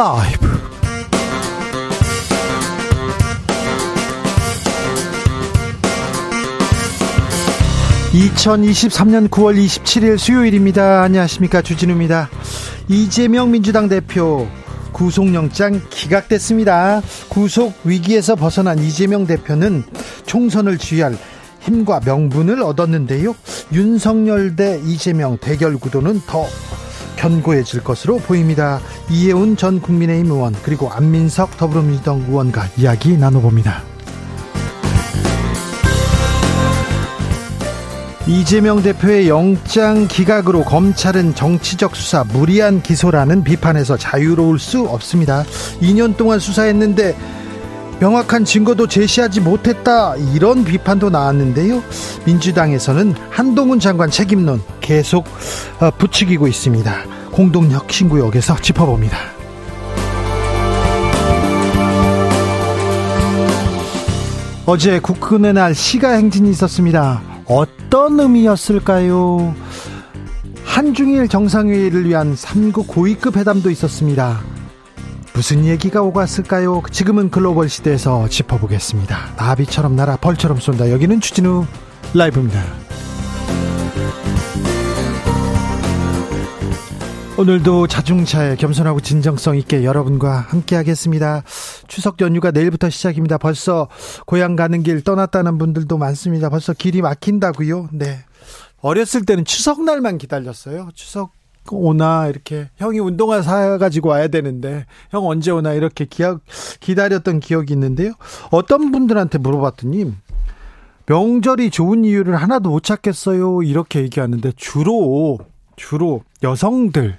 라이브 2023년 9월 27일 수요일입니다. 안녕하십니까. 주진우입니다. 이재명 민주당 대표 구속영장 기각됐습니다. 구속 위기에서 벗어난 이재명 대표는 총선을 지휘할 힘과 명분을 얻었는데요. 윤석열 대 이재명 대결 구도는 더 견고해질 것으로 보입니다. 이해운 전 국민의힘 의원 그리고 안민석 더불어민주당 의원과 이야기 나눠봅니다. 이재명 대표의 영장 기각으로 검찰은 정치적 수사 무리한 기소라는 비판에서 자유로울 수 없습니다. 2년 동안 수사했는데 명확한 증거도 제시하지 못했다 이런 비판도 나왔는데요. 민주당에서는 한동훈 장관 책임론 계속 어, 부추기고 있습니다. 공동혁신구역에서 짚어봅니다. 어제 국군의 날 시가 행진이 있었습니다. 어떤 의미였을까요? 한중일 정상회의를 위한 3국 고위급 회담도 있었습니다. 무슨 얘기가 오갔을까요? 지금은 글로벌 시대에서 짚어보겠습니다. 나비처럼 날아 벌처럼 쏜다. 여기는 추진우 라이브입니다. 오늘도 자중차에 겸손하고 진정성 있게 여러분과 함께 하겠습니다. 추석 연휴가 내일부터 시작입니다. 벌써 고향 가는 길 떠났다는 분들도 많습니다. 벌써 길이 막힌다고요? 네. 어렸을 때는 추석 날만 기다렸어요. 추석 오나 이렇게 형이 운동화 사 가지고 와야 되는데 형 언제 오나 이렇게 기억 기다렸던 기억이 있는데요. 어떤 분들한테 물어봤더니 명절이 좋은 이유를 하나도 못 찾겠어요. 이렇게 얘기하는데 주로 주로 여성들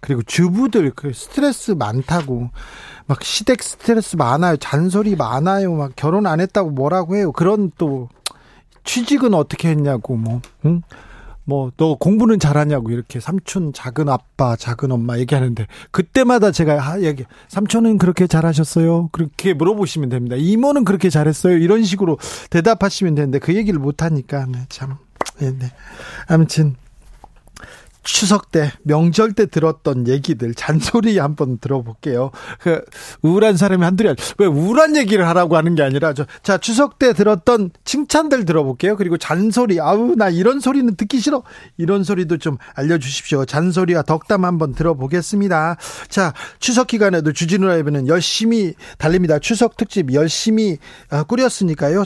그리고 주부들 그 스트레스 많다고 막 시댁 스트레스 많아요. 잔소리 많아요. 막 결혼 안 했다고 뭐라고 해요. 그런 또 취직은 어떻게 했냐고 뭐 응? 뭐 너 공부는 잘하냐고 이렇게 삼촌 작은 아빠 작은 엄마 얘기하는데 그때마다 제가 얘기 삼촌은 그렇게 잘하셨어요? 그렇게 물어보시면 됩니다. 이모는 그렇게 잘했어요? 이런 식으로 대답하시면 되는데 그 얘기를 못 하니까 네, 참. 네, 네. 아무튼 추석 때 명절 때 들었던 얘기들 잔소리 한번 들어볼게요. 그 우울한 사람이 한둘이 왜 우울한 얘기를 하라고 하는 게 아니라 저, 자 추석 때 들었던 칭찬들 들어볼게요. 그리고 잔소리 아우 나 이런 소리는 듣기 싫어 이런 소리도 좀 알려주십시오. 잔소리와 덕담 한번 들어보겠습니다. 자 추석 기간에도 주진우 라이브는 열심히 달립니다. 추석 특집 열심히 아, 꾸렸으니까요.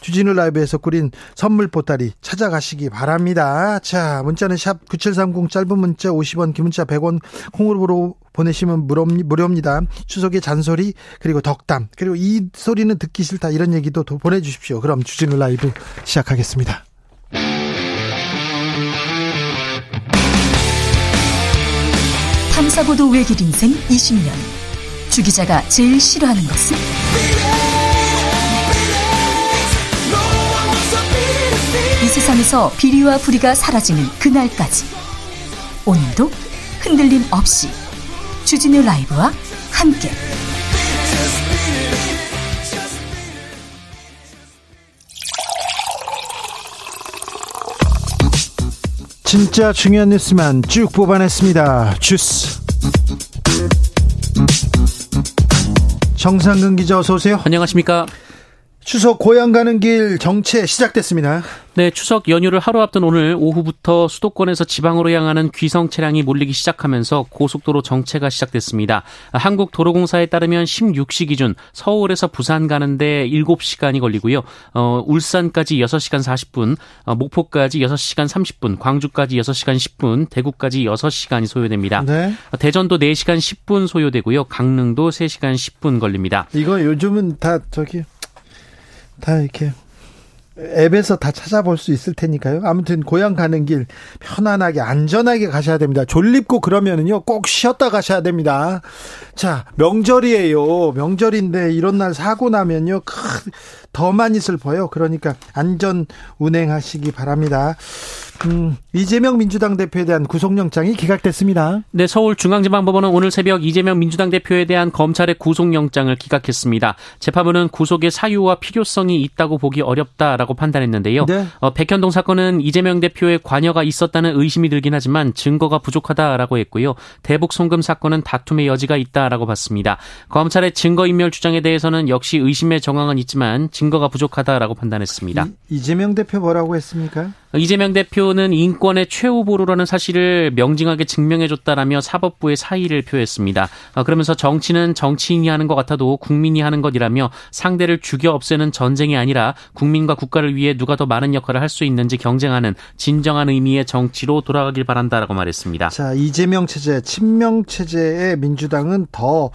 주진우 라이브에서 꾸린 선물 보따리 찾아가시기 바랍니다. 자 문자는 샵9730 30 짧은 문자 50원 긴 문자 100원 콩으로 보내시면 무료입니다. 추석의 잔소리 그리고 덕담 그리고 이 소리는 듣기 싫다 이런 얘기도 보내주십시오. 그럼 주진우 라이브 시작하겠습니다. 탐사보도 외길 인생 20년 주 기자가 제일 싫어하는 것은? 이 세상에서 비리와 부리가 사라지는 그날까지 오늘도 흔들림 없이 주진우 라이브와 함께 진짜 중요한 뉴스만 쭉 뽑아냈습니다. 주스. 정상근 기자 어서 오세요. 안녕하십니까? 추석 고향 가는 길 정체 시작됐습니다. 네, 추석 연휴를 하루 앞둔 오늘 오후부터 수도권에서 지방으로 향하는 귀성 차량이 몰리기 시작하면서 고속도로 정체가 시작됐습니다. 한국도로공사에 따르면 16시 기준 서울에서 부산 가는데 7시간이 걸리고요. 어, 울산까지 6시간 40분, 어, 목포까지 6시간 30분, 광주까지 6시간 10분, 대구까지 6시간이 소요됩니다. 네. 대전도 4시간 10분 소요되고요. 강릉도 3시간 10분 걸립니다. 이거 요즘은 다 저기 다 이렇게 앱에서 다 찾아볼 수 있을 테니까요. 아무튼 고향 가는 길 편안하게 안전하게 가셔야 됩니다. 졸립고 그러면은요 꼭 쉬었다 가셔야 됩니다. 자 명절이에요. 명절인데 이런 날 사고 나면요 더 많이 슬퍼요. 그러니까 안전 운행하시기 바랍니다. 음, 이재명 민주당 대표에 대한 구속영장이 기각됐습니다. 네, 서울중앙지방법원은 오늘 새벽 이재명 민주당 대표에 대한 검찰의 구속영장을 기각했습니다. 재판부는 구속의 사유와 필요성이 있다고 보기 어렵다라고 판단했는데요. 네. 어, 백현동 사건은 이재명 대표의 관여가 있었다는 의심이 들긴 하지만 증거가 부족하다라고 했고요. 대북 송금 사건은 다툼의 여지가 있다라고 봤습니다. 검찰의 증거인멸 주장에 대해서는 역시 의심의 정황은 있지만 증 거가 부족하다라고 판단했습니다. 이, 이재명 대표 뭐라고 했습니까? 이재명 대표는 인권의 최후 보루라는 사실을 명징하게 증명해줬다라며 사법부의 사의를 표했습니다. 어, 그러면서 정치는 정치인이 하는 것 같아도 국민이 하는 것이라며 상대를 죽여 없애는 전쟁이 아니라 국민과 국가를 위해 누가 더 많은 역할을 할 수 있는지 경쟁하는 진정한 의미의 정치로 돌아가길 바란다라고 말했습니다. 자, 이재명 체제, 친명 체제의 민주당은 더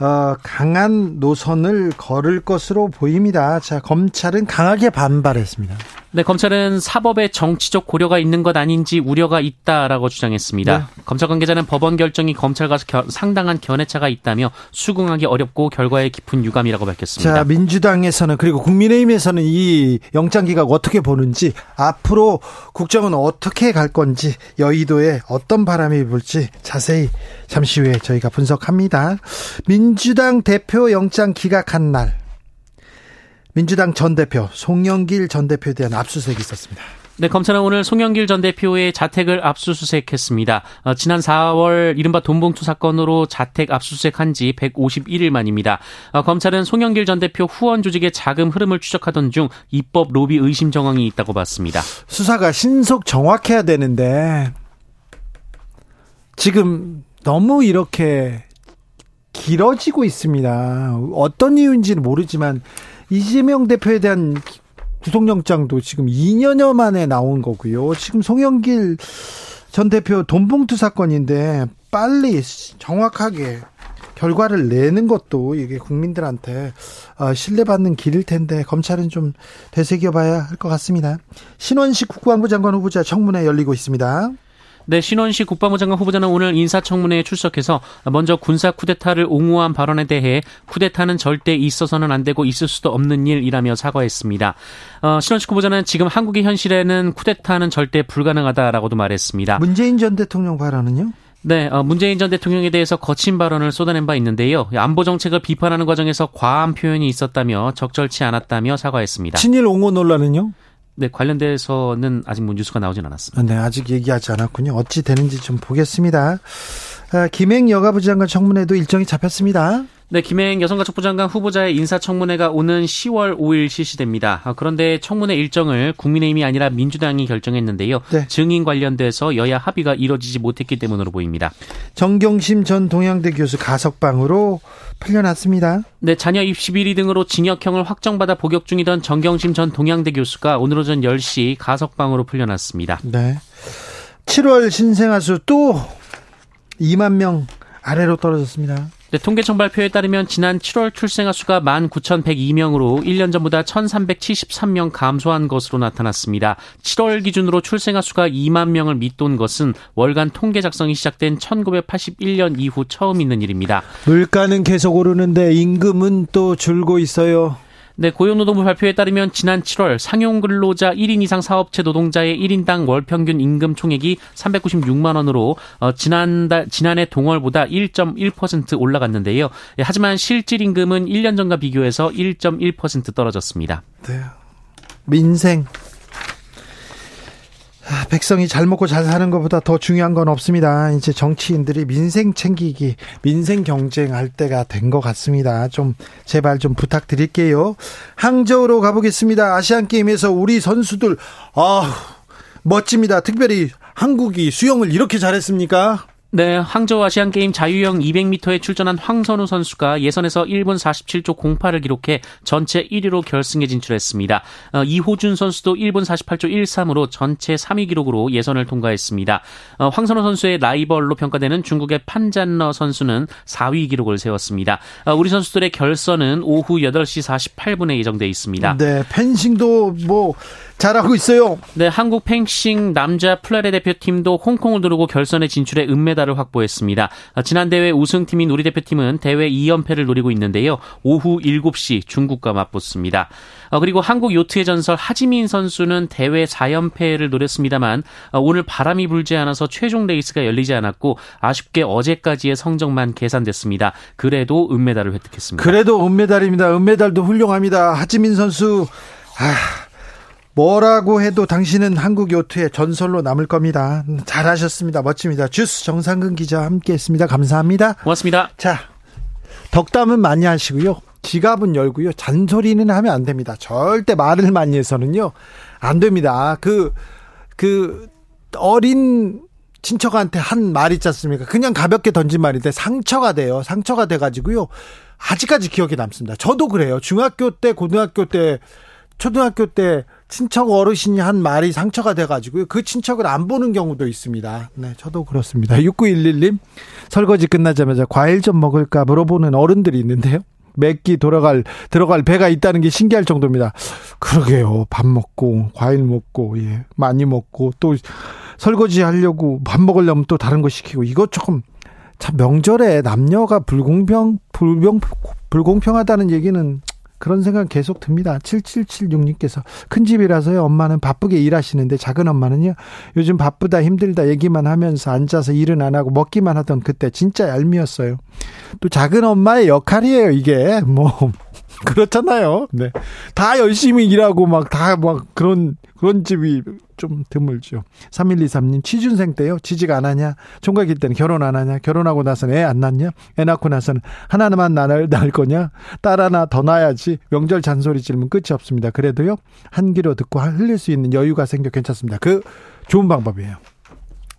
어, 강한 노선을 걸을 것으로 보입니다. 자, 검찰은 강하게 반발했습니다. 네, 검찰은 사법에 정치적 고려가 있는 것 아닌지 우려가 있다라고 주장했습니다. 네. 검찰 관계자는 법원 결정이 검찰과 겨, 상당한 견해차가 있다며 수긍하기 어렵고 결과에 깊은 유감이라고 밝혔습니다. 자, 민주당에서는 그리고 국민의힘에서는 이 영장 기각 어떻게 보는지 앞으로 국정은 어떻게 갈 건지 여의도에 어떤 바람이 불지 자세히 잠시 후에 저희가 분석합니다. 민 주당 대표 영장 기각한 날 민주당 전 대표 송영길 전 대표에 대한 압수수색이 있었습니다. 네, 검찰은 오늘 송영길 전 대표의 자택을 압수수색했습니다. 어, 지난 4월 이른바 돈봉투 사건으로 자택 압수수색한 지 151일 만입니다. 어, 검찰은 송영길 전 대표 후원 조직의 자금 흐름을 추적하던 중 입법 로비 의심 정황이 있다고 봤습니다. 수사가 신속 정확해야 되는데 지금 너무 이렇게 길어지고 있습니다. 어떤 이유인지는 모르지만 이재명 대표에 대한 구속영장도 지금 2년여 만에 나온 거고요. 지금 송영길 전 대표 돈봉투 사건인데 빨리 정확하게 결과를 내는 것도 이게 국민들한테 어, 신뢰받는 길일 텐데 검찰은 좀 되새겨봐야 할 것 같습니다. 신원식 국방부 장관 후보자 청문회 열리고 있습니다. 네, 신원식 국방부 장관 후보자는 오늘 인사청문회에 출석해서 먼저 군사 쿠데타를 옹호한 발언에 대해 쿠데타는 절대 있어서는 안 되고 있을 수도 없는 일이라며 사과했습니다. 어, 신원식 후보자는 지금 한국의 현실에는 쿠데타는 절대 불가능하다라고도 말했습니다. 문재인 전 대통령 발언은요? 네, 어, 문재인 전 대통령에 대해서 거친 발언을 쏟아낸 바 있는데요. 안보 정책을 비판하는 과정에서 과한 표현이 있었다며 적절치 않았다며 사과했습니다. 친일 옹호 논란은요? 네, 관련돼서는 아직 뭐 뉴스가 나오진 않았습니다. 네, 아직 얘기하지 않았군요. 어찌 되는지 좀 보겠습니다. 아, 김행 여가부 장관 청문회도 일정이 잡혔습니다. 네, 김행 여성가족부 장관 후보자의 인사청문회가 오는 10월 5일 실시됩니다. 아, 그런데 청문회 일정을 국민의힘이 아니라 민주당이 결정했는데요. 네. 증인 관련돼서 여야 합의가 이뤄지지 못했기 때문으로 보입니다. 정경심 전 동양대 교수 가석방으로 풀려났습니다. 네, 자녀 입시 비리 등으로 징역형을 확정받아 복역 중이던 정경심 전 동양대 교수가 오늘 오전 10시 가석방으로 풀려났습니다. 네. 7월 신생아 수 또 2만 명 아래로 떨어졌습니다. 네, 통계청 발표에 따르면 지난 7월 출생아 수가 19,102명으로 1년 전보다 1,373명 감소한 것으로 나타났습니다. 7월 기준으로 출생아 수가 2만 명을 밑돈 것은 월간 통계 작성이 시작된 1981년 이후 처음 있는 일입니다. 물가는 계속 오르는데 임금은 또 줄고 있어요. 네, 고용노동부 발표에 따르면 지난 7월 상용 근로자 1인 이상 사업체 노동자의 1인당 월 평균 임금 총액이 396만 원으로 어, 지난달 지난해 동월보다 1.1% 올라갔는데요. 예, 하지만 실질 임금은 1년 전과 비교해서 1.1% 떨어졌습니다. 네. 민생 백성이 잘 먹고 잘 사는 것보다 더 중요한 건 없습니다. 이제 정치인들이 민생 챙기기, 민생 경쟁할 때가 된 것 같습니다. 좀 제발 좀 부탁드릴게요. 항저우로 가보겠습니다. 아시안 게임에서 우리 선수들 아 멋집니다. 특별히 한국이 수영을 이렇게 잘했습니까? 네, 항저우 아시안 게임 자유형 200m에 출전한 황선우 선수가 예선에서 1분 47초 08을 기록해 전체 1위로 결승에 진출했습니다. 어, 이호준 선수도 1분 48초 13으로 전체 3위 기록으로 예선을 통과했습니다. 어, 황선우 선수의 라이벌로 평가되는 중국의 판잔러 선수는 4위 기록을 세웠습니다. 어, 우리 선수들의 결선은 오후 8시 48분에 예정돼 있습니다. 네, 펜싱도 뭐 잘하고 있어요. 네, 한국 펜싱 남자 플레레 대표팀도 홍콩을 누르고 결선에 진출해 은메달 은 메달을 확보했습니다. 지난 대회 우승팀인 우리 대표팀은 대회 2연패를 노리고 있는데요. 오후 7시 중국과 맞붙습니다. 그리고 한국 요트의 전설 하지민 선수는 대회 4연패를 노렸습니다만 오늘 바람이 불지 않아서 최종 레이스가 열리지 않았고 아쉽게 어제까지의 성적만 계산됐습니다. 그래도 은메달을 획득했습니다. 그래도 은메달입니다. 은메달도 훌륭합니다. 하지민 선수 아, 뭐라고 해도 당신은 한국 요트의 전설로 남을 겁니다. 잘하셨습니다. 멋집니다. 주스 정상근 기자 함께했습니다. 감사합니다. 고맙습니다. 자, 덕담은 많이 하시고요. 지갑은 열고요. 잔소리는 하면 안 됩니다. 절대 말을 많이 해서는요. 안 됩니다. 그, 그, 어린 친척한테 한 말 있지 않습니까? 그냥 가볍게 던진 말인데 상처가 돼요. 상처가 돼가지고요. 아직까지 기억에 남습니다. 저도 그래요. 중학교 때, 고등학교 때, 초등학교 때 친척 어르신이 한 말이 상처가 돼가지고요. 그 친척을 안 보는 경우도 있습니다. 네, 저도 그렇습니다. 6911님, 설거지 끝나자마자 과일 좀 먹을까 물어보는 어른들이 있는데요. 맵기 돌아갈, 들어갈 배가 있다는 게 신기할 정도입니다. 그러게요. 밥 먹고, 과일 먹고, 예, 많이 먹고, 또 설거지 하려고 밥 먹으려면 또 다른 거 시키고, 이거 조금, 참 명절에 남녀가 불공평, 불병, 불공평하다는 얘기는 그런 생각 계속 듭니다. 7776님께서 큰 집이라서요. 엄마는 바쁘게 일하시는데 작은 엄마는요. 요즘 바쁘다 힘들다 얘기만 하면서 앉아서 일은 안 하고 먹기만 하던 그때 진짜 얄미웠어요. 또 작은 엄마의 역할이에요. 이게 뭐 그렇잖아요. 네. 다 열심히 일하고 막다막 그런 그런 집이 좀 드물죠. 3123님, 취준생 때요. 취직 안 하냐? 총각일 때는 결혼 안 하냐? 결혼하고 나서는 애 안 낳냐? 애 낳고 나서는 하나만 낳을, 낳을 거냐? 딸 하나 더 낳아야지. 명절 잔소리 질문 끝이 없습니다. 그래도요. 한 귀로 듣고 흘릴 수 있는 여유가 생겨 괜찮습니다. 그 좋은 방법이에요.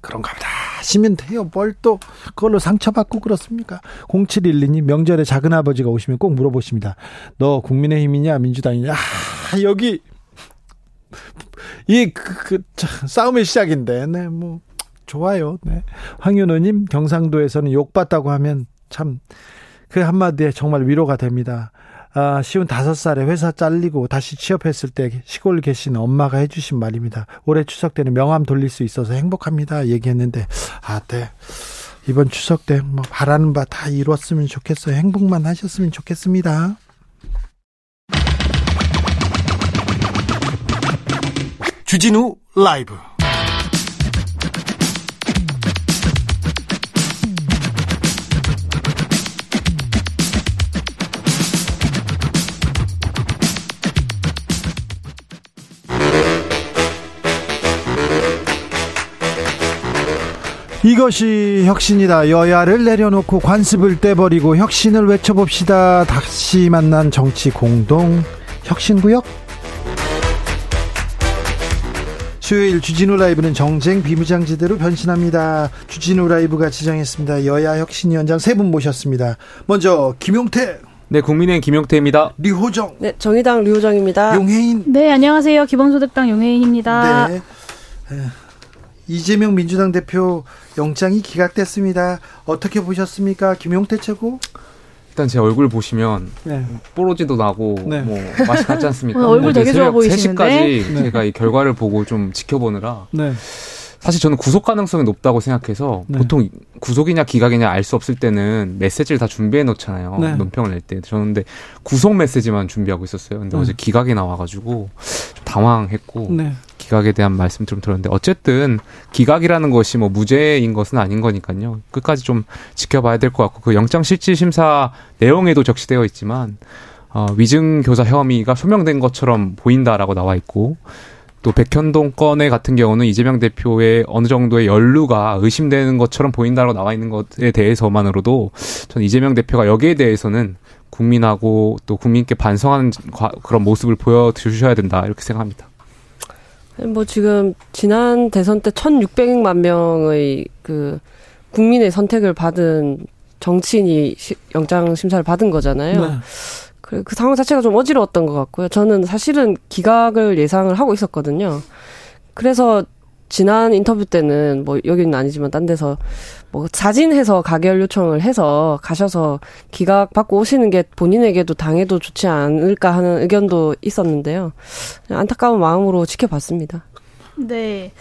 그런가 보다 하시면 돼요. 뭘 또 그걸로 상처받고 그렇습니까? 0712님 명절에 작은 아버지가 오시면 꼭 물어보십니다. 너 국민의힘이냐 민주당이냐? 아, 여기 이, 그, 그, 싸움의 시작인데, 네, 뭐, 좋아요. 네. 황윤호 님, 경상도에서는 욕받다고 하면 참, 그 한마디에 정말 위로가 됩니다. 아, 쉬운 다섯 살에 회사 잘리고 다시 취업했을 때 시골 계신 엄마가 해주신 말입니다. 올해 추석 때는 명함 돌릴 수 있어서 행복합니다. 얘기했는데, 아, 네. 이번 추석 때 뭐 바라는 바 다 이루었으면 좋겠어요. 행복만 하셨으면 좋겠습니다. 주진우 라이브 이것이 혁신이다. 여야를 내려놓고 관습을 떼버리고 혁신을 외쳐봅시다. 다시 만난 정치 공동 혁신구역 수요일 주진우 라이브는 정쟁 비무장지대로 변신합니다. 주진우 라이브가 지정했습니다. 여야 혁신위원장 세 분 모셨습니다. 먼저 김용태. 네, 국민의힘 김용태입니다. 류호정. 네, 정의당 류호정입니다. 용혜인. 네, 안녕하세요. 기본소득당 용혜인입니다. 네. 이재명 민주당 대표 영장이 기각됐습니다. 어떻게 보셨습니까? 김용태 최고? 일단 제 얼굴 보시면 네. 뽀로지도 나고 네. 뭐 맛이 같지 않습니까? 어, 얼굴 되게 좋아 보이시는데. 3시까지 네. 제가 이 결과를 보고 좀 지켜보느라 네. 사실 저는 구속 가능성이 높다고 생각해서 네. 보통 구속이냐 기각이냐 알 수 없을 때는 메시지를 다 준비해 놓잖아요. 네. 논평을 낼 때. 저는 근데 구속 메시지만 준비하고 있었어요. 근데 어제 기각이 나와가지고 좀 당황했고 기각에 대한 말씀 좀 들었는데 어쨌든 기각이라는 것이 뭐 무죄인 것은 아닌 거니까요. 끝까지 좀 지켜봐야 될 것 같고 그 영장 실질 심사 내용에도 적시되어 있지만 어, 위증 교사 혐의가 소명된 것처럼 보인다라고 나와 있고 또 백현동 건의 같은 경우는 이재명 대표의 어느 정도의 연루가 의심되는 것처럼 보인다라고 나와 있는 것에 대해서만으로도 저는 이재명 대표가 여기에 대해서는 국민하고 또 국민께 반성하는 그런 모습을 보여주셔야 된다 이렇게 생각합니다. 뭐 지금 지난 대선 때 1,600만 명의 그 국민의 선택을 받은 정치인이 시, 영장 심사를 받은 거잖아요. 네. 그, 그 상황 자체가 좀 어지러웠던 것 같고요. 저는 사실은 기각을 예상을 하고 있었거든요. 그래서 지난 인터뷰 때는 뭐 여기는 아니지만 딴 데서 뭐 자진해서 가결 요청을 해서 가셔서 기각 받고 오시는 게 본인에게도 당해도 좋지 않을까 하는 의견도 있었는데요. 안타까운 마음으로 지켜봤습니다. 네.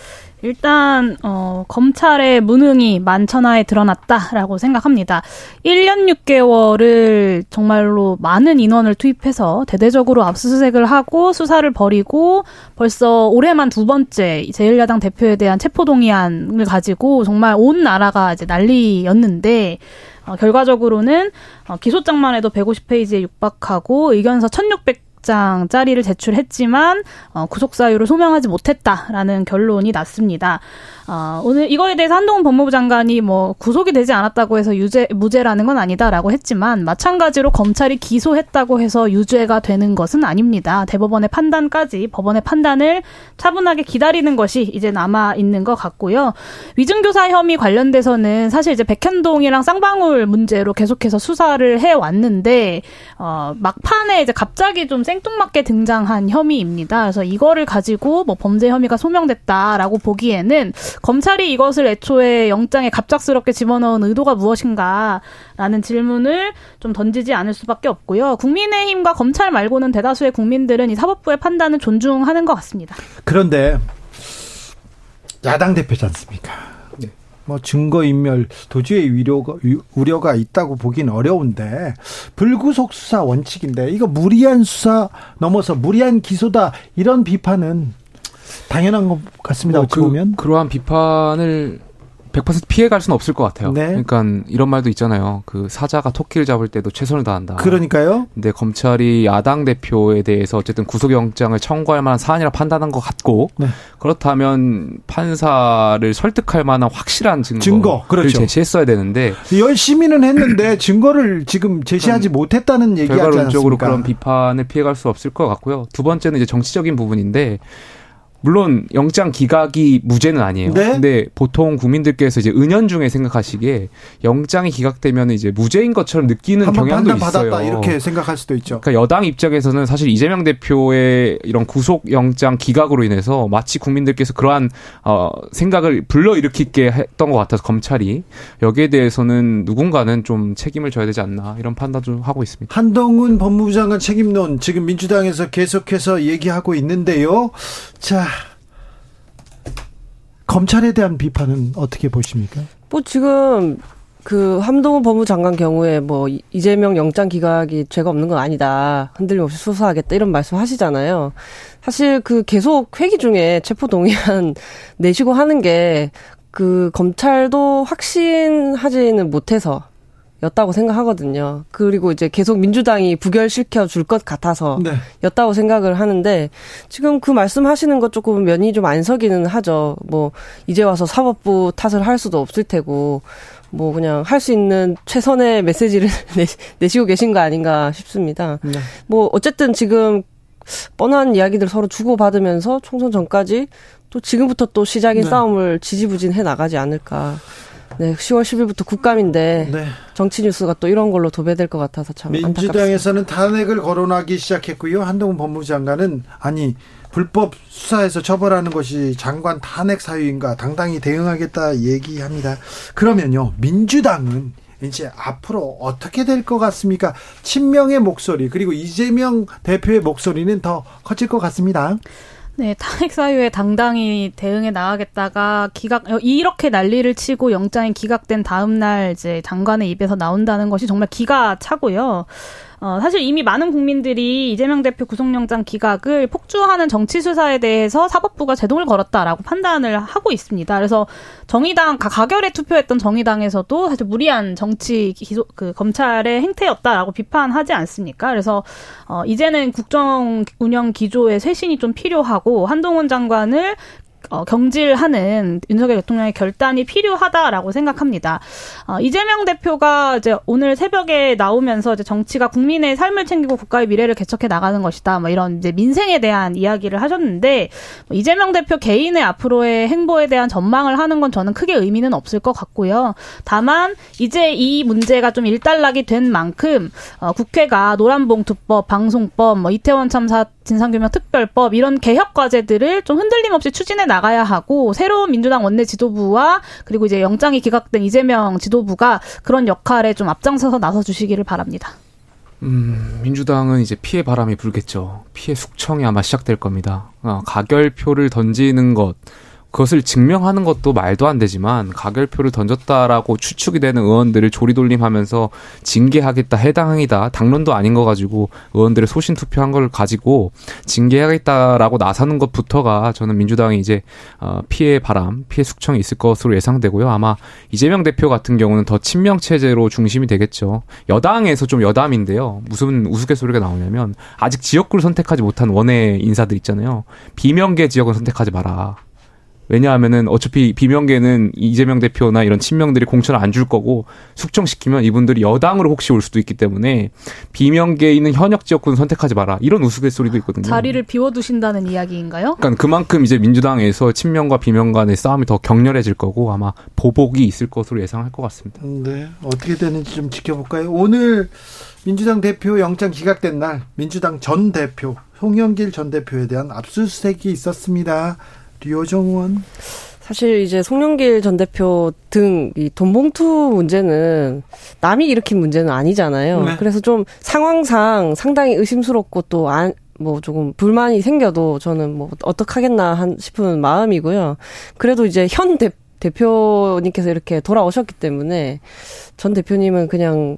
일단 어, 검찰의 무능이 만천하에 드러났다라고 생각합니다. 1년 6개월을 정말로 많은 인원을 투입해서 대대적으로 압수수색을 하고 수사를 벌이고 벌써 올해만 두 번째 제1야당 대표에 대한 체포동의안을 가지고 정말 온 나라가 이제 난리였는데 어, 결과적으로는 어, 기소장만 해도 150페이지에 육박하고 의견서 1600 장짜리를 제출했지만 어, 구속 사유를 소명하지 못했다라는 결론이 났습니다. 어, 오늘 이거에 대해서 한동훈 법무부 장관이 뭐 구속이 되지 않았다고 해서 유죄 무죄라는 건 아니다라고 했지만 마찬가지로 검찰이 기소했다고 해서 유죄가 되는 것은 아닙니다. 대법원의 판단까지 법원의 판단을 차분하게 기다리는 것이 이제 남아 있는 것 같고요. 위증교사 혐의 관련돼서는 사실 이제 백현동이랑 쌍방울 문제로 계속해서 수사를 해 왔는데 어, 막판에 이제 갑자기 좀 생뚱맞게 등장한 혐의입니다. 그래서 이거를 가지고 뭐 범죄 혐의가 소명됐다라고 보기에는 검찰이 이것을 애초에 영장에 갑작스럽게 집어넣은 의도가 무엇인가라는 질문을 좀 던지지 않을 수밖에 없고요. 국민의힘과 검찰 말고는 대다수의 국민들은 이 사법부의 판단을 존중하는 것 같습니다. 그런데 야당 대표지 않습니까? 네. 뭐 증거인멸 도주의 위료가, 우려가 있다고 보기는 어려운데 불구속 수사 원칙인데 이거 무리한 수사 넘어서 무리한 기소다 이런 비판은 당연한 것 같습니다. 뭐 그, 보면 그러한 비판을 100% 피해갈 수는 없을 것 같아요. 네. 그러니까 이런 말도 있잖아요. 그 사자가 토끼를 잡을 때도 최선을 다한다. 그러니까요. 근데 검찰이 야당 대표에 대해서 어쨌든 구속영장을 청구할 만한 사안이라 판단한 것 같고 네. 그렇다면 판사를 설득할 만한 확실한 증거를 증거, 그렇죠. 제시했어야 되는데 열심히는 했는데 증거를 지금 제시하지 못했다는 얘기하지 않습니까? 결과론적으로 그런 비판을 피해갈 수 없을 것 같고요. 두 번째는 이제 정치적인 부분인데 물론 영장 기각이 무죄는 아니에요. 네? 근데 보통 국민들께서 이제 은연중에 생각하시기에 영장이 기각되면 이제 무죄인 것처럼 느끼는 경향도 있어요. 이렇게 생각할 수도 있죠. 그러니까 여당 입장에서는 사실 이재명 대표의 이런 구속 영장 기각으로 인해서 마치 국민들께서 그러한 어 생각을 불러일으키게 했던 것 같아서 검찰이 여기에 대해서는 누군가는 좀 책임을 져야 되지 않나 이런 판단도 하고 있습니다. 한동훈 법무부 장관 책임론 지금 민주당에서 계속해서 얘기하고 있는데요. 자, 검찰에 대한 비판은 어떻게 보십니까? 뭐 지금 그 함동훈 법무장관 경우에 뭐 이재명 영장 기각이 죄가 없는 건 아니다. 흔들림 없이 수사하겠다 이런 말씀 하시잖아요. 사실 그 계속 회기 중에 체포 동의안 내시고 하는 게 그 검찰도 확신하지는 못해서 였다고 생각하거든요. 그리고 이제 계속 민주당이 부결시켜 줄 것 같아서 네. 였다고 생각을 하는데 지금 그 말씀하시는 것 조금 면이 좀 안 서기는 하죠. 뭐 이제 와서 사법부 탓을 할 수도 없을 테고 뭐 그냥 할 수 있는 최선의 메시지를 내시고 계신 거 아닌가 싶습니다. 네. 뭐 어쨌든 지금 뻔한 이야기들 서로 주고받으면서 총선 전까지 또 지금부터 또 시작인 네. 싸움을 지지부진해 나가지 않을까. 네, 10월 10일부터 국감인데 네. 정치 뉴스가 또 이런 걸로 도배될 것 같아서 참 민주당에서는 안타깝습니다. 탄핵을 거론하기 시작했고요. 한동훈 법무부 장관은 아니 불법 수사에서 처벌하는 것이 장관 탄핵 사유인가 당당히 대응하겠다 얘기합니다. 그러면요, 민주당은 이제 앞으로 어떻게 될 것 같습니까? 친명의 목소리 그리고 이재명 대표의 목소리는 더 커질 것 같습니다. 네, 탄핵 사유에 당당히 대응해 나가겠다가 기각 어, 이렇게 난리를 치고 영장이 기각된 다음 날 이제 장관의 입에서 나온다는 것이 정말 기가 차고요. 어, 사실 이미 많은 국민들이 이재명 대표 구속영장 기각을 폭주하는 정치 수사에 대해서 사법부가 제동을 걸었다라고 판단을 하고 있습니다. 그래서 정의당 가결에 투표했던 정의당에서도 사실 무리한 정치 기소 그 검찰의 행태였다라고 비판하지 않습니까? 그래서 어, 이제는 국정 운영 기조의 쇄신이 좀 필요하고 한동훈 장관을 어, 경질하는 윤석열 대통령의 결단이 필요하다라고 생각합니다. 어, 이재명 대표가 이제 오늘 새벽에 나오면서 이제 정치가 국민의 삶을 챙기고 국가의 미래를 개척해 나가는 것이다. 뭐 이런 이제 민생에 대한 이야기를 하셨는데 뭐 이재명 대표 개인의 앞으로의 행보에 대한 전망을 하는 건 저는 크게 의미는 없을 것 같고요. 다만 이제 이 문제가 좀 일단락이 된 만큼 어, 국회가 노란봉투법, 방송법, 뭐 이태원 참사 진상규명 특별법 이런 개혁 과제들을 좀 흔들림 없이 추진해 나가야 하고 새로운 민주당 원내 지도부와 그리고 이제 영장이 기각된 이재명 지도부가 그런 역할에 좀 앞장서서 나서 주시기를 바랍니다. 음, 민주당은 이제 피해 바람이 불겠죠. 피해 숙청이 아마 시작될 겁니다. 어, 가결표를 던지는 것, 그것을 증명하는 것도 말도 안 되지만 가결표를 던졌다라고 추측이 되는 의원들을 조리돌림하면서 징계하겠다 해당이다 당론도 아닌 거 가지고 의원들의 소신 투표한 걸 가지고 징계하겠다라고 나서는 것부터가 저는 민주당이 이제 어, 피해 바람 피해 숙청이 있을 것으로 예상되고요. 아마 이재명 대표 같은 경우는 더 친명 체제로 중심이 되겠죠. 여당에서 좀 여담인데요. 무슨 우스갯소리가 나오냐면 아직 지역구를 선택하지 못한 원외 인사들 있잖아요. 비명계 지역을 선택하지 마라 왜냐하면은 어차피 비명계는 이재명 대표나 이런 친명들이 공천을 안 줄 거고 숙청시키면 이분들이 여당으로 혹시 올 수도 있기 때문에 비명계에 있는 현역 지역구는 선택하지 마라 이런 우스갯소리도 있거든요. 자리를 비워두신다는 이야기인가요? 그러니까 그만큼 이제 민주당에서 친명과 비명 간의 싸움이 더 격렬해질 거고 아마 보복이 있을 것으로 예상할 것 같습니다. 네, 어떻게 되는지 좀 지켜볼까요? 오늘 민주당 대표 영장 기각된 날 민주당 전 대표 송영길 전 대표에 대한 압수수색이 있었습니다. 류호정 사실 이제 송영길 전 대표 등 이 돈봉투 문제는 남이 일으킨 문제는 아니잖아요. 네. 그래서 좀 상황상 상당히 의심스럽고 또 안, 뭐 조금 불만이 생겨도 저는 뭐 어떡하겠나 한 싶은 마음이고요. 그래도 이제 현 대, 대표님께서 이렇게 돌아오셨기 때문에 전 대표님은 그냥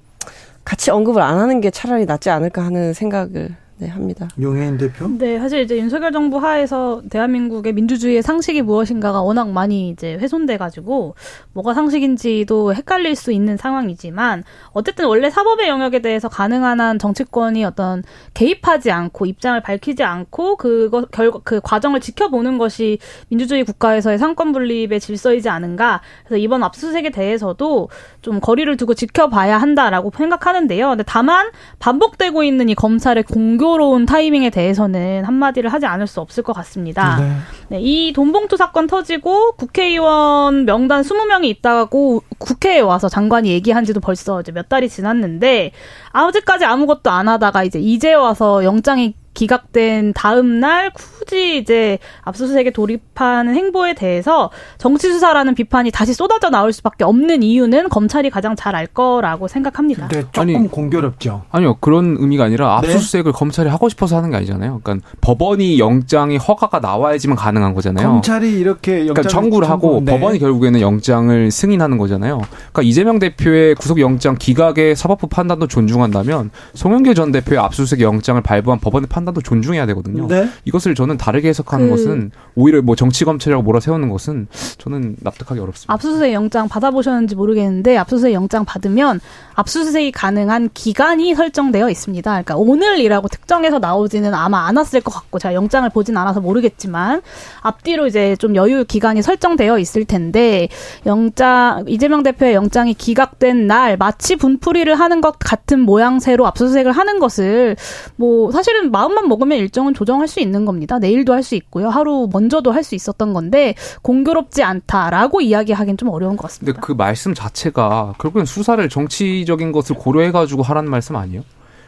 같이 언급을 안 하는 게 차라리 낫지 않을까 하는 생각을 네, 합니다. 용해인 대표? 네, 사실 이제 윤석열 정부 하에서 대한민국의 민주주의의 상식이 무엇인가가 워낙 많이 이제 훼손돼 가지고 뭐가 상식인지도 헷갈릴 수 있는 상황이지만 어쨌든 원래 사법의 영역에 대해서 가능한 한 정치권이 어떤 개입하지 않고 입장을 밝히지 않고 그거 결과 그 과정을 지켜보는 것이 민주주의 국가에서의 상권 분립의 질서이지 않은가. 그래서 이번 압수수색에 대해서도 좀 거리를 두고 지켜봐야 한다라고 생각하는데요. 근데 다만 반복되고 있는 이 검찰의 공교 공교로운 타이밍에 대해서는 한마디를 하지 않을 수 없을 것 같습니다. 네. 네, 이 돈봉투 사건 터지고 국회의원 명단 20명이 있다고 국회에 와서 장관이 얘기한 지도 벌써 이제 몇 달이 지났는데 아직까지 아무것도 안 하다가 이제 이제 와서 영장이 기각된 다음 날 굳이 이제 압수수색에 돌입하는 행보에 대해서 정치 수사라는 비판이 다시 쏟아져 나올 수밖에 없는 이유는 검찰이 가장 잘 알 거라고 생각합니다. 네, 조금 아니, 공교롭죠. 아니요 그런 의미가 아니라 네. 압수수색을 네? 검찰이 하고 싶어서 하는 게 아니잖아요. 그러니까 법원이 영장이 허가가 나와야지만 가능한 거잖아요. 검찰이 이렇게 그러니까 청구를 하고 네. 법원이 결국에는 영장을 승인하는 거잖아요. 그러니까 이재명 대표의 구속영장 기각의 사법부 판단도 존중한다면 송영길 전 대표의 압수수색 영장을 발부한 법원의 판단 판단도 존중해야 되거든요. 네? 이것을 저는 다르게 해석하는 그... 것은 오히려 뭐 정치 검찰이라고 몰아세우는 것은 저는 납득하기 어렵습니다. 압수수색 영장 받아보셨는지 모르겠는데 압수수색 영장 받으면 압수수색이 가능한 기간이 설정되어 있습니다. 그러니까 오늘이라고 특정해서 나오지는 아마 않았을 것 같고 제가 영장을 보진 않아서 모르겠지만 앞뒤로 이제 좀 여유 기간이 설정되어 있을 텐데 영장 이재명 대표의 영장이 기각된 날 마치 분풀이를 하는 것 같은 모양새로 압수수색을 하는 것을 뭐 사실은 마음 마음만 먹으면 일정은 조정할 수 있는 겁니다. 내일도 할 수 있고요. 하루 먼저도 할 수 있었던 건데 공교롭지 않다라고 이야기하기는 좀 어려운 것 같습니다. 근데 그 말씀 자체가 결국엔 수사를 정치적인 것을 고려해가지고 하라는 말씀 아니에요?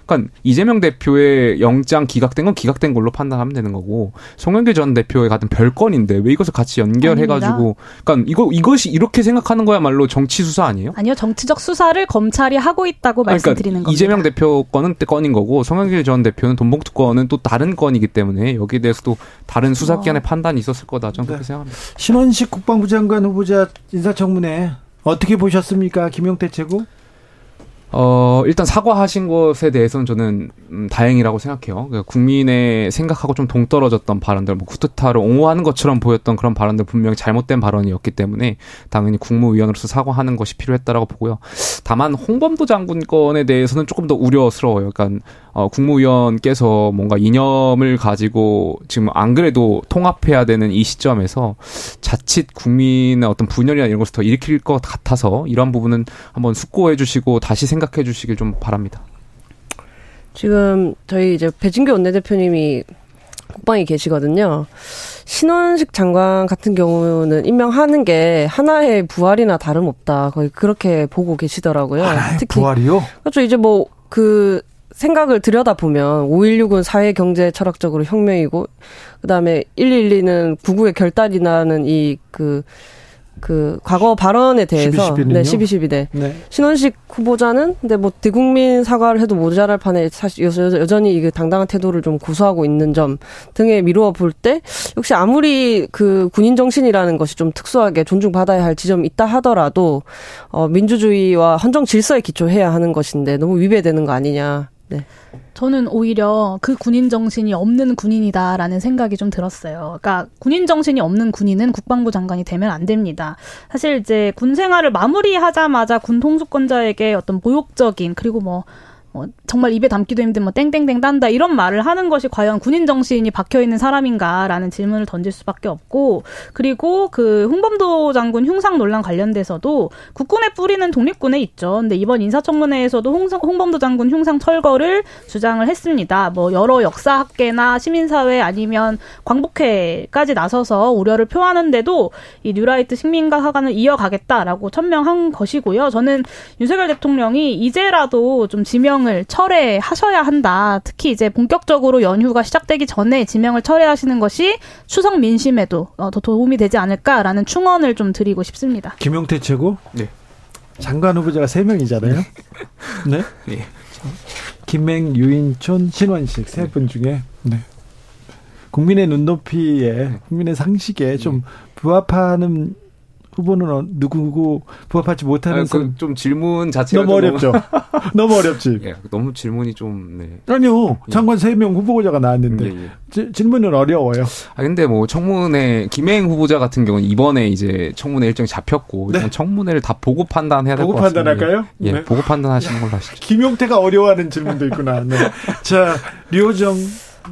그러니까 이재명 대표의 영장 기각된 건 기각된 걸로 판단하면 되는 거고 송영길 전 대표의 같은 별건인데 왜 이것을 같이 연결해가지고 그러니까 이거 이것이 이렇게 생각하는 거야말로 정치 수사 아니에요? 아니요 정치적 수사를 검찰이 하고 있다고 그러니까 말씀드리는 겁니다. 이재명 대표 건은 건인 거고 송영길 전 대표는 돈봉투 건은 또 다른 건이기 때문에 여기에 대해서도 다른 수사기관의 어. 판단이 있었을 거다 저는 네. 그렇게 생각합니다. 신원식 국방부 장관 후보자 인사청문회 어떻게 보셨습니까, 김용태 최고? 어, 일단 사과하신 것에 대해서는 저는 음, 다행이라고 생각해요. 그러니까 국민의 생각하고 좀 동떨어졌던 발언들, 뭐 쿠데타를 옹호하는 것처럼 보였던 그런 발언들 분명히 잘못된 발언이었기 때문에 당연히 국무위원으로서 사과하는 것이 필요했다라고 보고요. 다만 홍범도 장군 건에 대해서는 조금 더 우려스러워요. 그러니까 어, 국무위원께서 뭔가 이념을 가지고 지금 안 그래도 통합해야 되는 이 시점에서 자칫 국민의 어떤 분열이나 이런 것을 더 일으킬 것 같아서 이런 부분은 한번 숙고해 주시고 다시 생각해 주시길 좀 바랍니다. 지금 저희 이제 배진교 원내대표님이 국방에 계시거든요. 신원식 장관 같은 경우는 임명하는 게 하나의 부활이나 다름없다. 거의 그렇게 보고 계시더라고요. 특히 부활이요? 그렇죠. 이제 뭐 그 생각을 들여다보면 5.16은 사회 경제 철학적으로 혁명이고 그다음에 112는 구구의 결단이 나는 이그 그 과거 발언에 대해서 12, 네, 12, 12대 네. 신원식 후보자는 근데 뭐 대국민 사과를 해도 모자랄 판에 사실 여전히 이게 당당한 태도를 좀 고수하고 있는 점 등에 미루어 볼 때 역시 아무리 그 군인 정신이라는 것이 좀 특수하게 존중받아야 할 지점이 있다 하더라도 어 민주주의와 헌정 질서에 기초해야 하는 것인데 너무 위배되는 거 아니냐. 네. 저는 오히려 그 군인 정신이 없는 군인이다라는 생각이 좀 들었어요. 그러니까 군인 정신이 없는 군인은 국방부 장관이 되면 안 됩니다. 사실 이제 군 생활을 마무리하자마자 군 통수권자에게 어떤 모욕적인 그리고 뭐 뭐 정말 입에 담기도 힘든 뭐 땡땡땡 딴다 이런 말을 하는 것이 과연 군인 정신이 박혀 있는 사람인가라는 질문을 던질 수밖에 없고 그리고 그 홍범도 장군 흉상 논란 관련돼서도 국군의 뿌리는 독립군에 있죠. 근데 이번 인사청문회에서도 홍, 홍범도 장군 흉상 철거를 주장을 했습니다. 뭐 여러 역사학계나 시민사회 아니면 광복회까지 나서서 우려를 표하는데도 이 뉴라이트 식민가 하관을 이어가겠다라고 천명한 것이고요. 저는 윤석열 대통령이 이제라도 좀 지명 지명을 철회하셔야 한다. 특히 이제 본격적으로 연휴가 시작되기 전에 지명을 철회하시는 것이 추석 민심에도 어, 더 도움이 되지 않을까라는 충언을 좀 드리고 싶습니다. 김용태 최고? 네. 장관 후보자가 3명이잖아요. 네. 네. 김맹, 유인촌, 신원식 세 분 중에 네. 국민의 눈높이에 국민의 상식에 좀 부합하는 후보는 어, 누구고 부합하지 못하는 아, 그좀 질문 자체가 너무 어렵죠. 너무 어렵지. 예, 너무 질문이 좀 네. 아니요. 예. 장관 세명 후보자가 나왔는데 예, 예. 지, 질문은 어려워요. 아 근데 뭐 청문회 김행 후보자 같은 경우는 이번에 이제 청문회 일정이 잡혔고 네. 청문회를 다 보고 판단해야 될 것 같습니다. 보고 판단할까요? 예, 네. 보고 판단하시는 걸로 하시죠. 김용태가 어려워하는 질문도 있구나. 네. 자, 류호정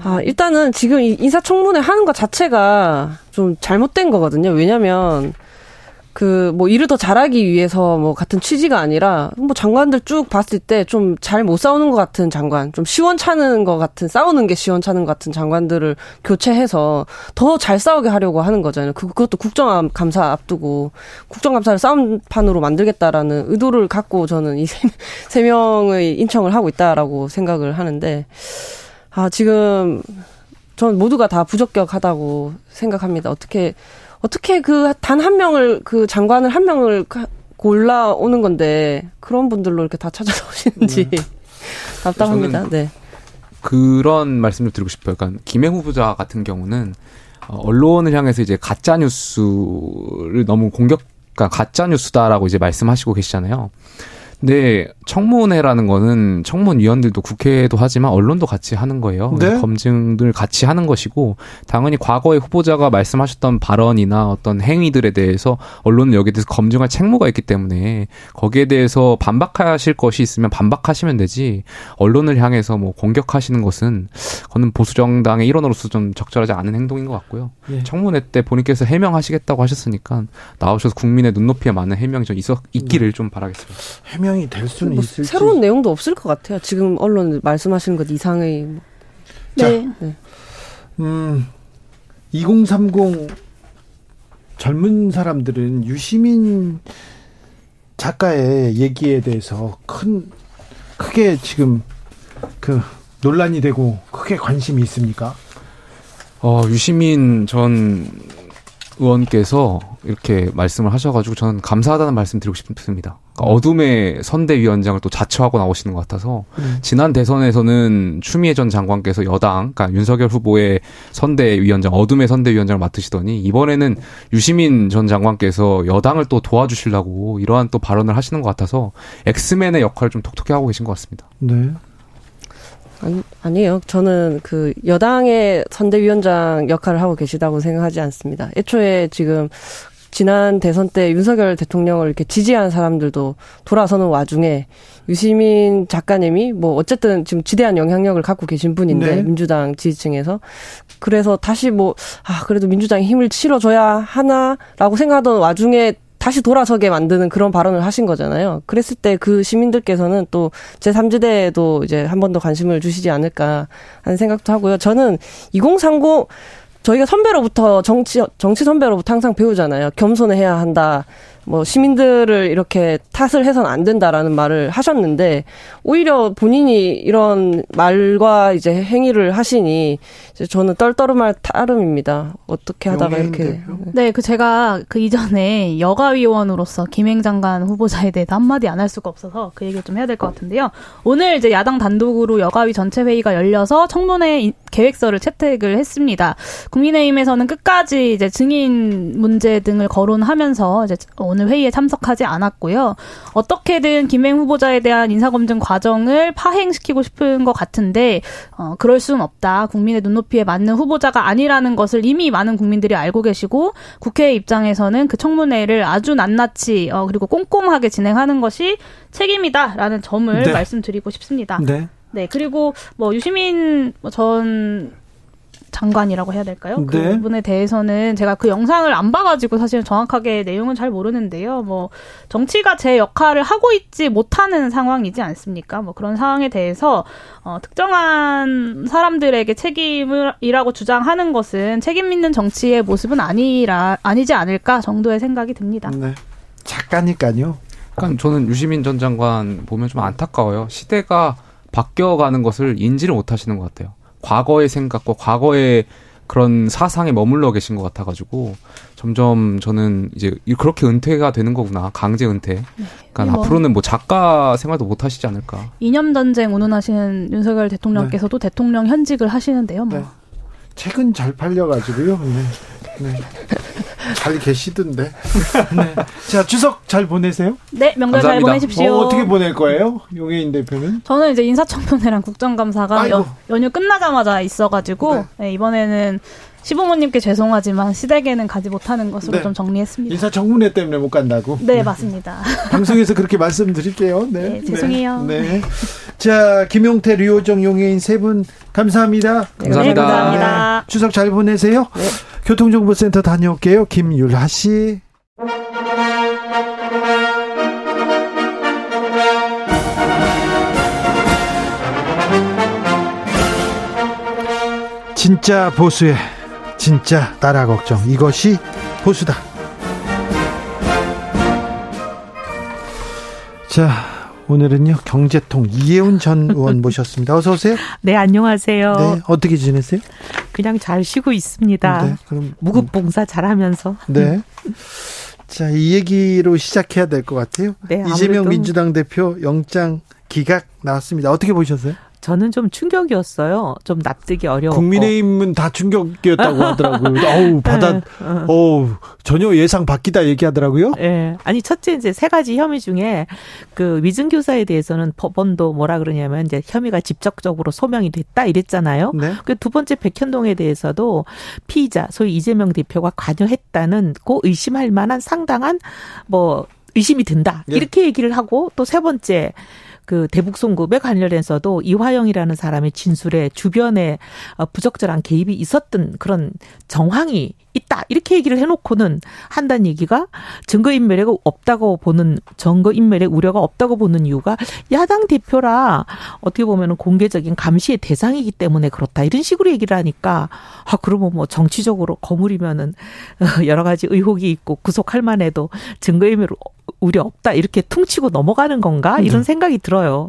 아, 일단은 지금 인사청문회 하는 것 자체가 좀 잘못된 거거든요. 왜냐면, 그 뭐 일을 더 잘하기 위해서 뭐 같은 취지가 아니라 뭐 장관들 쭉 봤을 때 좀 잘 못 싸우는 것 같은 장관, 좀 시원찮은 것 같은 싸우는 게 시원찮은 것 같은 장관들을 교체해서 더 잘 싸우게 하려고 하는 거잖아요. 그, 그것도 국정감사 앞두고 국정감사를 싸움판으로 만들겠다라는 의도를 갖고 저는 이 세 명의 인청을 하고 있다라고 생각을 하는데 아 지금 전 모두가 다 부적격하다고 생각합니다. 어떻게 어떻게 그 단 한 명을 그 장관을 한 명을 골라 오는 건데 그런 분들로 이렇게 다 찾아오시는지 네. 답답합니다. 네. 그런 말씀을 드리고 싶어요. 그러니까 김해 후보자 같은 경우는 어, 언론을 향해서 이제 가짜 뉴스를 너무 공격, 그러니까 가짜 뉴스다라고 이제 말씀하시고 계시잖아요. 네, 청문회라는 거는 청문위원들도 국회도 하지만 언론도 같이 하는 거예요. 네? 검증을 같이 하는 것이고 당연히 과거의 후보자가 말씀하셨던 발언이나 어떤 행위들에 대해서 언론은 여기에 대해서 검증할 책무가 있기 때문에 거기에 대해서 반박하실 것이 있으면 반박하시면 되지 언론을 향해서 뭐 공격하시는 것은 그거는 보수 정당의 일원으로서 좀 적절하지 않은 행동인 것 같고요. 예. 청문회 때 본인께서 해명하시겠다고 하셨으니까 나오셔서 국민의 눈높이에 맞는 해명이 좀 있어 있기를 네. 좀 바라겠습니다. 해명 이 될 수는 뭐 있을지 새로운 내용도 없을 것 같아요. 지금 언론 말씀하시는 것 이상의 뭐. 네. 네. 음, 2030 젊은 사람들은 유시민 작가의 얘기에 대해서 큰 크게 지금 그 논란이 되고 크게 관심이 있습니까? 어, 유시민 전 의원께서 이렇게 말씀을 하셔가지고 저는 감사하다는 말씀 드리고 싶습니다. 그러니까 어둠의 선대위원장을 또 자처하고 나오시는 것 같아서 음. 지난 대선에서는 추미애 전 장관께서 여당, 그러니까 윤석열 후보의 선대위원장, 어둠의 선대위원장을 맡으시더니 이번에는 유시민 전 장관께서 여당을 또 도와주시려고 이러한 또 발언을 하시는 것 같아서 엑스맨의 역할을 좀 톡톡히 하고 계신 것 같습니다. 네. 아니, 아니에요. 저는 그 여당의 선대위원장 역할을 하고 계시다고 생각하지 않습니다. 애초에 지금 지난 대선 때 윤석열 대통령을 이렇게 지지한 사람들도 돌아서는 와중에 유시민 작가님이 뭐 어쨌든 지금 지대한 영향력을 갖고 계신 분인데 네. 민주당 지지층에서 그래서 다시 뭐 아 그래도 민주당이 힘을 실어줘야 하나라고 생각하던 와중에 다시 돌아서게 만드는 그런 발언을 하신 거잖아요. 그랬을 때 그 시민들께서는 또 제3지대에도 이제 한 번 더 관심을 주시지 않을까 하는 생각도 하고요. 저는 2030 저희가 선배로부터 정치 정치 선배로부터 항상 배우잖아요. 겸손해야 한다. 뭐 시민들을 이렇게 탓을 해서는 안 된다라는 말을 하셨는데 오히려 본인이 이런 말과 이제 행위를 하시니 이제 저는 떨떠름할 따름입니다. 어떻게 하다가 이렇게 네, 그 제가 그 이전에 여가위원으로서 김행 장관 후보자에 대해서 한마디 안 할 수가 없어서 그 얘기를 좀 해야 될 것 같은데요. 오늘 이제 야당 단독으로 여가위 전체 회의가 열려서 청문회 계획서를 채택을 했습니다. 국민의힘에서는 끝까지 이제 증인 문제 등을 거론하면서 이제 오늘 회의에 참석하지 않았고요. 어떻게든 김행 후보자에 대한 인사검증 과정을 파행시키고 싶은 것 같은데 어, 그럴 수는 없다. 국민의 눈높이에 맞는 후보자가 아니라는 것을 이미 많은 국민들이 알고 계시고 국회 입장에서는 그 청문회를 아주 낱낱이 어, 그리고 꼼꼼하게 진행하는 것이 책임이다라는 점을 네. 말씀드리고 싶습니다. 네. 네, 그리고 뭐 유시민 전 장관이라고 해야 될까요? 그 네. 부분에 대해서는 제가 그 영상을 안 봐가지고 사실 정확하게 내용은 잘 모르는데요. 뭐 정치가 제 역할을 하고 있지 못하는 상황이지 않습니까? 뭐 그런 상황에 대해서 어, 특정한 사람들에게 책임이라고 주장하는 것은 책임 있는 정치의 모습은 아니라 아니지 않을까 정도의 생각이 듭니다. 네. 작가니까요. 약간 저는 유시민 전 장관 보면 좀 안타까워요. 시대가 바뀌어가는 것을 인지를 못하시는 것 같아요. 과거의 생각과 과거의 그런 사상에 머물러 계신 것 같아가지고 점점 저는 이제 그렇게 은퇴가 되는 거구나 강제 은퇴. 그러니까 뭐 앞으로는 뭐 작가 생활도 못 하시지 않을까. 이념 전쟁 운운하시는 윤석열 대통령께서도 네. 대통령 현직을 하시는데요. 뭐. 네. 책은 잘 팔려가지고요. 네. 네. 잘 계시던데. 네. 자, 추석 잘 보내세요? 네, 명절 감사합니다. 잘 보내십시오. 어, 떻게 보낼 거예요? 용혜인 대표는? 저는 이제 인사청문회랑 국정감사가 연, 연휴 끝나자마자 있어가지고, 네. 네, 이번에는 시부모님께 죄송하지만 시댁에는 가지 못하는 것으로 네. 좀 정리했습니다. 인사청문회 때문에 못 간다고? 네, 맞습니다. 방송에서 그렇게 말씀드릴게요. 네. 네 죄송해요. 네. 네. 자, 김용태, 류호정, 용혜인 세 분 감사합니다. 네, 감사합니다. 감사합니다. 추석 잘 보내세요. 네. 교통정보센터 다녀올게요. 김율하 씨. 진짜 보수의 진짜 나라 걱정 이것이 보수다. 자 오늘은요 경제통 이혜훈 전 의원 모셨습니다. 어서 오세요. 네 안녕하세요. 네 어떻게 지내세요? 그냥 잘 쉬고 있습니다. 네, 그럼 무급봉사 잘하면서. 네. 자, 이 얘기로 시작해야 될 것 같아요. 네, 이재명 민주당 대표 영장 기각 나왔습니다. 어떻게 보셨어요? 저는 좀 충격이었어요. 좀 납득이 어려워. 국민의힘은 다 충격이었다고 하더라고요. 어우, 받아, 네, 어. 어우, 전혀 예상 바뀌다 얘기하더라고요. 예. 네. 아니, 첫째 이제 세 가지 혐의 중에 그 위증교사에 대해서는 법원도 뭐라 그러냐면 이제 혐의가 직접적으로 소명이 됐다 이랬잖아요. 네. 그두 번째 백현동에 대해서도 피의자, 소위 이재명 대표가 관여했다는 고 의심할 만한 상당한 뭐 의심이 든다. 예. 이렇게 얘기를 하고 또 세 번째 그 대북 송금에 관련해서도 이화영이라는 사람의 진술에 주변에 어, 부적절한 개입이 있었던 그런 정황이 있다. 이렇게 얘기를 해놓고는 한다는 얘기가 증거인멸이 없다고 보는 증거인멸의 우려가 없다고 보는 이유가 야당 대표라 어떻게 보면 공개적인 감시의 대상이기 때문에 그렇다. 이런 식으로 얘기를 하니까 아 그러면 뭐 정치적으로 거물이면은 여러 가지 의혹이 있고 구속할 만해도 증거인멸 우려 없다 이렇게 퉁치고 넘어가는 건가 이런 네. 생각이 들어요.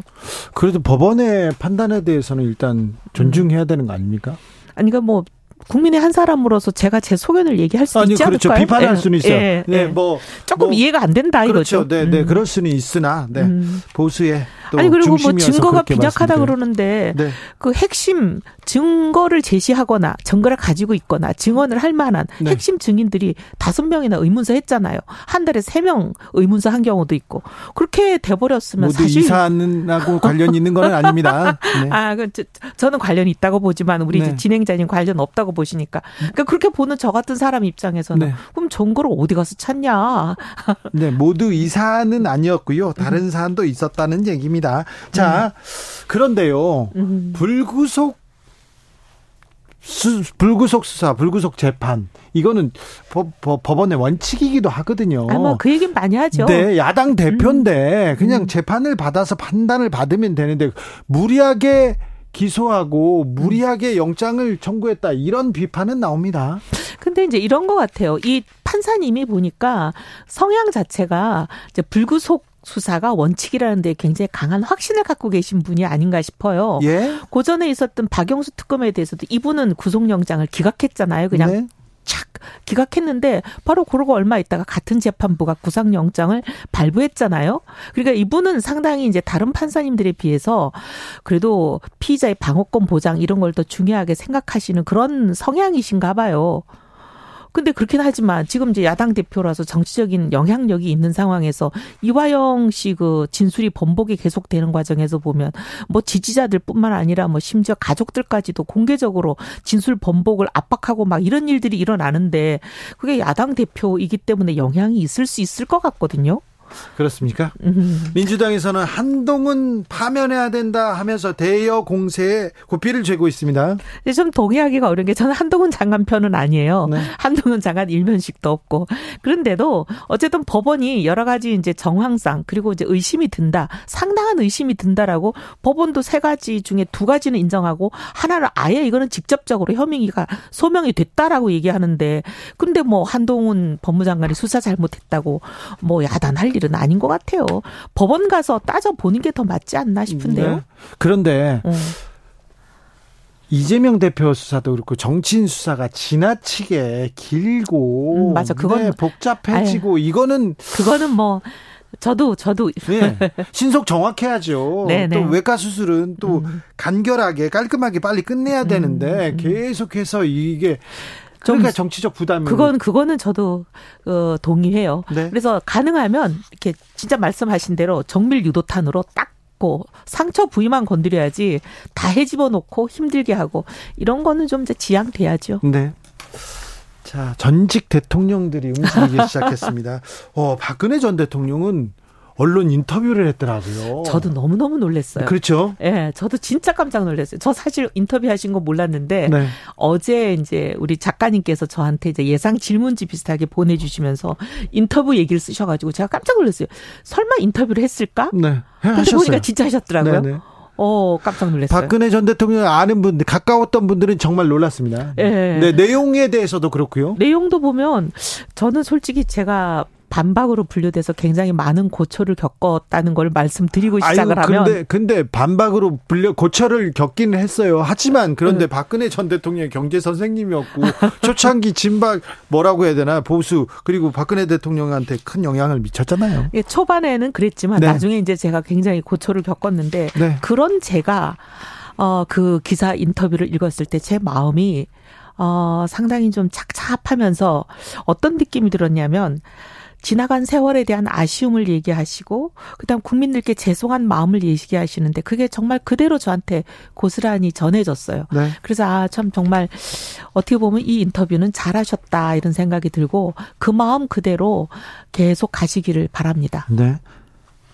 그래도 법원의 판단에 대해서는 일단 존중해야 되는 거 아닙니까? 아니 그러니까 뭐 국민의 한 사람으로서 제가 제 소견을 얘기할 수 아니, 있지 그렇죠. 않을까요? 비판할 예, 수는 있어요. 예, 네, 예. 뭐 조금 뭐, 이해가 안 된다 그렇죠. 이거죠. 네, 네, 그럴 수는 있으나 네. 음. 보수의 아니 그리고 뭐 증거가 빈약하다 그러는데 네. 그 핵심 증거를 제시하거나 증거를 가지고 있거나 증언을 할 만한 네. 핵심 증인들이 다섯 명이나 의문서 했잖아요. 한 달에 세 명 의문서 한 경우도 있고 그렇게 돼버렸으면 모두 사실 이사하고 관련 있는 건 아닙니다. 네. 아, 그 저, 는 관련이 있다고 보지만 우리 네. 진행자님 관련 없다고 보시니까 그러니까 그렇게 보는 저 같은 사람 입장에서는 네. 그럼 증거를 어디 가서 찾냐? 네, 모두 이사는 아니었고요. 다른 사안도 있었다는 얘기입니다. 자, 음. 그런데요. 음. 불구속 수, 불구속 수사, 불구속 재판 이거는 법, 법, 법원의 원칙이기도 하거든요. 아마 그 얘기는 많이 하죠. 네, 야당 대표인데 음. 그냥 음. 재판을 받아서 판단을 받으면 되는데 무리하게 기소하고 무리하게 영장을 청구했다 이런 비판은 나옵니다. 근데 이제 이런 것 같아요. 이 판사님이 보니까 성향 자체가 이제 불구속 수사가 원칙이라는 데 굉장히 강한 확신을 갖고 계신 분이 아닌가 싶어요. 예? 고전에 있었던 박영수 특검에 대해서도 이분은 구속영장을 기각했잖아요. 그냥 네. 착 기각했는데 바로 그러고 얼마 있다가 같은 재판부가 구상영장을 발부했잖아요. 그러니까 이분은 상당히 이제 다른 판사님들에 비해서 그래도 피의자의 방어권 보장 이런 걸 더 중요하게 생각하시는 그런 성향이신가 봐요. 근데 그렇긴 하지만 지금 이제 야당 대표라서 정치적인 영향력이 있는 상황에서 이화영 씨 그 진술이 번복이 계속되는 과정에서 보면 뭐 지지자들뿐만 아니라 뭐 심지어 가족들까지도 공개적으로 진술 번복을 압박하고 막 이런 일들이 일어나는데 그게 야당 대표이기 때문에 영향이 있을 수 있을 것 같거든요. 그렇습니까? 음. 민주당에서는 한동훈 파면해야 된다 하면서 대여 공세에 고삐를 죄고 있습니다. 좀 동의하기가 어려운 게 저는 한동훈 장관 편은 아니에요. 네. 한동훈 장관 일면식도 없고 그런데도 어쨌든 법원이 여러 가지 이제 정황상 그리고 이제 의심이 든다, 상당한 의심이 든다라고 법원도 세 가지 중에 두 가지는 인정하고 하나는 아예 이거는 직접적으로 혐의가 소명이 됐다라고 얘기하는데 근데 뭐 한동훈 법무장관이 수사 잘못했다고 뭐 야단할 일은 아닌 것 같아요. 법원 가서 따져 보는 게 더 맞지 않나 싶은데요. 네. 그런데 음. 이재명 대표 수사도 그렇고 정치인 수사가 지나치게 길고 음, 맞아 그건 네, 복잡해지고 아유, 이거는 그거는 뭐 저도 저도 네, 신속 정확해야죠. 네네. 또 네. 외과 수술은 또 음. 간결하게 깔끔하게 빨리 끝내야 되는데 음, 음. 계속해서 이게 그러니까 정치적 부담. 그건 그거는 저도 어, 동의해요. 네. 그래서 가능하면 이렇게 진짜 말씀하신 대로 정밀 유도탄으로 딱고 상처 부위만 건드려야지 다 해집어 놓고 힘들게 하고 이런 거는 좀 이제 지양돼야죠. 네. 자, 전직 대통령들이 움직이기 시작했습니다. 어, 박근혜 전 대통령은 언론 인터뷰를 했더라고요. 저도 너무너무 놀랐어요. 그렇죠. 예, 네, 저도 진짜 깜짝 놀랐어요. 저 사실 인터뷰 하신 거 몰랐는데 네. 어제 이제 우리 작가님께서 저한테 이제 예상 질문지 비슷하게 보내 주시면서 인터뷰 얘기를 쓰셔 가지고 제가 깜짝 놀랐어요. 설마 인터뷰를 했을까? 네. 근데 보니까 진짜 하셨더라고요. 네네. 어, 깜짝 놀랐어요. 박근혜 전 대통령 아는 분들, 가까웠던 분들은 정말 놀랐습니다. 네. 네, 내용에 대해서도 그렇고요. 내용도 보면 저는 솔직히 제가 반박으로 분류돼서 굉장히 많은 고초를 겪었다는 걸 말씀드리고 시작을 아유, 근데, 근데 반박으로 불려 고초를 겪기는 했어요. 하지만 그런데 음. 박근혜 전 대통령의 경제 선생님이었고 초창기 진박 뭐라고 해야 되나 보수 그리고 박근혜 대통령한테 큰 영향을 미쳤잖아요. 예, 초반에는 그랬지만 네. 나중에 이제 제가 굉장히 고초를 겪었는데 네. 그런 제가 어, 그 기사 인터뷰를 읽었을 때 제 마음이 어, 상당히 좀 착잡하면서 어떤 느낌이 들었냐면 지나간 세월에 대한 아쉬움을 얘기하시고 그다음 국민들께 죄송한 마음을 얘기하시는데 그게 정말 그대로 저한테 고스란히 전해졌어요. 네. 그래서 아 참 정말 어떻게 보면 이 인터뷰는 잘하셨다 이런 생각이 들고 그 마음 그대로 계속 가시기를 바랍니다. 네.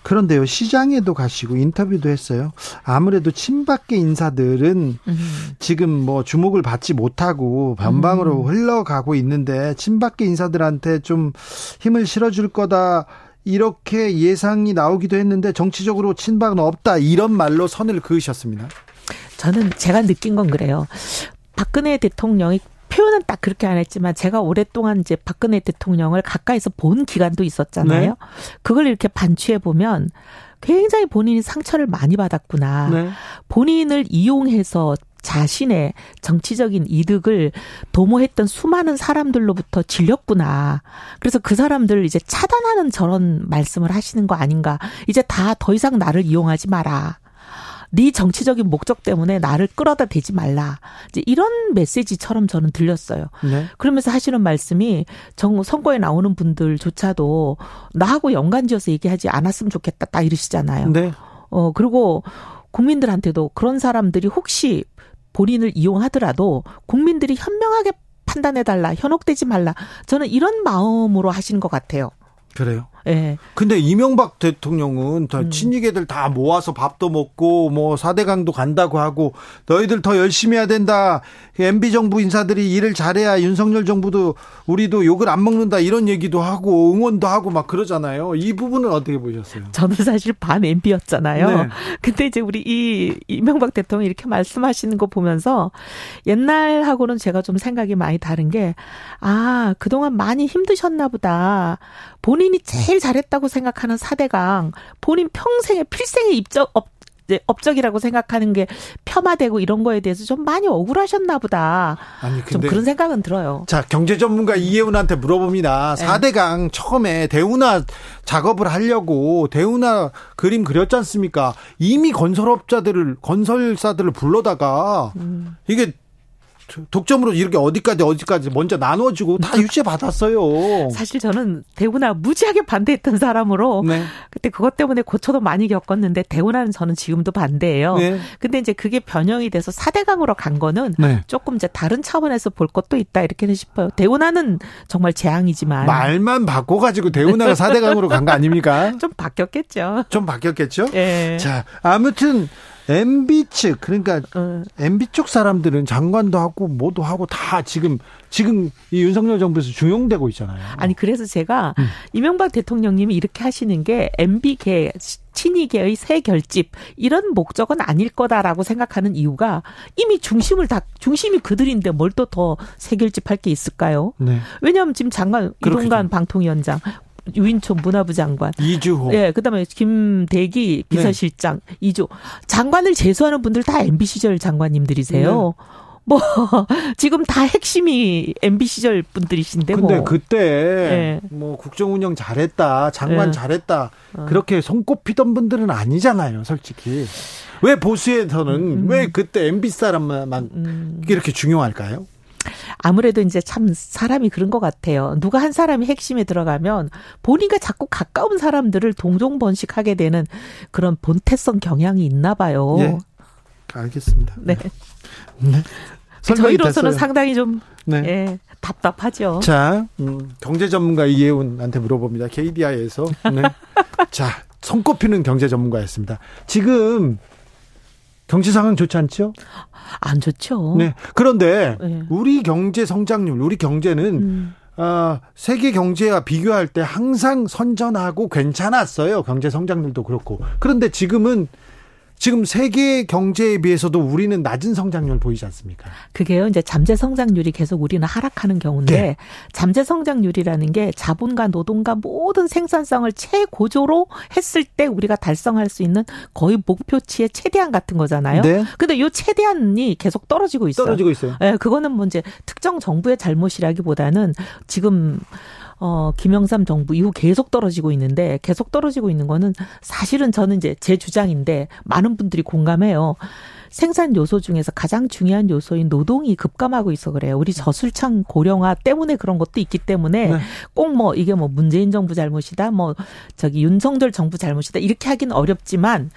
그런데요, 시장에도 가시고 인터뷰도 했어요. 아무래도 친박계 인사들은 음. 지금 뭐 주목을 받지 못하고 변방으로 음. 흘러가고 있는데 친박계 인사들한테 좀 힘을 실어줄 거다. 이렇게 예상이 나오기도 했는데 정치적으로 친박은 없다. 이런 말로 선을 그으셨습니다. 저는 제가 느낀 건 그래요. 박근혜 대통령이 표현은 딱 그렇게 안 했지만 제가 오랫동안 이제 박근혜 대통령을 가까이서 본 기간도 있었잖아요. 네. 그걸 이렇게 반추해 보면 굉장히 본인이 상처를 많이 받았구나. 네. 본인을 이용해서 자신의 정치적인 이득을 도모했던 수많은 사람들로부터 질렸구나. 그래서 그 사람들을 이제 차단하는 저런 말씀을 하시는 거 아닌가. 이제 다 더 이상 나를 이용하지 마라. 네 정치적인 목적 때문에 나를 끌어다 대지 말라. 이제 이런 메시지처럼 저는 들렸어요. 네. 그러면서 하시는 말씀이 정 선거에 나오는 분들조차도 나하고 연관지어서 얘기하지 않았으면 좋겠다. 딱 이러시잖아요. 네. 어 그리고 국민들한테도 그런 사람들이 혹시 본인을 이용하더라도 국민들이 현명하게 판단해 달라. 현혹되지 말라. 저는 이런 마음으로 하시는 것 같아요. 그래요? 예. 근데 이명박 대통령은 더 음. 친이계들 다 모아서 밥도 먹고 뭐 4대 강도 간다고 하고 너희들 더 열심히 해야 된다. MB 정부 인사들이 일을 잘해야 윤석열 정부도 우리도 욕을 안 먹는다 이런 얘기도 하고 응원도 하고 막 그러잖아요. 이 부분은 어떻게 보셨어요? 저는 사실 반 MB였잖아요. 네. 근데 이제 우리 이 이명박 대통령이 이렇게 말씀하시는 거 보면서 옛날하고는 제가 좀 생각이 많이 다른 게 아, 그동안 많이 힘드셨나 보다. 본인이 제일 잘했다고 생각하는 사대강 본인 평생의 필생의 입적 업 업적이라고 생각하는 게 폄하되고 이런 거에 대해서 좀 많이 억울하셨나 보다. 아니, 좀 그런 생각은 들어요. 자, 경제 전문가 이혜훈한테 물어봅니다. 네. 4대강 처음에 대운하 작업을 하려고 대운하 그림 그렸지 않습니까? 이미 건설업자들을, 건설사들을 불러다가 음. 이게 독점으로 이렇게 어디까지 어디까지 먼저 나눠주고 다 유죄 받았어요. 사실 저는 대우나 무지하게 반대했던 사람으로 네. 그때 그것 때문에 고초도 많이 겪었는데 대우나는 저는 지금도 반대예요. 네. 근데 이제 그게 변형이 돼서 4대강으로 간 거는 네. 조금 이제 다른 차원에서 볼 것도 있다 이렇게는 싶어요. 대우나는 정말 재앙이지만 말만 바꿔 가지고 대우나가 4대강으로 간 거 아닙니까? 좀 바뀌었겠죠. 좀 바뀌었겠죠? 예. 자, 아무튼 MB 측 그러니까 어. MB 쪽 사람들은 장관도 하고 뭐도 하고 다 지금 지금 이 윤석열 정부에서 중용되고 있잖아요. 아니 그래서 제가 음. 이명박 대통령님이 이렇게 하시는 게 MB계 친이계의 새 결집 이런 목적은 아닐 거다라고 생각하는 이유가 이미 중심을 다 중심이 그들인데 뭘 또 더 새 결집할 게 있을까요? 네. 왜냐하면 지금 장관 이동관 방통위원장 유인총 문화부 장관. 이주호. 예, 그다음에 김대기 비서실장 네. 이주 장관을 제수하는 분들 다 MB 시절 장관님들이세요. 네. 뭐 지금 다 핵심이 MB 시절 분들이신데 근데 뭐. 그때 네. 뭐 국정 운영 잘했다, 장관 네. 잘했다 어. 그렇게 손꼽히던 분들은 아니잖아요, 솔직히. 왜 보수에서는 음. 왜 그때 MB 사람만 음. 이렇게 중요할까요? 아무래도 이제 참 사람이 그런 것 같아요. 누가 한 사람이 핵심에 들어가면 본인과 자꾸 가까운 사람들을 동종번식하게 되는 그런 본태성 경향이 있나 봐요. 네. 알겠습니다. 네. 네. 저희로서는 됐어요. 상당히 좀 네. 예, 답답하죠. 자, 음, 경제 전문가 이예훈한테 물어봅니다. KDI에서. 네. 자, 손꼽히는 경제 전문가였습니다. 지금 경제 상황 좋지 않죠? 안 좋죠. 네. 그런데 네. 우리 경제 성장률, 우리 경제는 음. 어, 세계 경제와 비교할 때 항상 선전하고 괜찮았어요. 경제 성장률도 그렇고. 그런데 지금은 지금 세계 경제에 비해서도 우리는 낮은 성장률 보이지 않습니까? 그게요. 이제 잠재 성장률이 계속 우리는 하락하는 경우인데 네. 잠재 성장률이라는 게 자본과 노동과 모든 생산성을 최고조로 했을 때 우리가 달성할 수 있는 거의 목표치의 최대한 같은 거잖아요. 네. 근데 요 최대한이 계속 떨어지고 있어요. 떨어지고 있어요. 예, 네, 그거는 뭐 이제 특정 정부의 잘못이라기보다는 지금 어, 김영삼 정부 이후 계속 떨어지고 있는데 계속 떨어지고 있는 거는 사실은 저는 이제 제 주장인데 많은 분들이 공감해요. 생산 요소 중에서 가장 중요한 요소인 노동이 급감하고 있어 그래요. 우리 저술창 고령화 때문에 그런 것도 있기 때문에 네. 꼭뭐 이게 뭐 문재인 정부 잘못이다, 뭐 저기 윤석열 정부 잘못이다 이렇게 하기는 어렵지만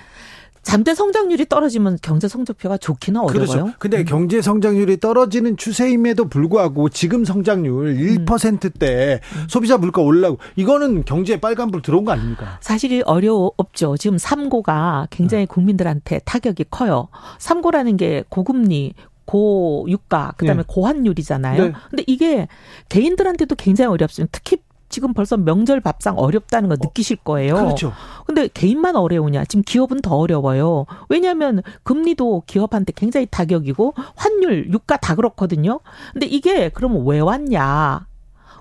잠재 성장률이 떨어지면 경제 성적표가 좋기는 어려워요. 그렇죠. 근데 음. 경제 성장률이 떨어지는 추세임에도 불구하고 지금 성장률 1%대 음. 소비자 물가 올라고 이거는 경제에 빨간불 들어온 거 아닙니까? 사실이 어려워 없죠. 지금 삼고가 굉장히 네. 국민들한테 타격이 커요. 삼고라는 게 고금리 고유가 그다음에 네. 고환율이잖아요. 네. 근데 이게 개인들한테도 굉장히 어렵습니다. 특히 지금 벌써 명절 밥상 어렵다는 거 어, 느끼실 거예요. 그렇죠. 근데 개인만 어려우냐? 지금 기업은 더 어려워요. 왜냐하면 금리도 기업한테 굉장히 타격이고 환율, 유가 다 그렇거든요. 근데 이게 그러면 왜 왔냐?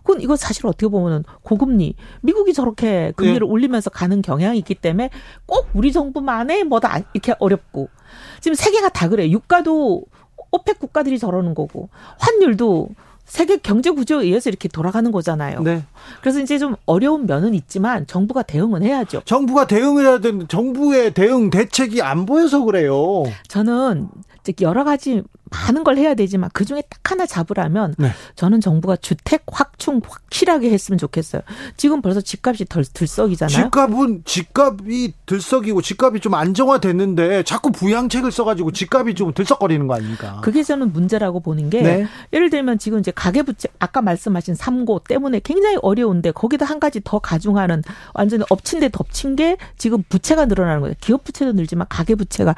그건 이거 사실 어떻게 보면은 고금리 미국이 저렇게 금리를 네. 올리면서 가는 경향이 있기 때문에 꼭 우리 정부만의 뭐다 이렇게 어렵고 지금 세계가 다 그래 요. 유가도 오펙 국가들이 저러는 거고 환율도 세계 경제 구조에 의해서 이렇게 돌아가는 거잖아요. 네. 그래서 이제 좀 어려운 면은 있지만 정부가 대응은 해야죠. 정부가 대응을 해야 되는 정부의 대응 대책이 안 보여서 그래요. 저는 여러 가지 많은 걸 해야 되지만 그 중에 딱 하나 잡으라면 네. 저는 정부가 주택 확충 확실하게 했으면 좋겠어요. 지금 벌써 집값이 덜 들썩이잖아요. 집값은 집값이 들썩이고 집값이 좀 안정화됐는데 자꾸 부양책을 써가지고 집값이 좀 들썩거리는 거 아닙니까? 그게 저는 문제라고 보는 게 네. 예를 들면 지금 이제 가계부채 아까 말씀하신 삼고 때문에 굉장히 어려운데 거기다 한 가지 더 가중하는 완전히 엎친 데 덮친 게 지금 부채가 늘어나는 거예요. 기업 부채도 늘지만 가계 부채가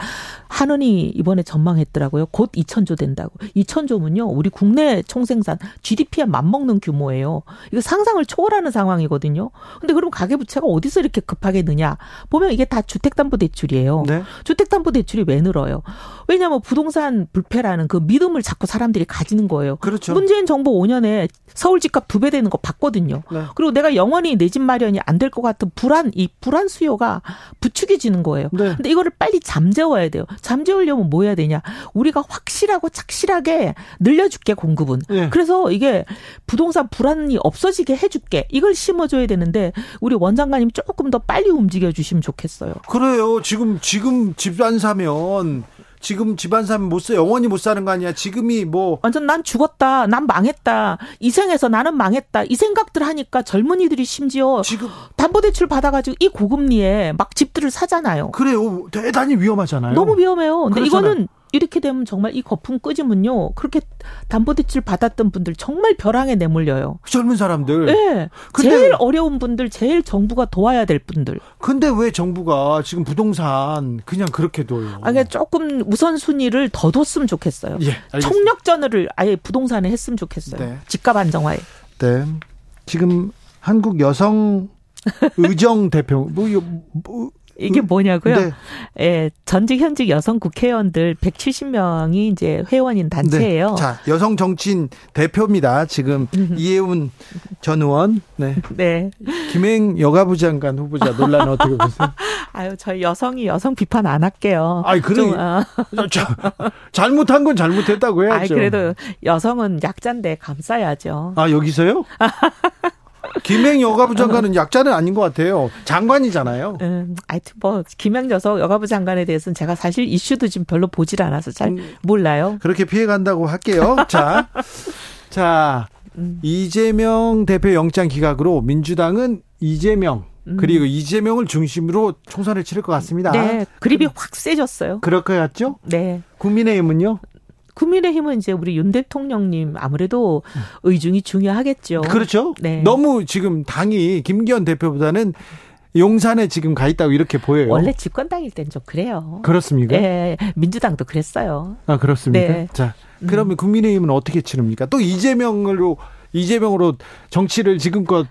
한은이 이번에 전망했더라고요. 곧2 천조 된다고. 2천조면요. 우리 국내 총생산 GDP에 맞먹는 규모예요. 이거 상상을 초월하는 상황이거든요. 근데 그럼 가계 부채가 어디서 이렇게 급하게 느냐? 보면 이게 다 주택담보대출이에요. 네. 주택담보대출이 왜 늘어요? 왜냐하면 부동산 불패라는 그 믿음을 자꾸 사람들이 가지는 거예요. 그렇죠. 문재인 정부 5년에 서울 집값 두 배 되는 거 봤거든요. 네. 그리고 내가 영원히 내 집 마련이 안 될 것 같은 불안, 이 불안 수요가 부추겨지는 거예요. 네. 근데 이거를 빨리 잠재워야 돼요. 잠재우려면 뭐 해야 되냐? 우리가 확실 하고 착실하게 늘려줄게 공급은. 네. 그래서 이게 부동산 불안이 없어지게 해줄게. 이걸 심어줘야 되는데 우리 원장관님 조금 더 빨리 움직여 주시면 좋겠어요. 그래요. 지금 지금 집 안 사면 지금 집안 사면 못 사, 영원히 못 사는 거 아니야. 지금이 뭐. 완전 난 죽었다. 난 망했다. 이 생에서 나는 망했다. 이 생각들 하니까 젊은이들이 심지어. 지금. 담보대출 받아가지고 이 고금리에 막 집들을 사잖아요. 그래요. 대단히 위험하잖아요. 너무 위험해요. 근데 그렇잖아요. 이거는 이렇게 되면 정말 이 거품 끄지면요. 그렇게 담보대출 받았던 분들 정말 벼랑에 내몰려요. 젊은 사람들. 네. 근데 제일 어려운 분들, 제일 정부가 도와야 될 분들. 근데 왜 정부가 지금 부동산 그냥 그렇게 둬요? 아, 그냥 조금 우선순위를 더 뒀으면 좋겠어요. 예, 총력전을 아예 부동산에 했으면 좋겠어요. 네. 집값 안정화에. 네. 지금 한국 여성 의정 대표 뭐, 뭐 이게 음, 뭐냐고요? 네. 예, 전직 현직 여성 국회의원들 170명이 이제 회원인 단체예요. 네. 자, 여성 정치인 대표입니다. 지금 이혜훈 전 의원, 네. 네. 김행 여가부 장관 후보자 논란 어떻게 보세요? 아유, 저희 여성이 여성 비판 안 할게요. 아니, 그래. 좀, 어. 잘못한 건 잘못했다고 해야죠. 아니, 그래도 여성은 약자인데 감싸야죠. 아, 여기서요? 김행 여가부 장관은 약자는 아닌 것 같아요. 장관이잖아요. 음, 하여튼 뭐 김행 여서 여가부 장관에 대해서는 제가 사실 이슈도 지금 별로 보질 않아서 잘 음, 몰라요. 그렇게 피해 간다고 할게요. 자, 자 음. 이재명 대표 영장 기각으로 민주당은 이재명 음. 그리고 이재명을 중심으로 총선을 치를 것 같습니다. 네, 그립이 확 세졌어요. 그럴 것 같죠? 네. 국민의힘은요? 국민의힘은 이제 우리 윤 대통령님 아무래도 의중이 중요하겠죠. 그렇죠. 네. 너무 지금 당이 김기현 대표보다는 용산에 지금 가 있다고 이렇게 보여요. 원래 집권당일 땐 좀 그래요. 그렇습니까? 네, 민주당도 그랬어요. 아 그렇습니까? 네. 자, 그러면 음. 국민의힘은 어떻게 치릅니까? 또 이재명으로 이재명으로 정치를 지금껏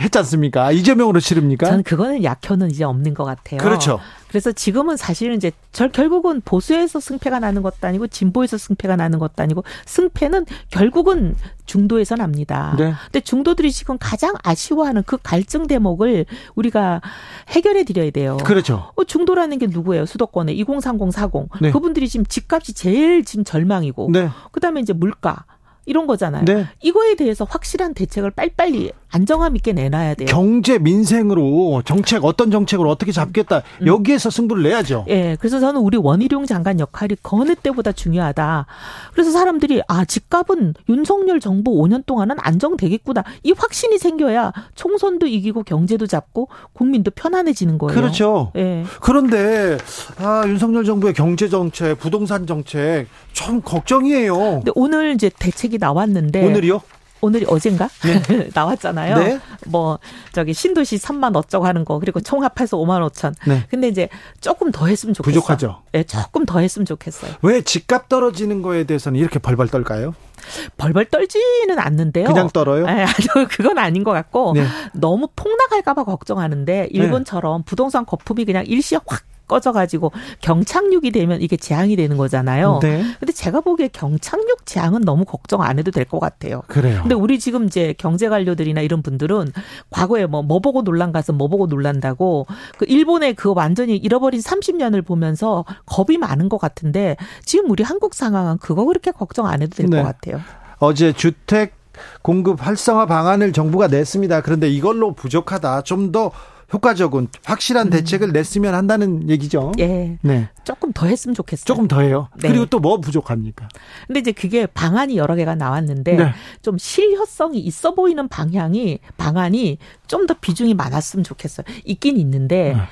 했지 않습니까? 이재명으로 치릅니까? 저는 그거는 약효는 이제 없는 것 같아요. 그렇죠. 그래서 지금은 사실은 이제 절 결국은 보수에서 승패가 나는 것도 아니고 진보에서 승패가 나는 것도 아니고 승패는 결국은 중도에서 납니다. 네. 근데 중도들이 지금 가장 아쉬워하는 그 갈증 대목을 우리가 해결해 드려야 돼요. 그렇죠. 어, 중도라는 게 누구예요? 수도권에 2030, 40. 네. 그분들이 지금 집값이 제일 지금 절망이고 네. 그다음에 이제 물가 이런 거잖아요. 네. 이거에 대해서 확실한 대책을 빨리빨리 안정감 있게 내놔야 돼요. 경제 민생으로 정책 어떤 정책을 어떻게 잡겠다 음. 여기에서 승부를 내야죠. 예. 네, 그래서 저는 우리 원희룡 장관 역할이 그 어느 때보다 중요하다. 그래서 사람들이 아 집값은 윤석열 정부 5년 동안은 안정되겠구나 이 확신이 생겨야 총선도 이기고 경제도 잡고 국민도 편안해지는 거예요. 그렇죠. 예. 네. 그런데 아 윤석열 정부의 경제 정책, 부동산 정책 좀 걱정이에요. 근데 오늘 이제 대책이 나왔는데 오늘이요? 오늘이 어젠가 네. 나왔잖아요. 네. 뭐 저기 신도시 3만 어쩌고 하는 거 그리고 총합해서 5만 5천. 네. 근데 이제 조금 더 했으면 좋겠어요. 부족하죠. 네, 조금 더 했으면 좋겠어요. 왜 집값 떨어지는 거에 대해서는 이렇게 벌벌 떨까요? 벌벌 떨지는 않는데요. 그냥 떨어요? 네, 그건 아닌 것 같고 네. 너무 폭락할까봐 걱정하는데 일본처럼 부동산 거품이 그냥 일시에 확 꺼져가지고 경착륙이 되면 이게 재앙이 되는 거잖아요. 네. 근데 제가 보기에 경착륙 재앙은 너무 걱정 안 해도 될 것 같아요. 그래요. 근데 우리 지금 이제 경제 관료들이나 이런 분들은 과거에 뭐, 뭐 보고 논란 가서 뭐 보고 논란다고 그 일본의 그 완전히 잃어버린 30년을 보면서 겁이 많은 것 같은데 지금 우리 한국 상황은 그거 그렇게 걱정 안 해도 될것 네. 같아요. 어제 주택 공급 활성화 방안을 정부가 냈습니다. 그런데 이걸로 부족하다. 좀 더 효과적인 확실한 음. 대책을 냈으면 한다는 얘기죠. 예. 네. 조금 더 했으면 좋겠어요. 조금 더 해요. 네. 그리고 또 뭐 부족합니까? 근데 이제 그게 방안이 여러 개가 나왔는데 네. 좀 실효성이 있어 보이는 방향이 방안이 좀 더 비중이 많았으면 좋겠어요. 있긴 있는데 네.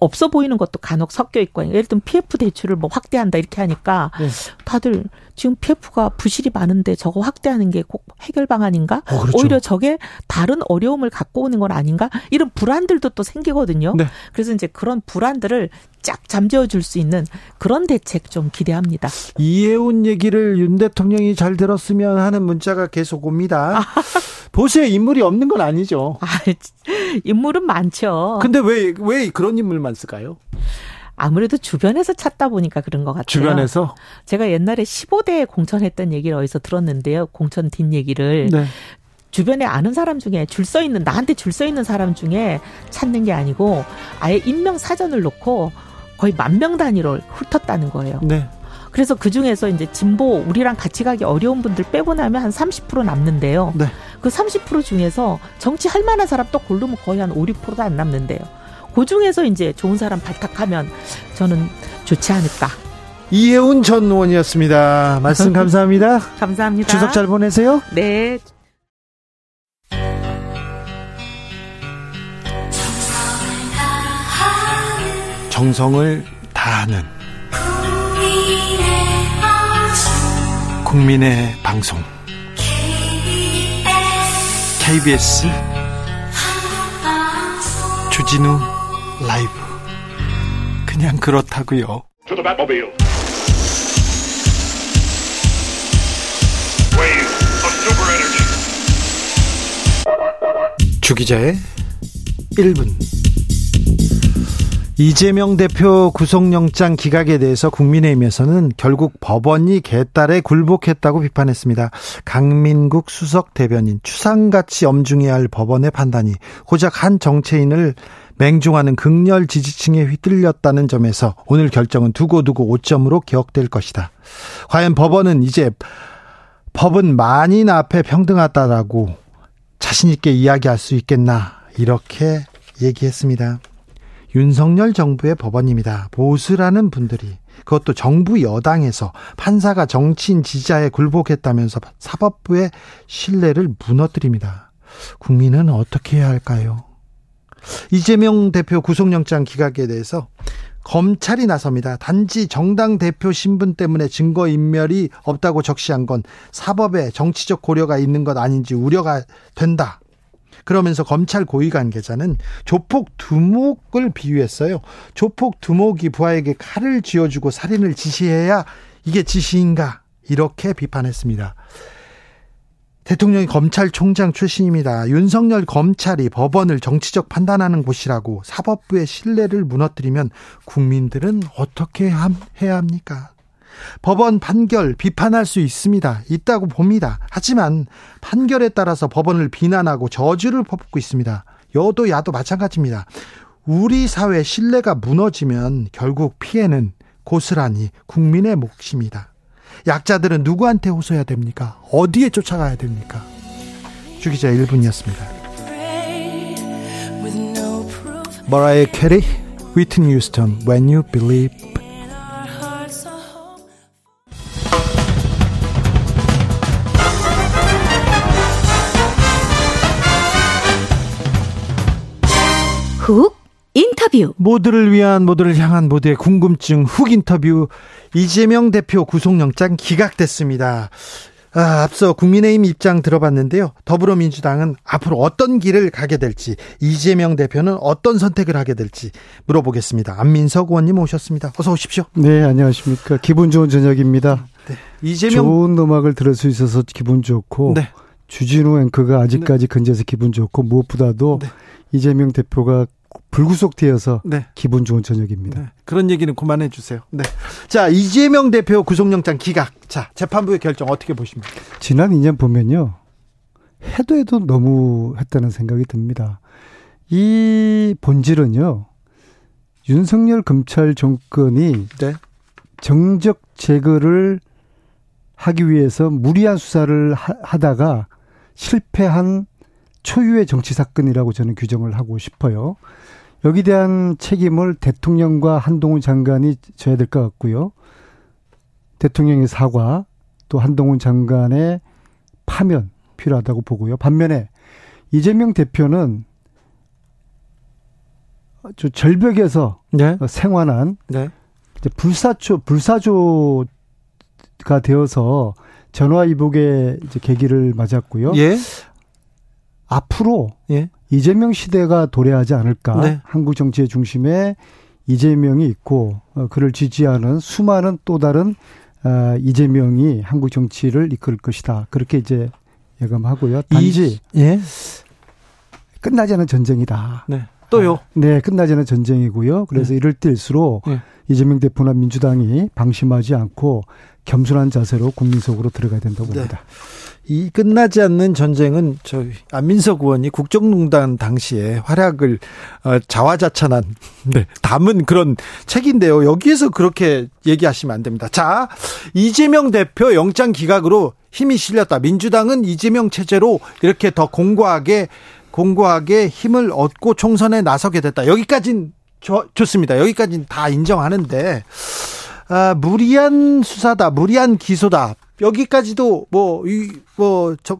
없어 보이는 것도 간혹 섞여 있고 예를 들면 PF 대출을 뭐 확대한다 이렇게 하니까 네. 다들 지금 PF가 부실이 많은데 저거 확대하는 게 꼭 해결 방안인가? 어, 그렇죠. 오히려 저게 다른 어려움을 갖고 오는 건 아닌가? 이런 불안들도 또 생기거든요. 네. 그래서 이제 그런 불안들을 쫙 잠재워 줄 수 있는 그런 대책 좀 기대합니다. 이해운 얘기를 윤 대통령이 잘 들었으면 하는 문자가 계속 옵니다. 보수에 인물이 없는 건 아니죠. 아, 인물은 많죠. 근데 왜, 왜 그런 인물만 쓸까요? 아무래도 주변에서 찾다 보니까 그런 것 같아요. 주변에서? 제가 옛날에 15대 공천했던 얘기를 어디서 들었는데요. 공천 뒷 얘기를. 네. 주변에 아는 사람 중에 줄 서 있는, 나한테 줄 서 있는 사람 중에 찾는 게 아니고 아예 인명 사전을 놓고 거의 만 명 단위로 훑었다는 거예요. 네. 그래서 그 중에서 이제 진보 우리랑 같이 가기 어려운 분들 빼고 나면 한 30% 남는데요. 네. 그 30% 중에서 정치 할 만한 사람 또 고르면 거의 한 5, 6%도 안 남는데요. 그 중에서 이제 좋은 사람 발탁하면 저는 좋지 않을까. 이혜훈 전 의원이었습니다. 말씀 감사합니다. 감사합니다. 추석 잘 보내세요. 네. 정성을 다하는 국민의 방송 KBS 주진우 라이브 그냥 그렇다고요. 주기자의 1분 이재명 대표 구속영장 기각에 대해서 국민의힘에서는 결국 법원이 개딸에 굴복했다고 비판했습니다. 강민국 수석 대변인 추상같이 엄중해야 할 법원의 판단이 고작 한 정치인을 맹종하는 극렬 지지층에 휘둘렸다는 점에서 오늘 결정은 두고두고 5점으로 기억될 것이다. 과연 법원은 이제 법은 만인 앞에 평등하다라고 자신있게 이야기할 수 있겠나 이렇게 얘기했습니다. 윤석열 정부의 법원입니다. 보수라는 분들이 그것도 정부 여당에서 판사가 정치인 지지자에 굴복했다면서 사법부의 신뢰를 무너뜨립니다. 국민은 어떻게 해야 할까요? 이재명 대표 구속영장 기각에 대해서 검찰이 나섭니다. 단지 정당 대표 신분 때문에 증거인멸이 없다고 적시한 건 사법에 정치적 고려가 있는 것 아닌지 우려가 된다. 그러면서 검찰 고위 관계자는 조폭 두목을 비유했어요. 조폭 두목이 부하에게 칼을 쥐어주고 살인을 지시해야 이게 지시인가? 이렇게 비판했습니다. 대통령이 검찰총장 출신입니다. 윤석열 검찰이 법원을 정치적 판단하는 곳이라고 사법부의 신뢰를 무너뜨리면 국민들은 어떻게 해야 합니까? 법원 판결 비판할 수 있습니다. 있다고 봅니다. 하지만 판결에 따라서 법원을 비난하고 저주를 퍼붓고 있습니다. 여도 야도 마찬가지입니다. 우리 사회 신뢰가 무너지면 결국 피해는 고스란히 국민의 몫입니다. 약자들은 누구한테 호소해야 됩니까? 어디에 쫓아가야 됩니까? 주기자 1분이었습니다. 머라이어 캐리, 위트니 유스턴, When You Believe 훅 인터뷰. 모두를 위한 모두를 향한 모두의 궁금증 훅 인터뷰. 이재명 대표 구속영장 기각됐습니다. 아, 앞서 국민의힘 입장 들어봤는데요. 더불어민주당은 앞으로 어떤 길을 가게 될지, 이재명 대표는 어떤 선택을 하게 될지 물어보겠습니다. 안민석 의원님 오셨습니다. 어서 오십시오. 네, 안녕하십니까. 기분 좋은 저녁입니다. 네. 이재명 좋은 음악을 들을 수 있어서 기분 좋고, 네. 주진우 앵커가 아직까지 네. 근처에서 기분 좋고 무엇보다도 네. 이재명 대표가 불구속되어서 네. 기분 좋은 저녁입니다. 네. 그런 얘기는 그만해 주세요. 네. 자, 이재명 대표 구속영장 기각. 자, 재판부의 결정 어떻게 보십니까? 지난 2년 보면요. 해도 해도 너무 했다는 생각이 듭니다. 이 본질은요. 윤석열 검찰 정권이 네. 정적 제거를 하기 위해서 무리한 수사를 하다가 실패한 초유의 정치 사건이라고 저는 규정을 하고 싶어요. 여기 대한 책임을 대통령과 한동훈 장관이 져야 될 것 같고요. 대통령의 사과, 또 한동훈 장관의 파면 필요하다고 보고요. 반면에 이재명 대표는 저 절벽에서 네. 생활한 네. 이제 불사조 불사조가 되어서 전화위복의 이제 계기를 맞았고요. 예. 앞으로 예. 이재명 시대가 도래하지 않을까. 네. 한국 정치의 중심에 이재명이 있고 어, 그를 지지하는 수많은 또 다른 어, 이재명이 한국 정치를 이끌 것이다. 그렇게 이제 예감하고요. 단지 이, 예. 끝나지 않은 전쟁이다. 네. 또요? 아, 네, 끝나지 않은 전쟁이고요. 그래서 네. 이럴 때일수록 네. 이재명 대표나 민주당이 방심하지 않고 겸손한 자세로 국민 속으로 들어가야 된다고 네. 봅니다. 이 끝나지 않는 전쟁은 저 안민석 의원이 국정농단 당시에 활약을 어, 자화자찬한 네, 담은 그런 책인데요. 여기에서 그렇게 얘기하시면 안 됩니다. 자, 이재명 대표 영장 기각으로 힘이 실렸다. 민주당은 이재명 체제로 이렇게 더 공고하게 공고하게 힘을 얻고 총선에 나서게 됐다. 여기까진 좋습니다. 여기까지는 다 인정하는데 아, 무리한 수사다, 무리한 기소다. 여기까지도 뭐, 이, 뭐, 저,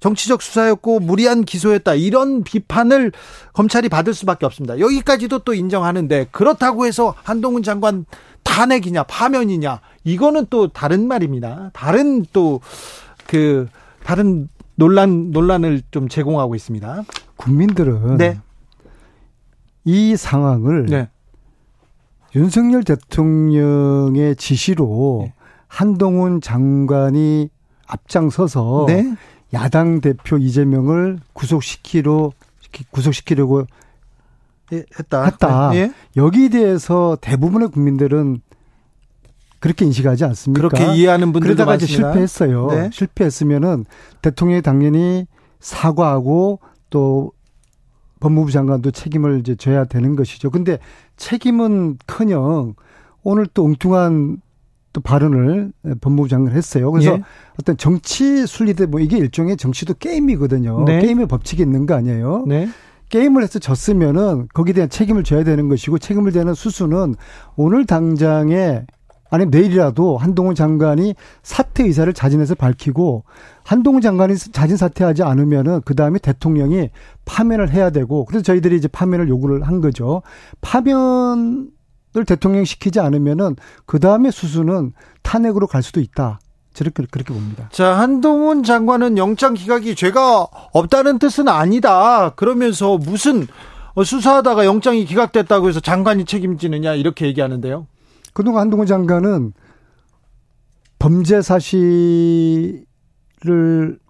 정치적 수사였고 무리한 기소였다. 이런 비판을 검찰이 받을 수밖에 없습니다. 여기까지도 또 인정하는데 그렇다고 해서 한동훈 장관 탄핵이냐, 파면이냐. 이거는 또 다른 말입니다. 다른 또 그, 다른 논란, 논란을 좀 제공하고 있습니다. 국민들은. 네. 이 상황을. 네. 윤석열 대통령의 지시로 네. 한동훈 장관이 앞장서서 네? 야당 대표 이재명을 구속시키려 구속시키려고 했다. 했다. 예? 여기에 대해서 대부분의 국민들은 그렇게 인식하지 않습니까? 그렇게 이해하는 분들도 그러다가 많습니다. 이제 실패했어요. 네? 실패했으면은 대통령이 당연히 사과하고 또 법무부 장관도 책임을 이제 져야 되는 것이죠. 근데 책임은 커녕 오늘 또 엉뚱한 또 발언을 법무부 장관 했어요. 그래서 예. 어떤 정치 순리대 뭐 이게 일종의 정치도 게임이거든요. 네. 게임의 법칙이 있는 거 아니에요. 네. 게임을 해서 졌으면은 거기에 대한 책임을 져야 되는 것이고 책임을 되는 수수는 오늘 당장에 아니면 내일이라도 한동훈 장관이 사퇴 의사를 자진해서 밝히고 한동훈 장관이 자진 사퇴하지 않으면은 그 다음에 대통령이 파면을 해야 되고 그래서 저희들이 이제 파면을 요구를 한 거죠. 파면 을 대통령 시키지 않으면은 그 다음에 수순은 탄핵으로 갈 수도 있다. 저렇게 그렇게 봅니다. 자 한동훈 장관은 영장 기각이 죄가 없다는 뜻은 아니다. 그러면서 무슨 수사하다가 영장이 기각됐다고 해서 장관이 책임지느냐 이렇게 얘기하는데요. 그동안 한동훈 장관은 범죄 사실을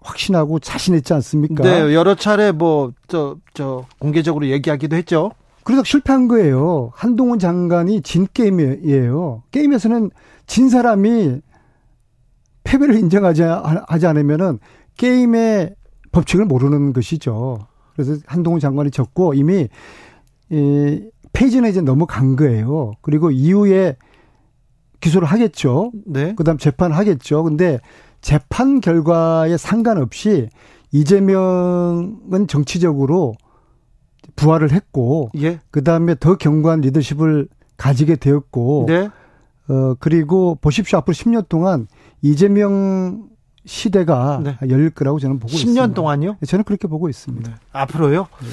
확신하고 자신했지 않습니까? 네, 여러 차례 뭐 저 저 공개적으로 얘기하기도 했죠. 그래서 실패한 거예요. 한동훈 장관이 진 게임이에요. 게임에서는 진 사람이 패배를 인정하지 하지 않으면은 게임의 법칙을 모르는 것이죠. 그래서 한동훈 장관이 졌고 이미 이 페이지는 이제 넘어간 거예요. 그리고 이후에 기소를 하겠죠. 네. 그다음 재판 하겠죠. 근데 재판 결과에 상관없이 이재명은 정치적으로 부활을 했고 예. 그다음에 더 견고한 리더십을 가지게 되었고 네. 어 그리고 보십시오 앞으로 10년 동안 이재명 시대가 네. 열릴 거라고 저는 보고 10년 있습니다. 10년 동안요? 네, 저는 그렇게 보고 있습니다. 네. 앞으로요? 네.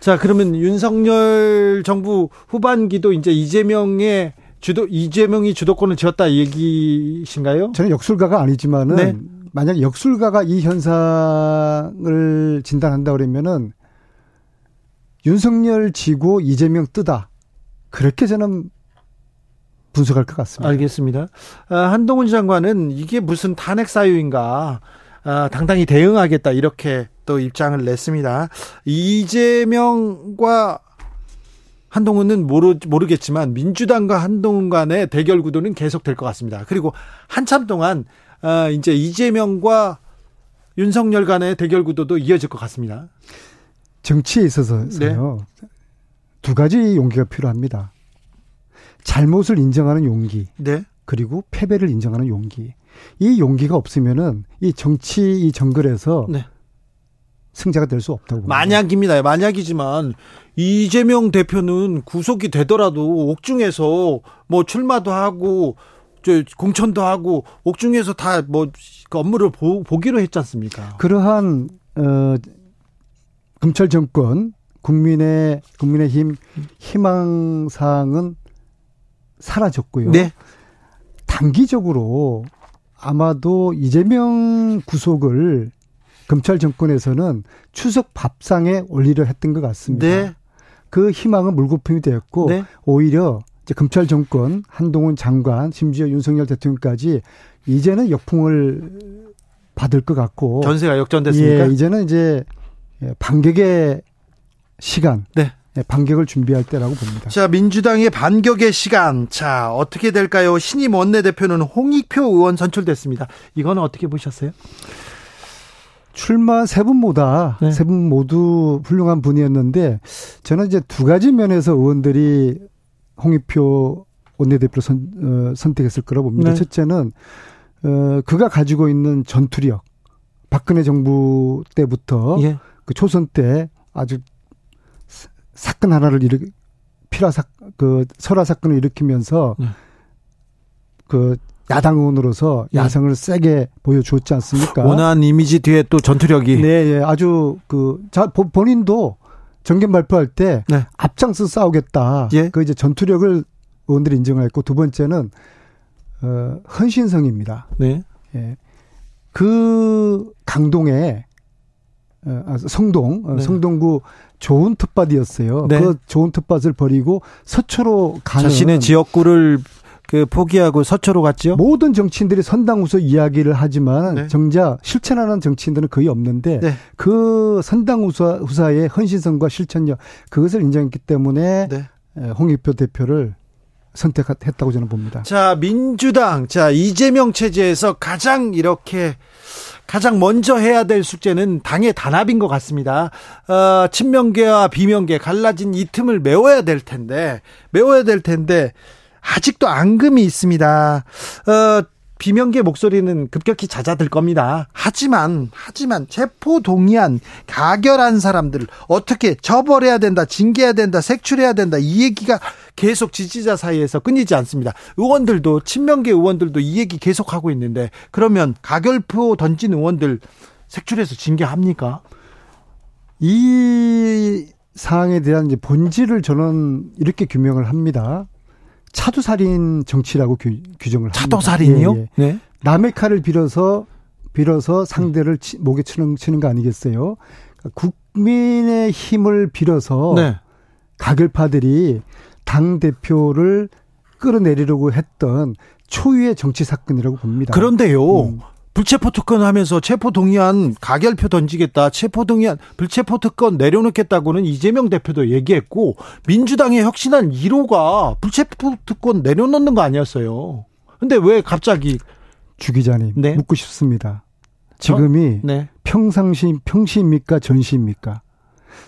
자, 그러면 윤석열 정부 후반기도 이제 이재명의 주도 이재명이 주도권을 쥐었다 얘기신가요? 저는 역술가가 아니지만은 네. 만약 역술가가 이 현상을 진단한다 그러면은 윤석열 지고 이재명 뜨다. 그렇게 저는 분석할 것 같습니다. 알겠습니다. 아, 한동훈 장관은 이게 무슨 탄핵 사유인가. 아, 당당히 대응하겠다 이렇게 또 입장을 냈습니다. 이재명과 한동훈은 모르, 모르겠지만 민주당과 한동훈 간의 대결 구도는 계속될 것 같습니다. 그리고 한참 동안 아, 이제 이재명과 윤석열 간의 대결 구도도 이어질 것 같습니다. 정치에 있어서요 네. 두 가지 용기가 필요합니다. 잘못을 인정하는 용기, 네. 그리고 패배를 인정하는 용기. 이 용기가 없으면은 이 정치 이 정글에서 네. 승자가 될 수 없다고 봅니다. 만약입니다. 만약이지만 이재명 대표는 구속이 되더라도 옥중에서 뭐 출마도 하고 저 공천도 하고 옥중에서 다 뭐 그 업무를 보, 보기로 했지 않습니까? 그러한 어 검찰 정권 국민의 국민의힘 희망 사항은 사라졌고요. 네. 단기적으로 아마도 이재명 구속을 검찰 정권에서는 추석 밥상에 올리려 했던 것 같습니다. 네. 그 희망은 물거품이 되었고 네. 오히려 이제 검찰 정권 한동훈 장관 심지어 윤석열 대통령까지 이제는 역풍을 받을 것 같고 전세가 역전됐습니까? 예, 이제는 이제 반격의 시간. 네. 네, 반격을 준비할 때라고 봅니다. 자, 민주당의 반격의 시간. 자, 어떻게 될까요? 신임 원내대표는 홍익표 의원 선출됐습니다. 이거는 어떻게 보셨어요? 출마 세 분보다 네. 세분 모두 훌륭한 분이었는데 저는 이제 두 가지 면에서 의원들이 홍익표 원내대표를 선, 어, 선택했을 거라고 봅니다. 네. 첫째는 어, 그가 가지고 있는 전투력. 박근혜 정부 때부터 예. 그 초선 때 아주 사건 하나를 일으 피라 사그 설화 사건을 일으키면서 네. 그 야당 의원으로서 네. 야성을 세게 보여주었지 않습니까? 원한 이미지 뒤에 또 전투력이 네, 예. 아주 그 자 본인도 정견 발표할 때 네. 앞장서 싸우겠다. 예. 그 이제 전투력을 의원들이 인정을 했고 두 번째는 어 헌신성입니다. 네. 예. 그 강동에 어, 아, 성동 어, 네. 성동구 좋은 텃밭이었어요. 네. 그 좋은 텃밭을 버리고 서초로 가는 자신의 지역구를 그 포기하고 서초로 갔죠. 모든 정치인들이 선당 후소 이야기를 하지만 네. 정작 실천하는 정치인들은 거의 없는데 네. 그 선당 후사, 후사의 헌신성과 실천력 그것을 인정했기 때문에 네. 홍익표 대표를 선택했다고 저는 봅니다. 자, 민주당, 자, 이재명 체제에서 가장 이렇게 가장 먼저 해야 될 숙제는 당의 단합인 것 같습니다. 어, 친명계와 비명계 갈라진 이 틈을 메워야 될 텐데, 메워야 될 텐데, 아직도 앙금이 있습니다. 어, 비명계 목소리는 급격히 잦아들 겁니다. 하지만 하지만 체포 동의안 가결한 사람들을 어떻게 처벌해야 된다, 징계해야 된다, 색출해야 된다 이 얘기가 계속 지지자 사이에서 끊이지 않습니다. 의원들도 친명계 의원들도 이 얘기 계속 하고 있는데 그러면 가결표 던진 의원들 색출해서 징계합니까? 이 사항에 대한 이제 본질을 저는 이렇게 규명을 합니다. 차도살인 정치라고 규, 정을 합니다. 차도살인이요? 예, 예. 네. 남의 칼을 빌어서 빌어서 상대를 치, 목에 치는 치는 거 아니겠어요? 그러니까 국민의 힘을 빌어서 네. 가결파들이 당 대표를 끌어내리려고 했던 초유의 정치 사건이라고 봅니다. 그런데요. 음. 불체포 특권 하면서 체포 동의안 가결표 던지겠다. 체포 동의안 불체포 특권 내려놓겠다고는 이재명 대표도 얘기했고 민주당의 혁신한 1호가 불체포 특권 내려놓는 거 아니었어요. 근데 왜 갑자기 주 기자님 네? 묻고 싶습니다. 지금이 네. 평상시 평시입니까 전시입니까?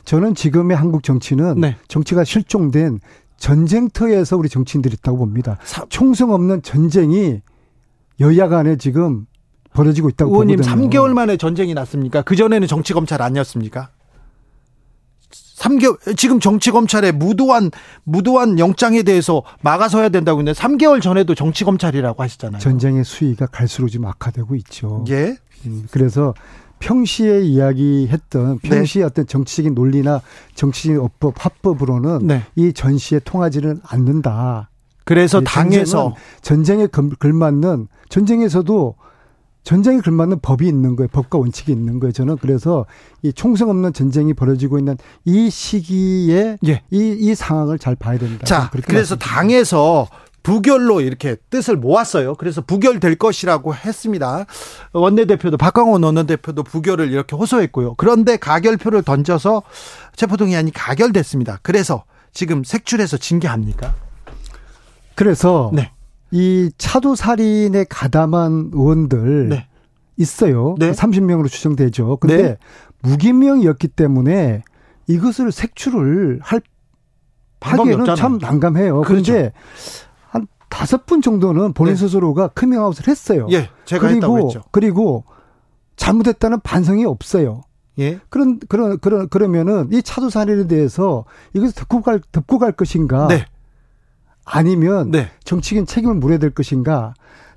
저는 지금의 한국 정치는 네. 정치가 실종된 전쟁터에서 우리 정치인들이 있다고 봅니다. 총성 없는 전쟁이 여야 간에 지금 벌어지고 있다고 의원님 보거든요. 3개월 만에 전쟁이 났습니까? 그 전에는 정치 검찰 아니었습니까? 3개월 지금 정치 검찰의 무도한 무도한 영장에 대해서 막아서야 된다고 했는데 3개월 전에도 정치 검찰이라고 하시잖아요. 전쟁의 수위가 갈수록 지금 악화되고 있죠. 예. 음, 그래서 평시에 이야기했던 네. 평시의 네. 어떤 정치적인 논리나 정치적인 어법 화법으로는 네. 이 전시에 통하지는 않는다. 그래서 당에서 전쟁에 걸맞는 전쟁에서도 전쟁에 걸맞는 법이 있는 거예요. 법과 원칙이 있는 거예요. 저는 그래서 이 총성 없는 전쟁이 벌어지고 있는 이 시기에 예. 이, 이 상황을 잘 봐야 된다. 자, 그래서 당에서 부결로 이렇게 뜻을 모았어요. 그래서 부결될 것이라고 했습니다. 원내대표도 박광원 원내대표도 부결을 이렇게 호소했고요. 그런데 가결표를 던져서 체포동의안이 가결됐습니다. 그래서 지금 색출해서 징계합니까? 그래서 네. 이 차도 살인에 가담한 의원들 네. 있어요. 네. 30명으로 추정되죠. 근데 네. 무기명이었기 때문에 이것을 색출을 할 하기에는 참 난감해요. 그렇죠. 그런데 한 다섯 분 정도는 본인 네. 스스로가 커밍아웃을 했어요. 예, 제가 그리고 했죠. 그리고 잘못했다는 반성이 없어요. 예. 그런 그런 그런 그러면은 이 차도 사례에 대해서 이것을 덮고 갈 덮고 갈 것인가? 네. 아니면 네. 정치인 책임을 물어야 될 것인가?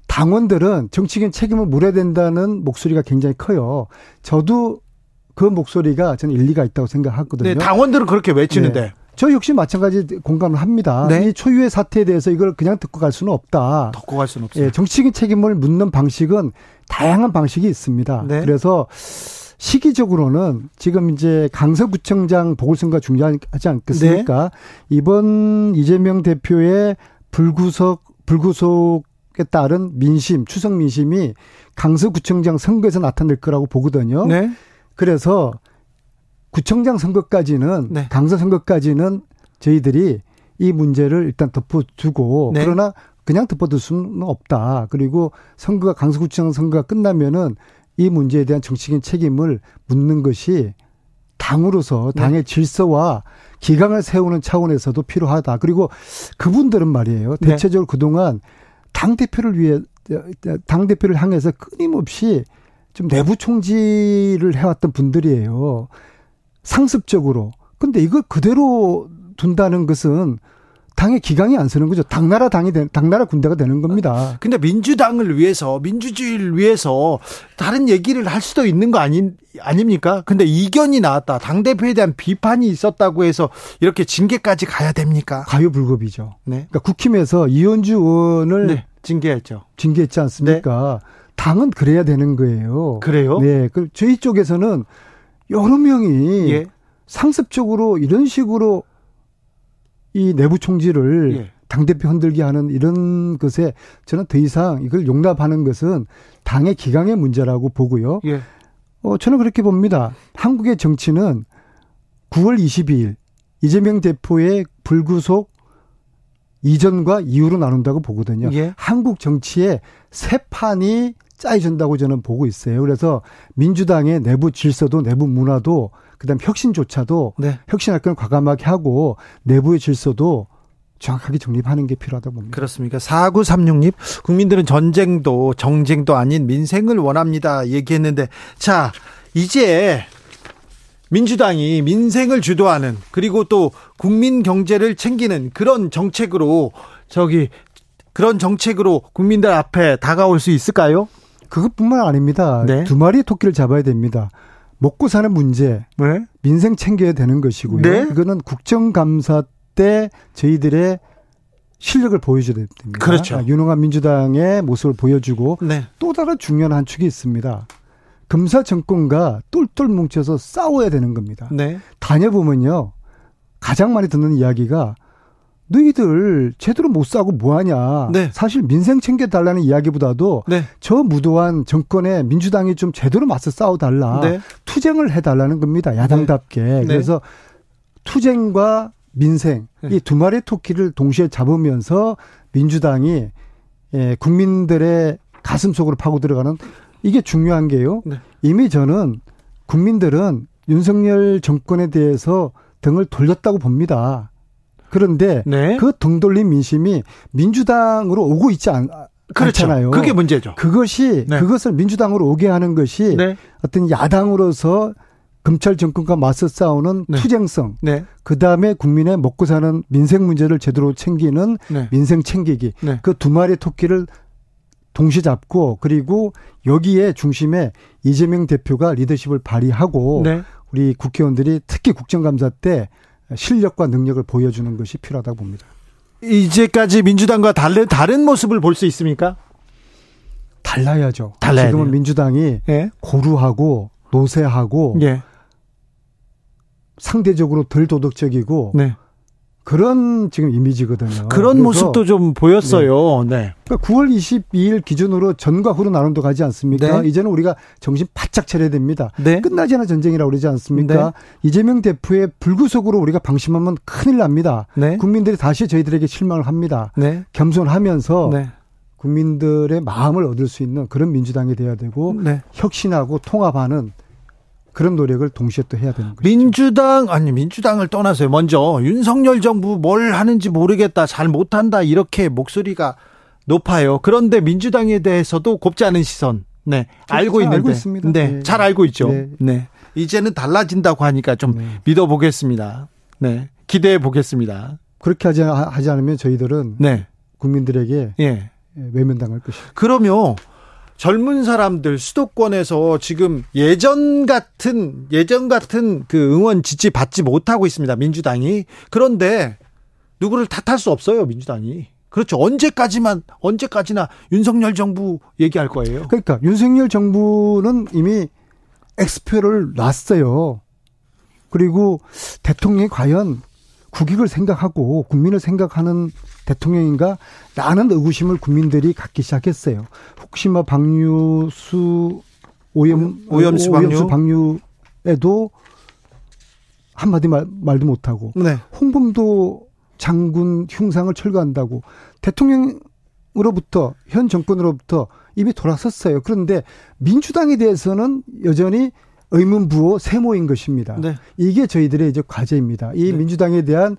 당원들은 정치인 책임을 물어야 된다는 목소리가 굉장히 커요. 저도 그 목소리가 저는 일리가 있다고 생각하거든요. 네, 당원들은 그렇게 외치는데. 네. 저 역시 마찬가지 공감을 합니다. 네. 이 초유의 사태에 대해서 이걸 그냥 듣고 갈 수는 없다. 듣고 갈 수는 없어요. 예, 정치적인 책임을 묻는 방식은 다양한 방식이 있습니다. 네. 그래서 시기적으로는 지금 이제 강서구청장 보궐선거가 중요하지 않겠습니까? 네. 이번 이재명 대표의 불구속 불구속에 따른 민심, 추석 민심이 강서구청장 선거에서 나타날 거라고 보거든요. 네. 그래서 구청장 선거까지는 네. 강서 선거까지는 저희들이 이 문제를 일단 덮어주고 네. 그러나 그냥 덮어둘 수는 없다. 그리고 선거가 강서구청 선거가 끝나면은 이 문제에 대한 정치적인 책임을 묻는 것이 당으로서 네. 당의 네. 질서와 기강을 세우는 차원에서도 필요하다. 그리고 그분들은 말이에요. 네. 대체적으로 네. 그동안 당 대표를 위해 당 대표를 향해서 끊임없이 좀 내부 총질을 해왔던 분들이에요. 상습적으로. 근데 이걸 그대로 둔다는 것은 당의 기강이 안 서는 거죠. 당나라 당이 되, 당나라 군대가 되는 겁니다. 근데 민주당을 위해서 민주주의를 위해서 다른 얘기를 할 수도 있는 거 아닌 아닙니까? 근데 이견이 나왔다. 당 대표에 대한 비판이 있었다고 해서 이렇게 징계까지 가야 됩니까? 가요불급이죠. 네. 그러니까 국힘에서 이현주 의원을 네. 징계했죠. 징계했지 않습니까? 네. 당은 그래야 되는 거예요. 그래요? 네. 그 저희 쪽에서는 여러 명이 예. 상습적으로 이런 식으로 이 내부 총질을 예. 당대표 흔들게 하는 이런 것에 저는 더 이상 이걸 용납하는 것은 당의 기강의 문제라고 보고요. 예. 어, 저는 그렇게 봅니다. 한국의 정치는 9월 22일 이재명 대표의 불구속 이전과 이후로 나눈다고 보거든요. 예. 한국 정치의 새 판이 짜여진다고 저는 보고 있어요. 그래서 민주당의 내부 질서도 내부 문화도 그다음 혁신조차도 네. 혁신할 건 과감하게 하고 내부의 질서도 정확하게 정립하는 게 필요하다고 봅니다. 그렇습니까? 4936님, 국민들은 전쟁도 정쟁도 아닌 민생을 원합니다. 얘기했는데, 자, 이제 민주당이 민생을 주도하는 그리고 또 국민 경제를 챙기는 그런 정책으로 저기 그런 정책으로 국민들 앞에 다가올 수 있을까요? 그것뿐만 아닙니다. 네. 두 마리 토끼를 잡아야 됩니다. 먹고 사는 문제, 네. 민생 챙겨야 되는 것이고요. 네. 이거는 국정감사 때 저희들의 실력을 보여줘야 됩니다. 그렇죠. 아, 유능한 민주당의 모습을 보여주고 네. 또 다른 중요한 한 축이 있습니다. 검사 정권과 똘똘 뭉쳐서 싸워야 되는 겁니다. 네. 다녀보면요. 가장 많이 듣는 이야기가 너희들 제대로 못 싸고 뭐하냐. 네. 사실 민생 챙겨달라는 이야기보다도 네. 저 무도한 정권에 민주당이 좀 제대로 맞서 싸워달라. 네. 투쟁을 해달라는 겁니다. 야당답게. 네. 그래서 투쟁과 민생 네. 이두 마리 토끼를 동시에 잡으면서 민주당이 예, 국민들의 가슴 속으로 파고 들어가는 이게 중요한 게요. 네. 이미 저는 국민들은 윤석열 정권에 대해서 등을 돌렸다고 봅니다. 그런데 네. 그등 돌린 민심이 민주당으로 오고 있지 않, 그렇죠. 않잖아요. 그게 문제죠. 그것이 네. 그것을 민주당으로 오게 하는 것이 네. 어떤 야당으로서 검찰 정권과 맞서 싸우는 네. 투쟁성, 네. 그 다음에 국민의 먹고 사는 민생 문제를 제대로 챙기는 네. 민생 챙기기, 네. 그두 마리 토끼를 동시 잡고 그리고 여기에 중심에 이재명 대표가 리더십을 발휘하고 네. 우리 국회의원들이 특히 국정감사 때 실력과 능력을 보여주는 것이 필요하다고 봅니다. 이제까지 민주당과 다른 다른 모습을 볼 수 있습니까? 달라야죠. 달라야 지금은 돼요. 민주당이 예? 고루하고 노쇠하고 예. 상대적으로 덜 도덕적이고 네. 그런 지금 이미지거든요. 그런 모습도 좀 보였어요. 네. 네. 그러니까 9월 22일 기준으로 전과 후로 나눔도 가지 않습니까? 네. 이제는 우리가 정신 바짝 차려야 됩니다. 네. 끝나지 않은 전쟁이라고 그러지 않습니까? 네. 이재명 대표의 불구속으로 우리가 방심하면 큰일 납니다. 네. 국민들이 다시 저희들에게 실망을 합니다. 네. 겸손하면서 국민들의 마음을 얻을 수 있는 그런 민주당이 돼야 되고 혁신하고 통합하는 그런 노력을 동시에 또 해야 되는 거죠. 민주당 아니 민주당을 떠나서요. 먼저 윤석열 정부 뭘 하는지 모르겠다, 잘 못한다 이렇게 목소리가 높아요. 그런데 민주당에 대해서도 곱지 않은 시선. 네, 알고 있는데. 알고 있습니다. 네, 네. 잘 알고 있죠. 네. 네. 이제는 달라진다고 하니까 좀 네. 믿어 보겠습니다. 네, 기대해 보겠습니다. 그렇게 하지, 하지 않으면 저희들은 네. 국민들에게 예. 외면당할 것입니다. 그러면 젊은 사람들 수도권에서 지금 예전 같은 예전 같은 그 응원 지지 받지 못하고 있습니다. 민주당이. 그런데 누구를 탓할 수 없어요, 민주당이. 그렇죠. 언제까지만 언제까지나 윤석열 정부 얘기할 거예요. 그러니까 윤석열 정부는 이미 엑스표를 놨어요. 그리고 대통령이 과연 국익을 생각하고 국민을 생각하는 대통령인가? 라는 의구심을 국민들이 갖기 시작했어요. 혹시 뭐 박유수 오염 오염수 방류 방류 에도 한마디 말, 말도 못하고 네. 홍범도 장군 흉상을 철거한다고 대통령으로부터 현 정권으로부터 입이 돌아섰어요. 그런데 민주당에 대해서는 여전히 의문부호 세모인 것입니다. 네. 이게 저희들의 이제 과제입니다. 이 네. 민주당에 대한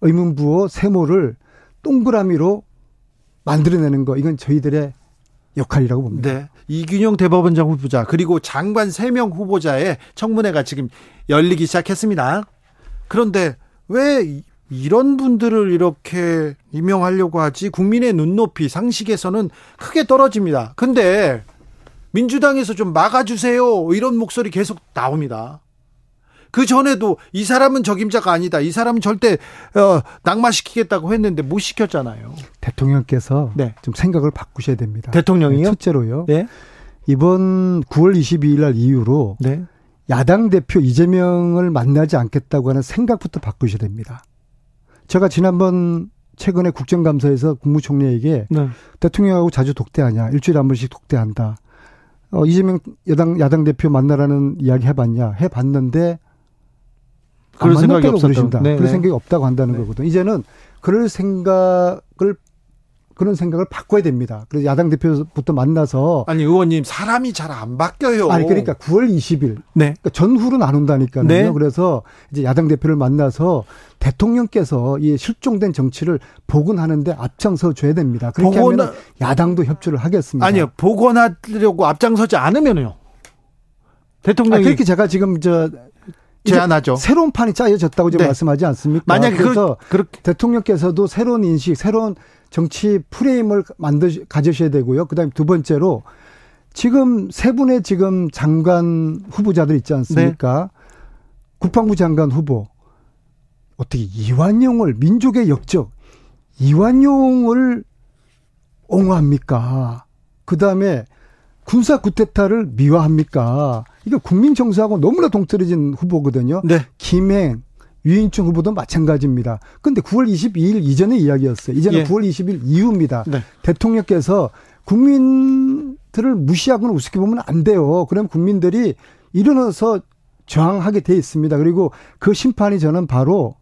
의문부호 세모를 동그라미로 만들어내는 거 이건 저희들의 역할이라고 봅니다. 네. 이균용 대법원장 후보자 그리고 장관 3명 후보자의 청문회가 지금 열리기 시작했습니다. 그런데 왜 이런 분들을 이렇게 임명하려고 하지 국민의 눈높이 상식에서는 크게 떨어집니다. 근데 민주당에서 좀 막아주세요. 이런 목소리 계속 나옵니다. 그 전에도 이 사람은 적임자가 아니다. 이 사람은 절대 어, 낙마시키겠다고 했는데 못 시켰잖아요. 대통령께서 네. 좀 생각을 바꾸셔야 됩니다. 대통령이요? 네, 첫째로요. 네. 이번 9월 22일 날 이후로 네. 야당 대표 이재명을 만나지 않겠다고 하는 생각부터 바꾸셔야 됩니다. 제가 지난번 최근에 국정감사에서 국무총리에게 네. 대통령하고 자주 독대하냐 일주일에 한 번씩 독대한다. 어, 이재명 여당 야당 대표 만나라는 이야기 해봤냐 해봤는데 그럴 생각이 없으신다. 네, 그럴 네. 생각이 없다고 한다는 네. 거거든. 이제는 그럴 생각을 그런 생각을 바꿔야 됩니다. 그래서 야당 대표부터 만나서 아니 의원님 사람이 잘 안 바뀌어요. 아니 그러니까 9월 20일 네. 그러니까 전후로 나눈다니까요. 네. 그래서 이제 야당 대표를 만나서 대통령께서 이 실종된 정치를 복원하는데 앞장서 줘야 됩니다. 그렇게 복원... 하면 야당도 협조를 하겠습니다. 아니요. 복원하려고 앞장서지 않으면요. 대통령이 아, 그렇게 제가 지금 저 제안하죠. 새로운 판이 짜여졌다고 지금 네. 말씀하지 않습니까? 만약 그래서 그, 대통령께서도 새로운 인식, 새로운 정치 프레임을 만드 가지셔야 되고요. 그다음에 두 번째로 지금 세 분의 지금 장관 후보자들 있지 않습니까? 네. 국방부 장관 후보 어떻게 이완용을 민족의 역적 이완용을 옹호합니까? 그다음에 군사 구테타를 미화합니까? 이거 국민 정서하고 너무나 동떨어진 후보거든요. 네. 김행, 유인충 후보도 마찬가지입니다. 근데 9월 22일 이전의 이야기였어요. 이제는 예. 9월 20일 이후입니다. 네. 대통령께서 국민들을 무시하거나 우습게 보면 안 돼요. 그럼 국민들이 일어나서 저항하게 돼 있습니다. 그리고 그 심판이 저는 바로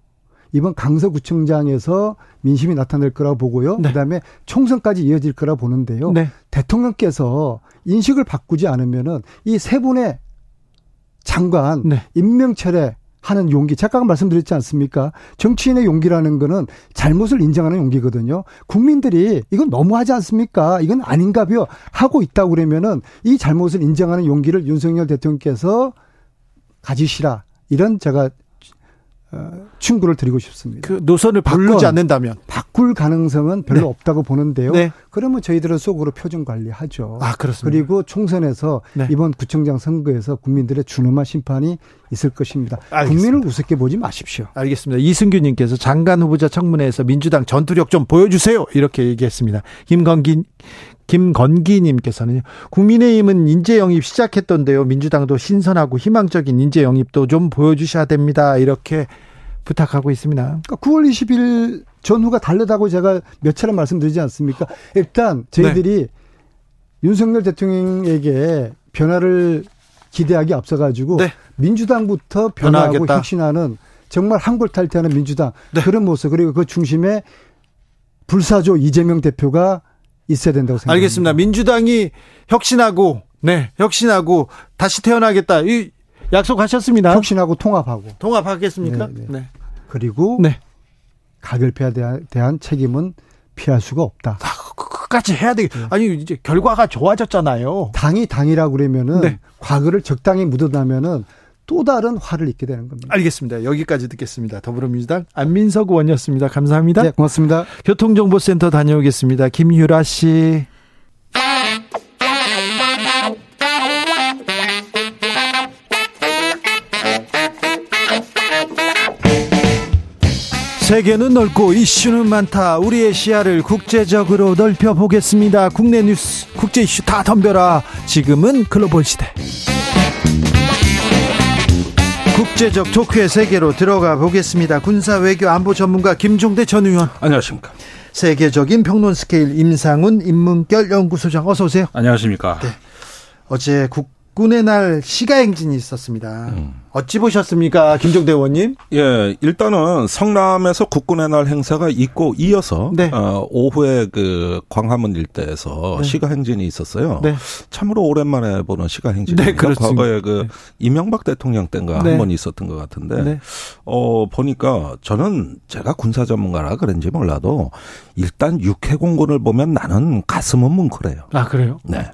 이번 강서구청장에서 민심이 나타날 거라고 보고요. 네. 그다음에 총선까지 이어질 거라 보는데요. 네. 대통령께서 인식을 바꾸지 않으면은 이 세 분의 장관 네. 임명철에 하는 용기. 제가 말씀드렸지 않습니까? 정치인의 용기라는 거는 잘못을 인정하는 용기거든요. 국민들이 이건 너무하지 않습니까? 이건 아닌가벼 하고 있다고 그러면은 이 잘못을 인정하는 용기를 윤석열 대통령께서 가지시라. 이런 제가 어, 충고를 드리고 싶습니다. 그 노선을 바꾸지 않는다면 바꿀 가능성은 별로 네. 없다고 보는데요. 네. 그러면 저희들은 속으로 표준 관리하죠. 아 그렇습니다. 그리고 총선에서 네. 이번 구청장 선거에서 국민들의 준엄한 심판이 있을 것입니다. 알겠습니다. 국민을 우습게 보지 마십시오. 알겠습니다. 이승규님께서 장관 후보자 청문회에서 민주당 전투력 좀 보여주세요 이렇게 얘기했습니다. 김건기 김건기님께서는 국민의힘은 인재 영입 시작했던데요. 민주당도 신선하고 희망적인 인재 영입도 좀 보여주셔야 됩니다. 이렇게 부탁하고 있습니다. 그러니까 9월 20일 전후가 달려다고 제가 몇 차례 말씀드리지 않습니까? 일단 저희들이 네. 윤석열 대통령에게 변화를 기대하기 앞서가지고 네. 민주당부터 변화하고 변화하겠다. 혁신하는 정말 한골탈퇴하는 민주당 네. 그런 모습 그리고 그 중심에 불사조 이재명 대표가 있어야 된다고 생각합니다. 알겠습니다. 민주당이 혁신하고 네, 혁신하고 다시 태어나겠다. 이 약속하셨습니다. 혁신하고 통합하고. 통합하겠습니까? 네. 네. 네. 그리고 네. 가결패에 대한, 책임은 피할 수가 없다. 아, 그, 그, 끝까지 해야 되. 네. 아니 이제 결과가 좋아졌잖아요. 당이 당이라고 그러면은 네. 과거를 적당히 묻어나면은 또 다른 화를 입게 되는 겁니다. 알겠습니다. 여기까지 듣겠습니다. 더불어민주당 안민석 의원이었습니다. 감사합니다. 네, 고맙습니다. 교통정보센터 다녀오겠습니다. 김유라 씨. 세계는 넓고 이슈는 많다. 우리의 시야를 국제적으로 넓혀 보겠습니다. 국내 뉴스, 국제 이슈 다 덤벼라. 지금은 글로벌 시대. 국제적 토크의 세계로 들어가 보겠습니다. 군사 외교 안보 전문가 김종대 전 의원. 안녕하십니까. 세계적인 평론 스케일 임상훈 인문결 연구소장 어서 오세요. 안녕하십니까. 네. 어제 국 국군의 날 시가행진이 있었습니다. 음. 어찌 보셨습니까, 김종대 의원님? 예, 일단은 성남에서 국군의 날 행사가 있고 이어서 네. 어, 오후에 그 광화문 일대에서 네. 시가행진이 있었어요. 네. 참으로 오랜만에 보는 시가행진이 네, 과거에 그 네. 이명박 대통령 때인가 네. 한번 있었던 것 같은데 네. 어 보니까 저는 제가 군사 전문가라 그런지 몰라도 일단 육해공군을 보면 나는 가슴은 뭉클해요. 아 그래요? 네.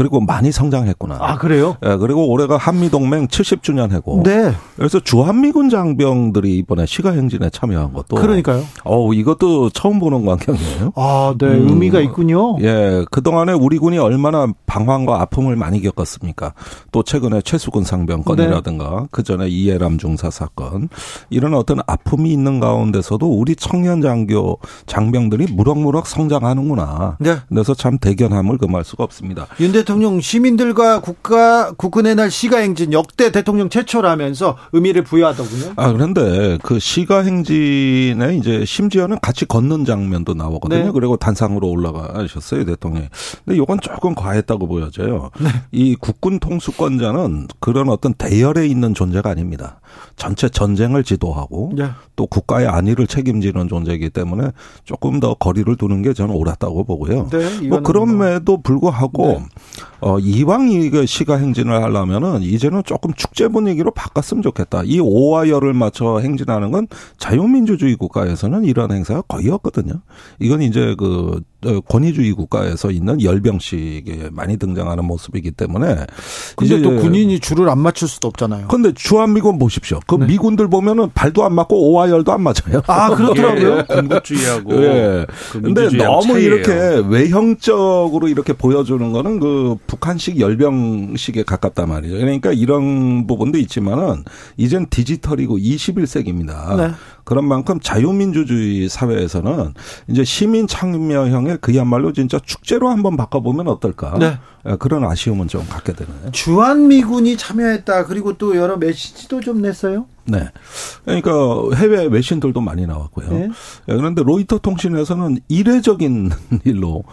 그리고 많이 성장했구나. 아 그래요? 예, 그리고 올해가 한미 동맹 70주년 해고. 네. 그래서 주한미군 장병들이 이번에 시가 행진에 참여한 것도. 그러니까요. 어 이것도 처음 보는 광경이에요. 아, 네, 음, 의미가 있군요. 예, 그 동안에 우리 군이 얼마나 방황과 아픔을 많이 겪었습니까? 또 최근에 최수근 상병 건이라든가 네. 그 전에 이해람 중사 사건 이런 어떤 아픔이 있는 가운데서도 우리 청년 장교 장병들이 무럭무럭 성장하는구나. 네. 그래서 참 대견함을 금할 수가 없습니다. 윤 대통령 시민들과 국가 국군의 날 시가행진 역대 대통령 최초라면서 의미를 부여하더군요. 아 그런데 그 시가행진에 이제 심지어는 같이 걷는 장면도 나오거든요. 네. 그리고 단상으로 올라가셨어요 대통령이. 근데 이건 조금 과했다고 보여져요. 네. 이 국군 통수권자는 그런 어떤 대열에 있는 존재가 아닙니다. 전체 전쟁을 지도하고 네. 또 국가의 안위를 책임지는 존재이기 때문에 조금 더 거리를 두는 게 저는 옳았다고 보고요. 네, 뭐 그럼에도 불구하고 네. 어, 이왕 이거 시가 행진을 하려면은 이제는 조금 축제 분위기로 바꿨으면 좋겠다. 이 오와 열을 맞춰 행진하는 건 자유민주주의 국가에서는 이런 행사가 거의 없거든요. 이건 이제 그 어, 권위주의 국가에서 있는 열병식에 많이 등장하는 모습이기 때문에 근데 또 군인이 줄을 안 맞출 수도 없잖아요. 근데 주한미군 보십시오. 그 네. 미군들 보면은 발도 안 맞고 오와열도 안 맞아요. 아 그렇더라고요. 예, 군국주의하고. 예. 그 근데 너무 차이예요. 이렇게 외형적으로 이렇게 보여주는 거는 그 북한식 열병식에 가깝단 말이죠. 그러니까 이런 부분도 있지만은 이젠 디지털이고 21세기입니다. 네. 그런 만큼 자유민주주의 사회에서는 이제 시민 참여형의 그야말로 진짜 축제로 한번 바꿔보면 어떨까? 네. 예, 그런 아쉬움은 좀 갖게 되네요. 주한미군이 참여했다. 그리고 또 여러 메시지도 좀 냈어요. 네. 그러니까 해외 외신들도 많이 나왔고요. 네. 예, 그런데 로이터 통신에서는 이례적인 일로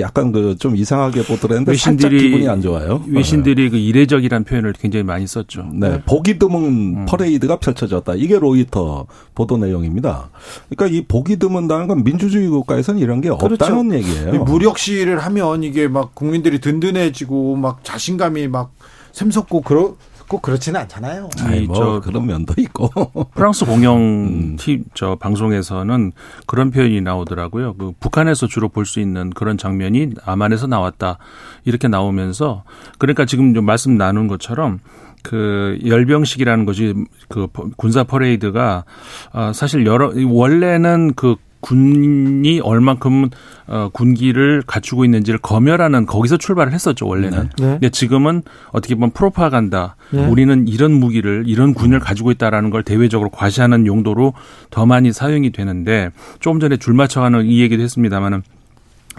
약간 그 좀 이상하게 보더랬는데 외신들이 기분이 안 좋아요. 외신들이 네. 그 이례적이라는 표현을 굉장히 많이 썼죠. 네. 네. 보기 드문 음. 퍼레이드가 펼쳐졌다. 이게 로이터 보도 내용입니다. 그러니까 이 보기 드문다는 건 민주주의 국가에서는 이런 게 그렇죠. 없다는 얘기예요. 무력 시위를 하면 이게 막 국민들이 든든해지고 막 자신감이 막 샘솟고 그러 꼭 그렇지는 않잖아요. 아니, 뭐 그런 면도 있고. 프랑스 공영 음. 팀저 방송에서는 그런 표현이 나오더라고요. 그 북한에서 주로 볼 수 있는 그런 장면이 아만에서 나왔다 이렇게 나오면서 그러니까 지금 좀 말씀 나눈 것처럼 그 열병식이라는 것이 그 군사 퍼레이드가 아 사실 여러 원래는 그 군이 얼만큼 어, 군기를 갖추고 있는지를 검열하는 거기서 출발을 했었죠 원래는. 네. 네. 근데 지금은 어떻게 보면 프로파간다. 네. 우리는 이런 무기를 이런 군을 가지고 있다라는 걸 대외적으로 과시하는 용도로 더 많이 사용이 되는데 조금 전에 줄 맞춰가는 이 얘기도 했습니다마는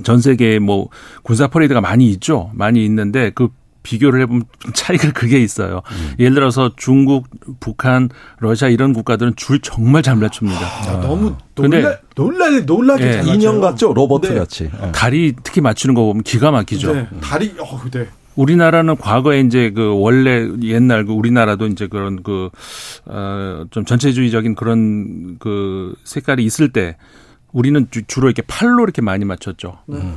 전 세계에 뭐 군사 퍼레이드가 많이 있죠. 많이 있는데 그 비교를 해보면 차이가 그게 있어요. 음. 예를 들어서 중국, 북한, 러시아 이런 국가들은 줄 정말 잘 맞춥니다. 아, 너무 놀라, 놀라, 놀라게 네. 인형 같죠? 로봇 네. 같이. 네. 다리 특히 맞추는 거 보면 기가 막히죠. 네. 다리, 어, 네. 우리나라는 과거에 이제 그 원래 옛날 그 우리나라도 이제 그런 그, 어, 좀 전체주의적인 그런 그 색깔이 있을 때 우리는 주 로 이렇게 팔로 이렇게 많이 맞췄죠. 음.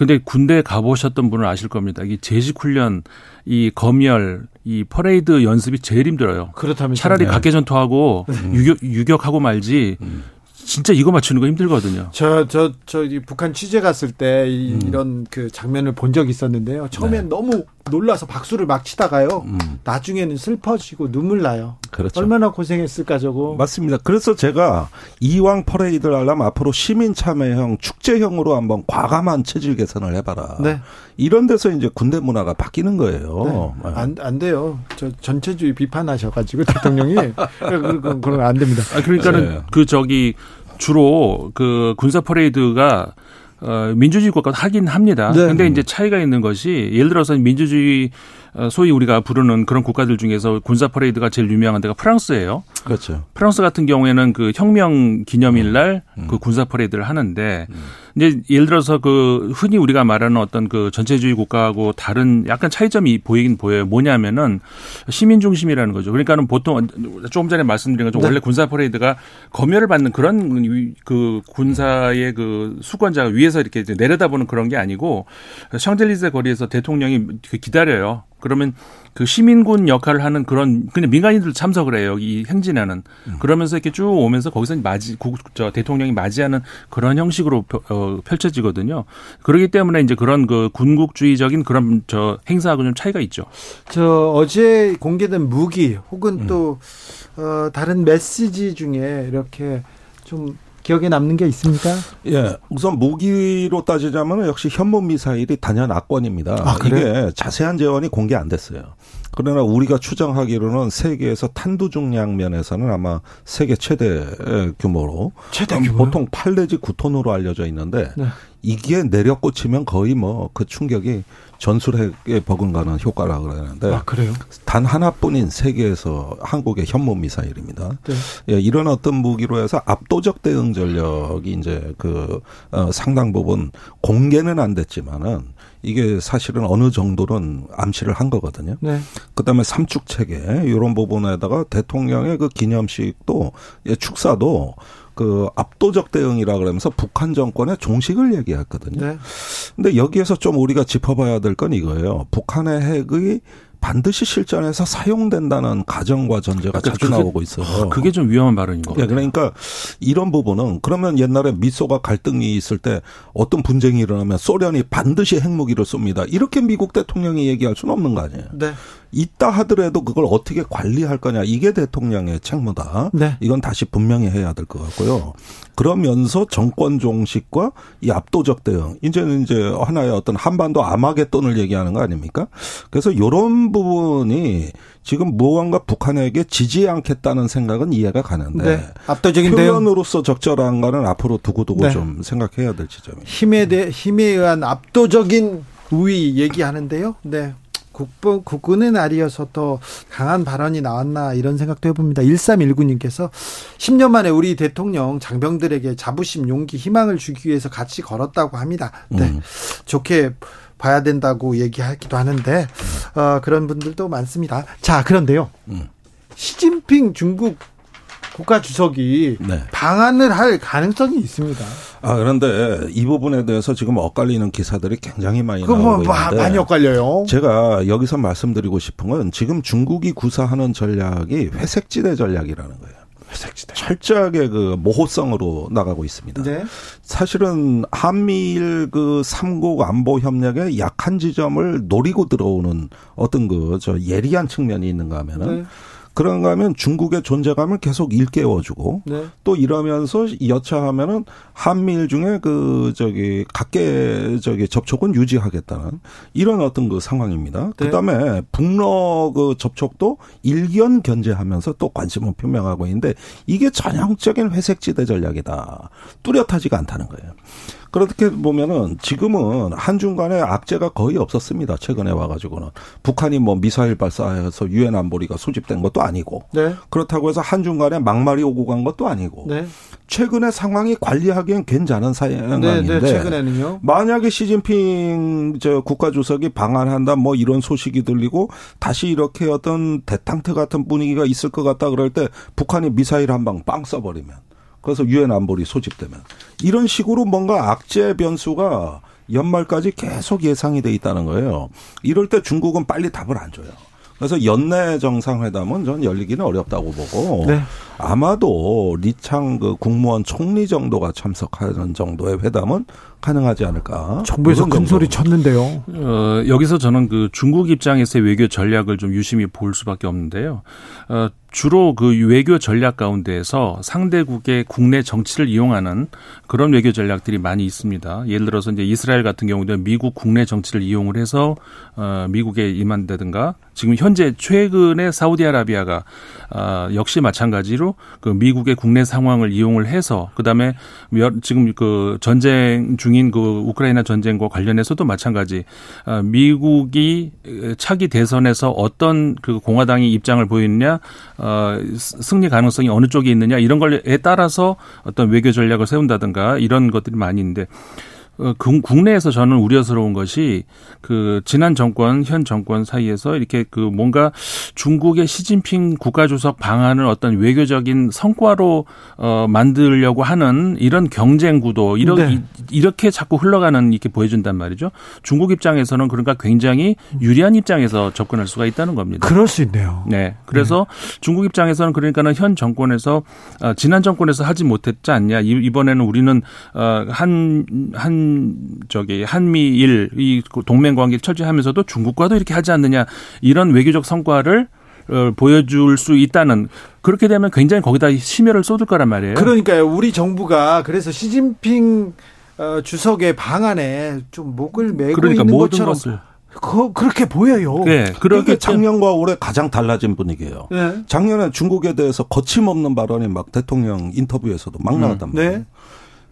근데 군대 가보셨던 분은 아실 겁니다. 이 제식 훈련, 이 검열, 이 퍼레이드 연습이 제일 힘들어요. 그렇다면 차라리 네. 각개 전투하고 네. 유격 유격하고 말지. 음. 진짜 이거 맞추는 거 힘들거든요. 저, 저, 저, 북한 취재 갔을 때 이, 음. 그런 장면을 본 적이 있었는데요. 처음엔 네. 너무 놀라서 박수를 막 치다가요. 음. 나중에는 슬퍼지고 눈물 나요. 그렇죠. 얼마나 고생했을까 저거. 맞습니다. 그래서 제가 이왕 퍼레이드를 하려면 앞으로 시민 참여형 축제형으로 한번 과감한 체질 개선을 해봐라. 네. 이런 데서 이제 군대 문화가 바뀌는 거예요. 네. 안, 안 돼요. 저 전체주의 비판하셔가지고 대통령이 그건, 그건 안 됩니다. 아, 그러니까는 네. 그 저기 주로 그 군사 퍼레이드가 어, 민주주의 국가 하긴 합니다. 네. 근데 이제 차이가 있는 것이 예를 들어서 민주주의 어, 소위 우리가 부르는 그런 국가들 중에서 군사 퍼레이드가 제일 유명한 데가 프랑스예요. 그렇죠. 프랑스 같은 경우에는 그 혁명 기념일 날 그 음. 그 군사 퍼레이드를 하는데 음. 이제 예를 들어서 그 흔히 우리가 말하는 어떤 그 전체주의 국가하고 다른 약간 차이점이 보이긴 보여요. 뭐냐면은 시민 중심이라는 거죠. 그러니까는 보통 조금 전에 말씀드린 것처럼 네. 원래 군사 퍼레이드가 검열을 받는 그런 그 군사의 그 수권자가 위에서 이렇게 내려다보는 그런 게 아니고 샹젤리제 거리에서 대통령이 그 기다려요. 그러면 그 시민군 역할을 하는 그런 그냥 민간인들 참석을 해요. 이 행진에는 음. 그러면서 이렇게 쭉 오면서 거기서 맞이 저 대통령이 맞이하는 그런 형식으로 어, 펼쳐지거든요. 그렇기 때문에 이제 그런 그 군국주의적인 그런 저 행사하고 좀 차이가 있죠. 저 어제 공개된 무기 혹은 음. 또 어, 다른 메시지 중에 이렇게 좀 기억에 남는 게 있습니까? 예. 우선 무기로 따지자면 역시 현무 미사일이 단연 악권입니다. 아, 이게 자세한 재원이 공개 안 됐어요. 그러나 우리가 추정하기로는 세계에서 탄두 중량 면에서는 아마 세계 최대 규모로 최대 규모 보통 8 내지 9톤으로 알려져 있는데 네. 이게 내려 꽂히면 거의 뭐 그 충격이 전술핵에 버금가는 효과라 그러는데 아, 그래요? 단 하나뿐인 세계에서 한국의 현무 미사일입니다. 네. 예, 이런 어떤 무기로 해서 압도적 대응 전력이 이제 그 어, 상당 부분 공개는 안 됐지만은 이게 사실은 어느 정도는 암시를 한 거거든요. 네. 그다음에 삼축 체계 이런 부분에다가 대통령의 그 기념식도 예, 축사도 그 압도적 대응이라 그러면서 북한 정권의 종식을 얘기했거든요. 네. 근데 여기에서 좀 우리가 짚어봐야 될 건 이거예요. 북한의 핵의 반드시 실전에서 사용된다는 가정과 전제가 그러니까 자주 그게, 나오고 있어요. 그게 좀 위험한 발언인 거예요. 네, 그러니까 이런 부분은 그러면 옛날에 미소가 갈등이 있을 때 어떤 분쟁이 일어나면 소련이 반드시 핵무기를 쏩니다. 이렇게 미국 대통령이 얘기할 수는 없는 거 아니에요. 네. 있다 하더라도 그걸 어떻게 관리할 거냐 이게 대통령의 책무다. 네. 이건 다시 분명히 해야 될 것 같고요. 그러면서 정권 종식과 이 압도적 대응 이제는 이제 하나의 어떤 한반도 아마겟돈을 얘기하는 거 아닙니까? 그래서 이런 부분이 지금 무언가 북한에게 지지 않겠다는 생각은 이해가 가는데 네. 압도적인 표현으로서 적절한가는 앞으로 두고두고 네. 좀 생각해야 될 지점입니다. 힘에 대해 힘에 의한 압도적인 우위 얘기하는데요. 네. 국부, 국군의 날이어서 더 강한 발언이 나왔나 이런 생각도 해봅니다. 1319님께서 10년 만에 우리 대통령 장병들에게 자부심, 용기, 희망을 주기 위해서 같이 걸었다고 합니다. 네. 음. 좋게 봐야 된다고 얘기하기도 하는데, 어, 그런 분들도 많습니다. 자, 그런데요. 음. 시진핑 중국 국가 주석이 네. 방한을 할 가능성이 있습니다. 아 그런데 이 부분에 대해서 지금 엇갈리는 기사들이 굉장히 많이 뭐 나오고 뭐, 있는데 많이 엇갈려요. 제가 여기서 말씀드리고 싶은 건 지금 중국이 구사하는 전략이 회색지대 전략이라는 거예요. 회색지대. 철저하게 그 모호성으로 나가고 있습니다. 네. 사실은 한미일 그 삼국 안보 협력의 약한 지점을 노리고 들어오는 어떤 그 저 예리한 측면이 있는가 하면은 네. 그런가 하면 중국의 존재감을 계속 일깨워주고 네. 또 이러면서 여차하면은 한미일 중에 그 저기 각계 저기 접촉은 유지하겠다는 이런 어떤 그 상황입니다. 네. 그다음에 북러 그 접촉도 일견 견제하면서 또 관심을 표명하고 있는데 이게 전형적인 회색지대 전략이다. 뚜렷하지가 않다는 거예요. 그렇게 보면은 지금은 한중간에 악재가 거의 없었습니다. 최근에 와가지고는 북한이 뭐 미사일 발사해서 유엔 안보리가 소집된 것도 아니고 네. 그렇다고 해서 한중간에 막말이 오고 간 것도 아니고 네. 최근에 상황이 관리하기엔 괜찮은 상황인데 네, 네, 최근에는요. 만약에 시진핑 저 국가주석이 방한한다 뭐 이런 소식이 들리고 다시 이렇게 어떤 대탕트 같은 분위기가 있을 것 같다 그럴 때 북한이 미사일 한 방 빵 써버리면 그래서 유엔 안보리 소집되면 이런 식으로 뭔가 악재 변수가 연말까지 계속 예상이 돼 있다는 거예요. 이럴 때 중국은 빨리 답을 안 줘요. 그래서 연내 정상회담은 전 열리기는 어렵다고 보고 네. 아마도 리창 그 국무원 총리 정도가 참석하는 정도의 회담은 가능하지 않을까. 정부에서 큰 소리 쳤는데요. 어, 여기서 저는 그 중국 입장에서의 외교 전략을 좀 유심히 볼 수밖에 없는데요. 어, 주로 그 외교 전략 가운데에서 상대국의 국내 정치를 이용하는 그런 외교 전략들이 많이 있습니다. 예를 들어서 이제 이스라엘 같은 경우도 미국 국내 정치를 이용을 해서 어 미국에 임한다든가 지금 현재 최근에 사우디아라비아가 어 역시 마찬가지로 그 미국의 국내 상황을 이용을 해서 그다음에 지금 그 전쟁 중인 그 우크라이나 전쟁과 관련해서도 마찬가지 어 미국이 차기 대선에서 어떤 그 공화당이 입장을 보이느냐 어, 승리 가능성이 어느 쪽에 있느냐 이런 걸에 따라서 어떤 외교 전략을 세운다든가 이런 것들이 많이 있는데 어, 국내에서 저는 우려스러운 것이 그 지난 정권 현 정권 사이에서 이렇게 그 뭔가 중국의 시진핑 국가주석 방안을 어떤 외교적인 성과로 어 만들려고 하는 이런 경쟁 구도 이런 네. 이렇게 자꾸 흘러가는 이렇게 보여준단 말이죠. 중국 입장에서는 그러니까 굉장히 유리한 입장에서 접근할 수가 있다는 겁니다. 그럴 수 있네요. 네. 그래서 네. 중국 입장에서는 그러니까는 현 정권에서 어, 지난 정권에서 하지 못했지 않냐. 이번에는 우리는 어한 한 저기 한미일 이 동맹 관계를 철저하면서도 중국과도 이렇게 하지 않느냐 이런 외교적 성과를 어, 보여줄 수 있다는 그렇게 되면 굉장히 거기다 심혈을 쏟을 거란 말이에요. 그러니까요. 우리 정부가 그래서 시진핑 어, 주석의 방안에 좀 목을 메고 그러니까 있는 것처럼 것을. 그, 그렇게 보여요. 네, 그렇게 작년과 올해 가장 달라진 분위기예요. 네. 작년에 중국에 대해서 거침없는 발언이 막 대통령 인터뷰에서도 막 음. 나왔단 말이에요. 네.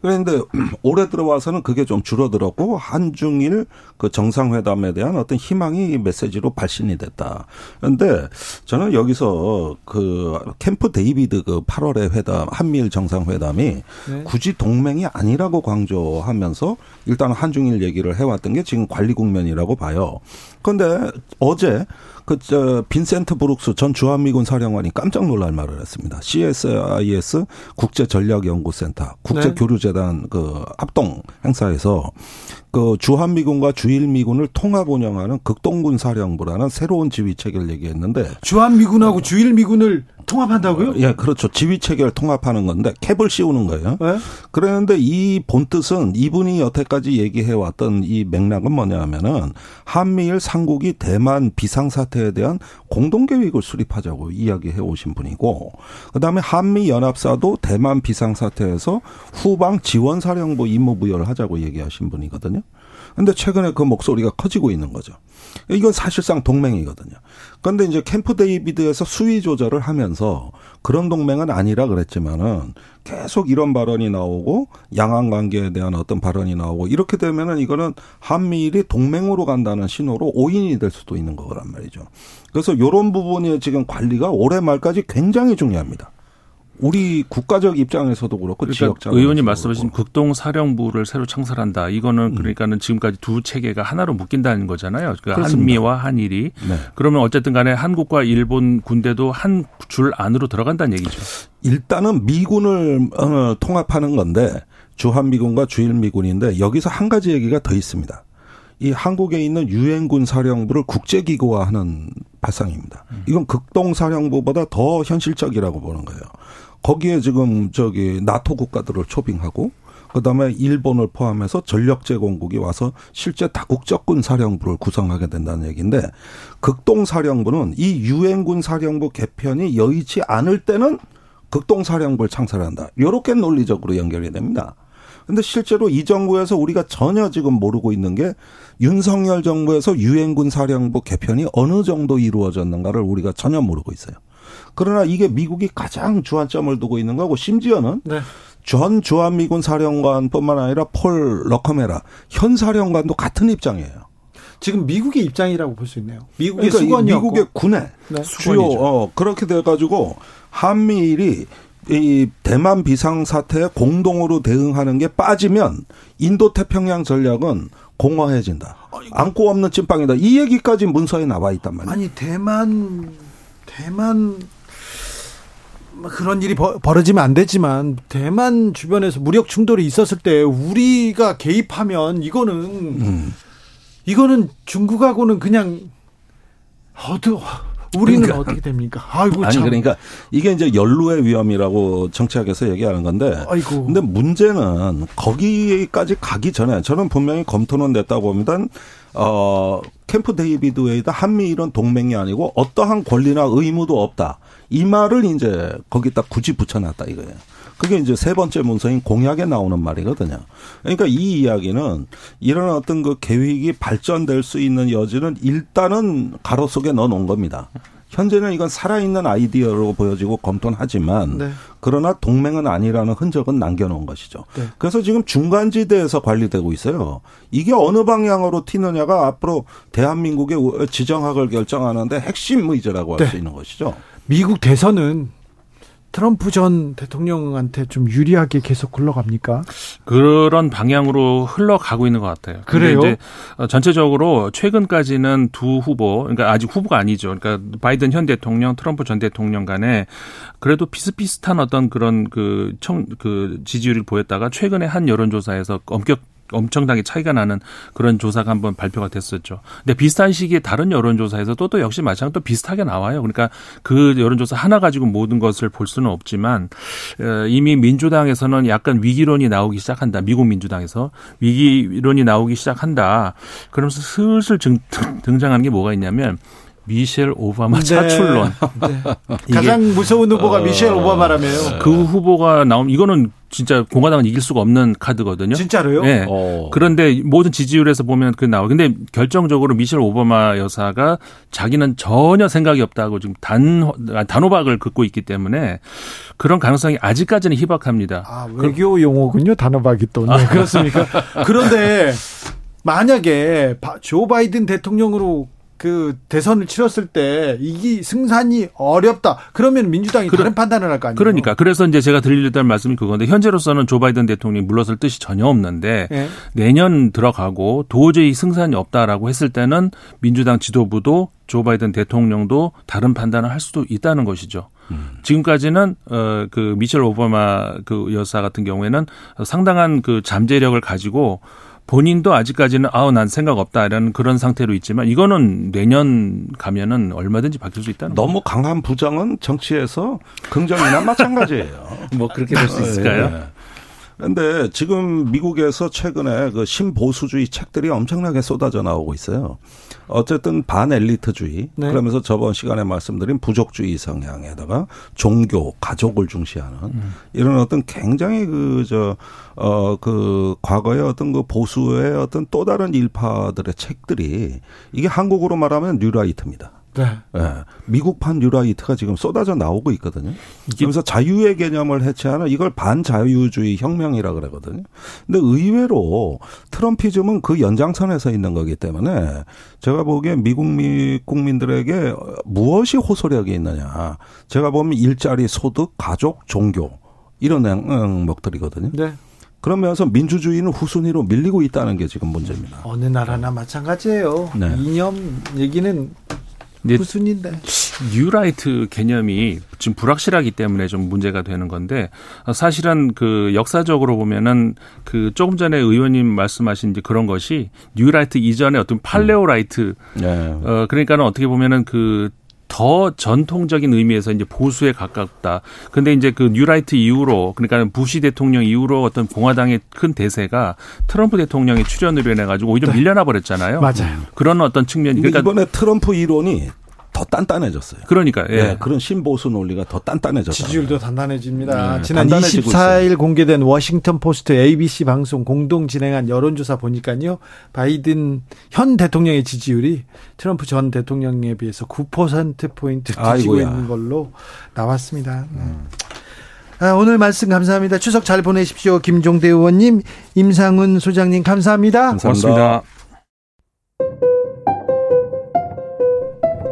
그런데 올해 들어와서는 그게 좀 줄어들었고 한중일 그 정상회담에 대한 어떤 희망이 메시지로 발신이 됐다. 그런데 저는 여기서 그 캠프 데이비드 그 8월의 회담 한미일 정상회담이 네. 굳이 동맹이 아니라고 강조하면서 일단 한중일 얘기를 해왔던 게 지금 관리 국면이라고 봐요. 그런데 어제 그 저 빈센트 브룩스 전 주한미군 사령관이 깜짝 놀랄 말을 했습니다. CSIS 국제 전략 연구센터 국제 교류재단 그 합동 행사에서 그 주한미군과 주일미군을 통합 운영하는 극동군 사령부라는 새로운 지휘 체계를 얘기했는데 주한미군하고 주일미군을 통합한다고요? 예, 그렇죠. 지휘 체계를 통합하는 건데 캡을 씌우는 거예요. 네? 그런데 이 본뜻은 이분이 여태까지 얘기해 왔던 이 맥락은 뭐냐면은 한미일 삼국이 대만 비상 사태에 대한 공동 계획을 수립하자고 이야기해 오신 분이고 그다음에 한미 연합사도 대만 비상 사태에서 후방 지원 사령부 임무 부여를 하자고 얘기하신 분이거든요. 근데 최근에 그 목소리가 커지고 있는 거죠. 이건 사실상 동맹이거든요. 그런데 이제 캠프 데이비드에서 수위 조절을 하면서 그런 동맹은 아니라 그랬지만은 계속 이런 발언이 나오고 양안 관계에 대한 어떤 발언이 나오고 이렇게 되면은 이거는 한미일이 동맹으로 간다는 신호로 오인이 될 수도 있는 거란 말이죠. 그래서 요런 부분이 지금 관리가 올해 말까지 굉장히 중요합니다. 우리 국가적 입장에서도 그렇고 그러니까 지역적 의원님 말씀하신 극동 사령부를 새로 창설한다. 이거는 음. 그러니까는 지금까지 두 체계가 하나로 묶인다는 거잖아요. 그러니까 한미와 한일이 네. 그러면 어쨌든 간에 한국과 일본 군대도 한 줄 안으로 들어간다는 얘기죠. 일단은 미군을 어, 통합하는 건데 주한미군과 주일미군인데 여기서 한 가지 얘기가 더 있습니다. 이 한국에 있는 유엔군 사령부를 국제기구화하는 발상입니다. 음. 이건 극동 사령부보다 더 현실적이라고 보는 거예요. 거기에 지금 저기 나토 국가들을 초빙하고 그다음에 일본을 포함해서 전력 제공국이 와서 실제 다국적 군 사령부를 구성하게 된다는 얘기인데 극동 사령부는 이 유엔군 사령부 개편이 여의치 않을 때는 극동 사령부를 창설한다. 요렇게 논리적으로 연결이 됩니다. 근데 실제로 이 정부에서 우리가 전혀 지금 모르고 있는 게 윤석열 정부에서 유엔군 사령부 개편이 어느 정도 이루어졌는가를 우리가 전혀 모르고 있어요. 그러나 이게 미국이 가장 주안점을 두고 있는 거고 심지어는 네. 전 주한미군 사령관뿐만 아니라 폴 러커메라 현 사령관도 같은 입장이에요. 지금 미국의 입장이라고 볼 수 있네요. 미국의 그러니까 수건이었고. 미국의 군에 네. 주요 어 그렇게 돼 가지고 한미일이 이 대만 비상 사태에 공동으로 대응하는 게 빠지면 인도 태평양 전략은 공허해진다. 안고 없는 찐빵이다. 이 얘기까지 문서에 나와 있단 말이에요. 아니 대만 대만 뭐 그런 일이 버, 벌어지면 안 되지만 대만 주변에서 무력 충돌이 있었을 때 우리가 개입하면 이거는 음. 이거는 중국하고는 그냥 어두 우리는 그러니까, 어떻게 됩니까? 아이고 아니 참. 그러니까 이게 이제 연루의 위험이라고 정치학에서 얘기하는 건데. 아이고. 근데 문제는 거기까지 가기 전에 저는 분명히 검토는 됐다고 봅니다. 어 캠프 데이비드 웨이드 한미일은 동맹이 아니고 어떠한 권리나 의무도 없다. 이 말을 이제 거기다 굳이 붙여놨다 이거예요. 그게 이제 세 번째 문서인 공약에 나오는 말이거든요. 그러니까 이 이야기는 이런 어떤 그 계획이 발전될 수 있는 여지는 일단은 괄호 속에 넣어 놓은 겁니다. 현재는 이건 살아있는 아이디어로 보여지고 검토는 하지만 네. 그러나 동맹은 아니라는 흔적은 남겨놓은 것이죠. 네. 그래서 지금 중간지대에서 관리되고 있어요. 이게 어느 방향으로 튀느냐가 앞으로 대한민국의 지정학을 결정하는데 핵심 의제라고 할수 네. 있는 것이죠. 미국 대선은 트럼프 전 대통령한테 좀 유리하게 계속 흘러갑니까? 그런 방향으로 흘러가고 있는 것 같아요. 그래요? 이제 어, 전체적으로 최근까지는 두 후보, 그러니까 아직 후보가 아니죠. 그러니까 바이든 현 대통령, 트럼프 전 대통령 간에 그래도 비슷비슷한 어떤 그런 그 청, 그 지지율을 보였다가 최근에 한 여론조사에서 엄격 엄청나게 차이가 나는 그런 조사가 한번 발표가 됐었죠. 근데 비슷한 시기에 다른 여론조사에서도 또 역시 마찬가지로 또 비슷하게 나와요. 그러니까 그 여론조사 하나 가지고 모든 것을 볼 수는 없지만 어, 이미 민주당에서는 약간 위기론이 나오기 시작한다. 미국 민주당에서 위기론이 나오기 시작한다. 그러면서 슬슬 등장하는 게 뭐가 있냐면 미셸 오바마 네. 차출론. 네. 가장 무서운 후보가 어, 미셸 오바마라며요. 그 후보가 나온 이거는 진짜 공화당은 이길 수가 없는 카드거든요. 진짜로요? 네. 어. 그런데 모든 지지율에서 보면 그 나와. 근데 결정적으로 미셸 오바마 여사가 자기는 전혀 생각이 없다고 지금 단 단호박을 긋고 있기 때문에 그런 가능성이 아직까지는 희박합니다. 아, 외교 용어군요. 단호박이 또. 네, 그렇습니까? 그런데 만약에 조 바이든 대통령으로 그 대선을 치렀을 때 이기 승산이 어렵다. 그러면 민주당이 그러, 다른 판단을 할 거 아니에요. 그러니까 그래서 이제 제가 드리려던 말씀이 그건데 현재로서는 조 바이든 대통령이 물러설 뜻이 전혀 없는데 네. 내년 들어가고 도저히 승산이 없다라고 했을 때는 민주당 지도부도 조 바이든 대통령도 다른 판단을 할 수도 있다는 것이죠. 음. 지금까지는 어그 미셸 오바마 그 여사 같은 경우에는 상당한 그 잠재력을 가지고 본인도 아직까지는 아우 난 생각 없다 이런 그런 상태로 있지만 이거는 내년 가면은 얼마든지 바뀔 수 있다는 너무 강한 부정은 정치에서 긍정이나 마찬가지예요. 뭐 그렇게 될수 있을까요? 네. 근데 지금 미국에서 최근에 그 신보수주의 책들이 엄청나게 쏟아져 나오고 있어요. 어쨌든 반엘리트주의 네. 그러면서 저번 시간에 말씀드린 부족주의 성향에다가 종교, 가족을 중시하는 음. 이런 어떤 굉장히 그 저 어 그 과거의 어떤 그 보수의 어떤 또 다른 일파들의 책들이 이게 한국으로 말하면 뉴라이트입니다. 네. 네. 미국판 뉴라이트가 지금 쏟아져 나오고 있거든요. 그러면서 자유의 개념을 해체하는 이걸 반자유주의 혁명이라 그러거든요. 근데 의외로 트럼피즘은 그 연장선에서 있는 거기 때문에 제가 보기에 미국 미 국민들에게 무엇이 호소력이 있느냐. 제가 보면 일자리, 소득, 가족, 종교 이런 항목들이거든요. 네. 그러면서 민주주의는 후순위로 밀리고 있다는 게 지금 문제입니다. 어느 나라나 마찬가지예요. 네. 이념 얘기는 무슨 인데 뉴라이트 개념이 지금 불확실하기 때문에 좀 문제가 되는 건데 사실은 그 역사적으로 보면은 그 조금 전에 의원님 말씀하신 이제 그런 것이 뉴라이트 이전에 어떤 paleo-right 음. 네. 어 그러니까는 어떻게 보면은 그 더 전통적인 의미에서 이제 보수에 가깝다. 근데 이제 그 뉴라이트 이후로 그러니까 부시 대통령 이후로 어떤 공화당의 큰 대세가 트럼프 대통령의 출현으로 인해 가지고 오히려 네. 밀려나 버렸잖아요. 맞아요. 그런 어떤 측면이 그러니까 이번에 트럼프 이론이 더 단단해졌어요. 그러니까 예. 네, 그런 신보수 논리가 더 단단해졌다. 지지율도 단단해집니다. 네, 지난 24일 있어요. 공개된 워싱턴 포스트 ABC 방송 공동 진행한 여론조사 보니까요. 바이든 현 대통령의 지지율이 트럼프 전 대통령에 비해서 9% 포인트 뒤지고. 있는 걸로 나왔습니다. 음. 아, 오늘 말씀 감사합니다. 추석 잘 보내십시오. 김종대 의원님, 임상훈 소장님 감사합니다. 감사합니다. 고맙습니다.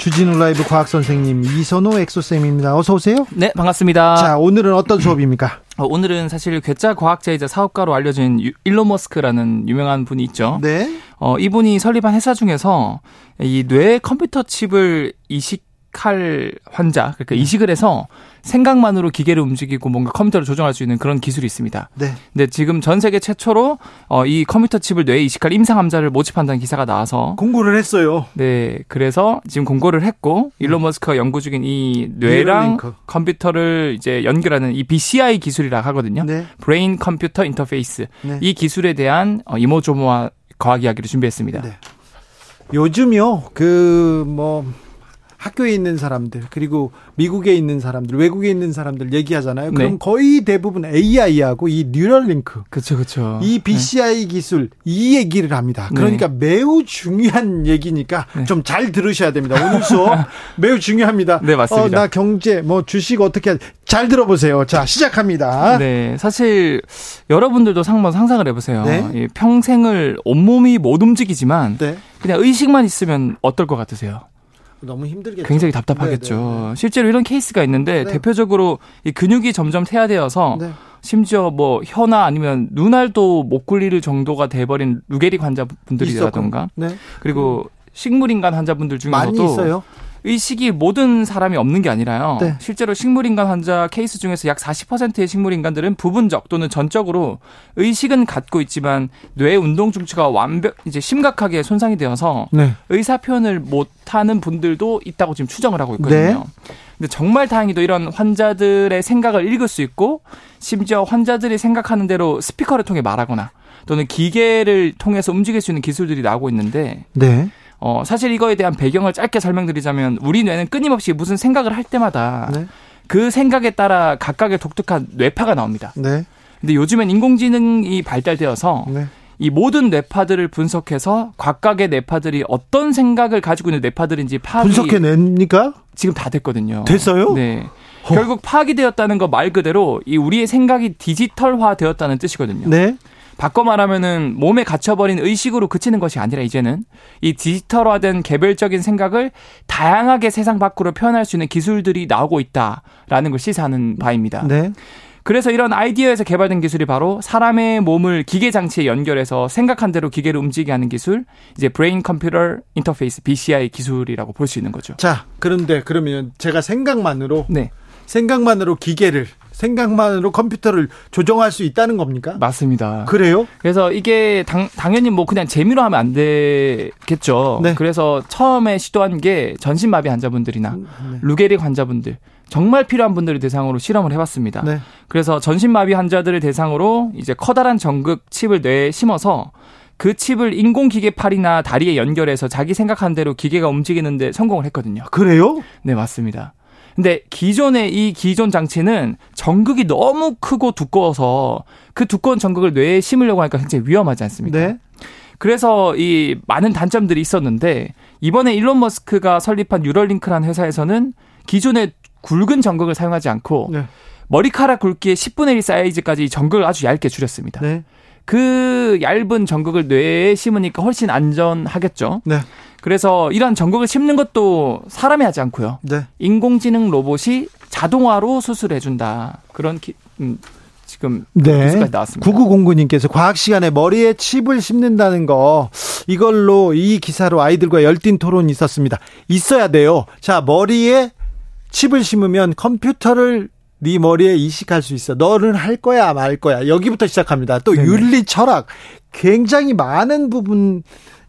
주진우 라이브 과학 선생님 이선호 엑소쌤입니다. 어서 오세요. 네, 반갑습니다. 자, 오늘은 어떤 수업입니까? 어, 오늘은 사실 괴짜 과학자이자 사업가로 알려진 유, 일론 머스크라는 유명한 분이 있죠. 네. 어, 이분이 설립한 회사 중에서 이 뇌 컴퓨터 칩을 이식 칼 환자 그러니까 네. 이식을 해서 생각만으로 기계를 움직이고 뭔가 컴퓨터를 조정할 수 있는 그런 기술이 있습니다. 네. 근데 지금 전 세계 최초로 어, 이 컴퓨터 칩을 뇌에 이식할 임상 환자를 모집한다는 기사가 나와서 공고를 했어요. 네, 그래서 지금 공고를 했고 네. 일론 머스크가 연구 중인 이 뇌랑 컴퓨터를 이제 연결하는 이 BCI 기술이라 하거든요. 네. 브레인 컴퓨터 인터페이스 네. 이 기술에 대한 어, 이모조모와 과학 이야기를 준비했습니다. 네. 요즘요 그뭐 학교에 있는 사람들 그리고 미국에 있는 사람들 외국에 있는 사람들 얘기하잖아요. 그럼 네. 거의 대부분 AI하고 이 뉴럴링크 그렇죠, 그렇죠. 이 BCI 네. 기술 이 얘기를 합니다. 네. 그러니까 네. 매우 중요한 얘기니까 네. 좀잘 들으셔야 됩니다. 오늘 수업 매우 중요합니다. 네, 맞습니다. 어, 나 경제 뭐 주식 어떻게 잘 들어보세요. 자, 시작합니다. 네, 사실 여러분들도 한번 상상을 해보세요. 네. 평생을 온몸이 못 움직이지만 그냥 의식만 있으면 어떨 것 같으세요? 너무 힘들겠죠. 굉장히 답답하겠죠. 네네. 네, 네. 실제로 이런 케이스가 있는데 네. 대표적으로 이 근육이 점점 퇴화되어서 네. 심지어 뭐 혀나 아니면 눈알도 못 굴릴 정도가 돼버린 루게릭 환자분들이라던가 네. 그리고 식물인간 환자분들 중에서도 많이 있어요. 의식이 모든 사람이 없는 게 아니라요. 네. 실제로 식물인간 환자 케이스 중에서 약 40%의 식물인간들은 부분적 또는 전적으로 의식은 갖고 있지만 뇌 운동 중추가 완벽 이제 심각하게 손상이 되어서 네. 의사 표현을 못 하는 분들도 있다고 지금 추정을 하고 있거든요. 네. 근데 정말 다행히도 이런 환자들의 생각을 읽을 수 있고 심지어 환자들이 생각하는 대로 스피커를 통해 말하거나 또는 기계를 통해서 움직일 수 있는 기술들이 나오고 있는데 네. 어, 사실 이거에 대한 배경을 짧게 설명드리자면 우리 뇌는 끊임없이 무슨 생각을 할 때마다 네. 그 생각에 따라 각각의 독특한 뇌파가 나옵니다. 네. 근데 요즘엔 인공지능이 발달되어서 네. 이 모든 뇌파들을 분석해서 각각의 뇌파들이 어떤 생각을 가지고 있는 뇌파들인지 파악이 분석해냅니까? 지금 다 됐거든요. 됐어요? 네. 허. 결국 파악이 되었다는 거 말 그대로 이 우리의 생각이 디지털화 되었다는 뜻이거든요. 네. 바꿔 말하면은 몸에 갇혀버린 의식으로 그치는 것이 아니라 이제는 이 디지털화된 개별적인 생각을 다양하게 세상 밖으로 표현할 수 있는 기술들이 나오고 있다라는 걸 시사하는 바입니다. 네. 그래서 이런 아이디어에서 개발된 기술이 바로 사람의 몸을 기계 장치에 연결해서 생각한 대로 기계를 움직이게 하는 기술, 이제 브레인 컴퓨터 인터페이스 BCI 기술이라고 볼 수 있는 거죠. 자, 그런데 그러면 제가 생각만으로 네. 생각만으로 기계를 생각만으로 컴퓨터를 조정할 수 있다는 겁니까? 맞습니다. 그래요? 그래서 이게 당, 당연히 뭐 그냥 재미로 하면 안 되겠죠. 네. 그래서 처음에 시도한 게 전신마비 환자분들이나 음, 네. 루게릭 환자분들 정말 필요한 분들을 대상으로 실험을 해봤습니다. 네. 그래서 전신마비 환자들을 대상으로 이제 커다란 전극 칩을 뇌에 심어서 그 칩을 인공기계 팔이나 다리에 연결해서 자기 생각한 대로 기계가 움직이는데 성공을 했거든요. 그래요? 네, 맞습니다. 근데 기존의 이 기존 장치는 전극이 너무 크고 두꺼워서 그 두꺼운 전극을 뇌에 심으려고 하니까 굉장히 위험하지 않습니까? 네. 그래서 이 많은 단점들이 있었는데 이번에 일론 머스크가 설립한 뉴럴링크라는 회사에서는 기존의 굵은 전극을 사용하지 않고 네. 머리카락 굵기의 10분의 1 사이즈까지 전극을 아주 얇게 줄였습니다. 네. 그 얇은 전극을 뇌에 심으니까 훨씬 안전하겠죠. 네. 그래서 이런 전극을 심는 것도 사람이 하지 않고요. 네. 인공지능 로봇이 자동화로 수술해 준다. 그런 기, 음, 지금 네. 뉴스까지 나왔습니다. 9909님께서 과학 시간에 머리에 칩을 심는다는 거 이걸로 이 기사로 아이들과 열띤 토론이 있었습니다. 있어야 돼요. 자, 머리에 칩을 심으면 컴퓨터를 네 머리에 이식할 수 있어. 너는 할 거야, 말 거야. 여기부터 시작합니다. 또 네네. 윤리 철학 굉장히 많은 부분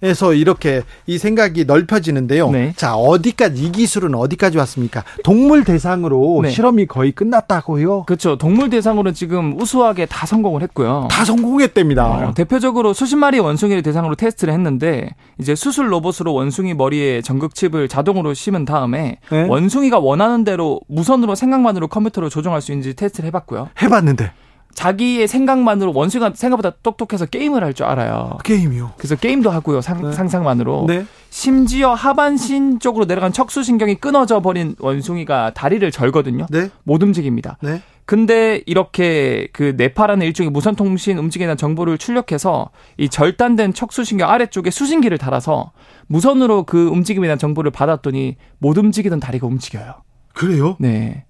에서 이렇게 이 생각이 넓혀지는데요. 네. 자, 어디까지 이 기술은 어디까지 왔습니까? 동물 대상으로 네. 실험이 거의 끝났다고요. 그렇죠. 동물 대상으로 지금 우수하게 다 성공을 했고요. 다 성공했답니다. 어, 대표적으로 수십 마리 원숭이를 대상으로 테스트를 했는데 이제 수술 로봇으로 원숭이 머리에 전극칩을 자동으로 심은 다음에 네. 원숭이가 원하는 대로 무선으로 생각만으로 컴퓨터로 조정할 수 있는지 테스트를 해봤고요. 해봤는데 자기의 생각만으로 원숭이가 생각보다 똑똑해서 게임을 할 줄 알아요. 게임이요? 그래서 게임도 하고요. 상, 네. 상상만으로. 네. 심지어 하반신 쪽으로 내려간 척수신경이 끊어져 버린 원숭이가 다리를 절거든요. 네. 못 움직입니다. 네. 근데 이렇게 그 네파라는 일종의 무선 통신 움직이는 대 정보를 출력해서 이 절단된 척수신경 아래쪽에 수신기를 달아서 무선으로 그 움직임에 대한 정보를 받았더니 못 움직이던 다리가 움직여요. 그래요? 네.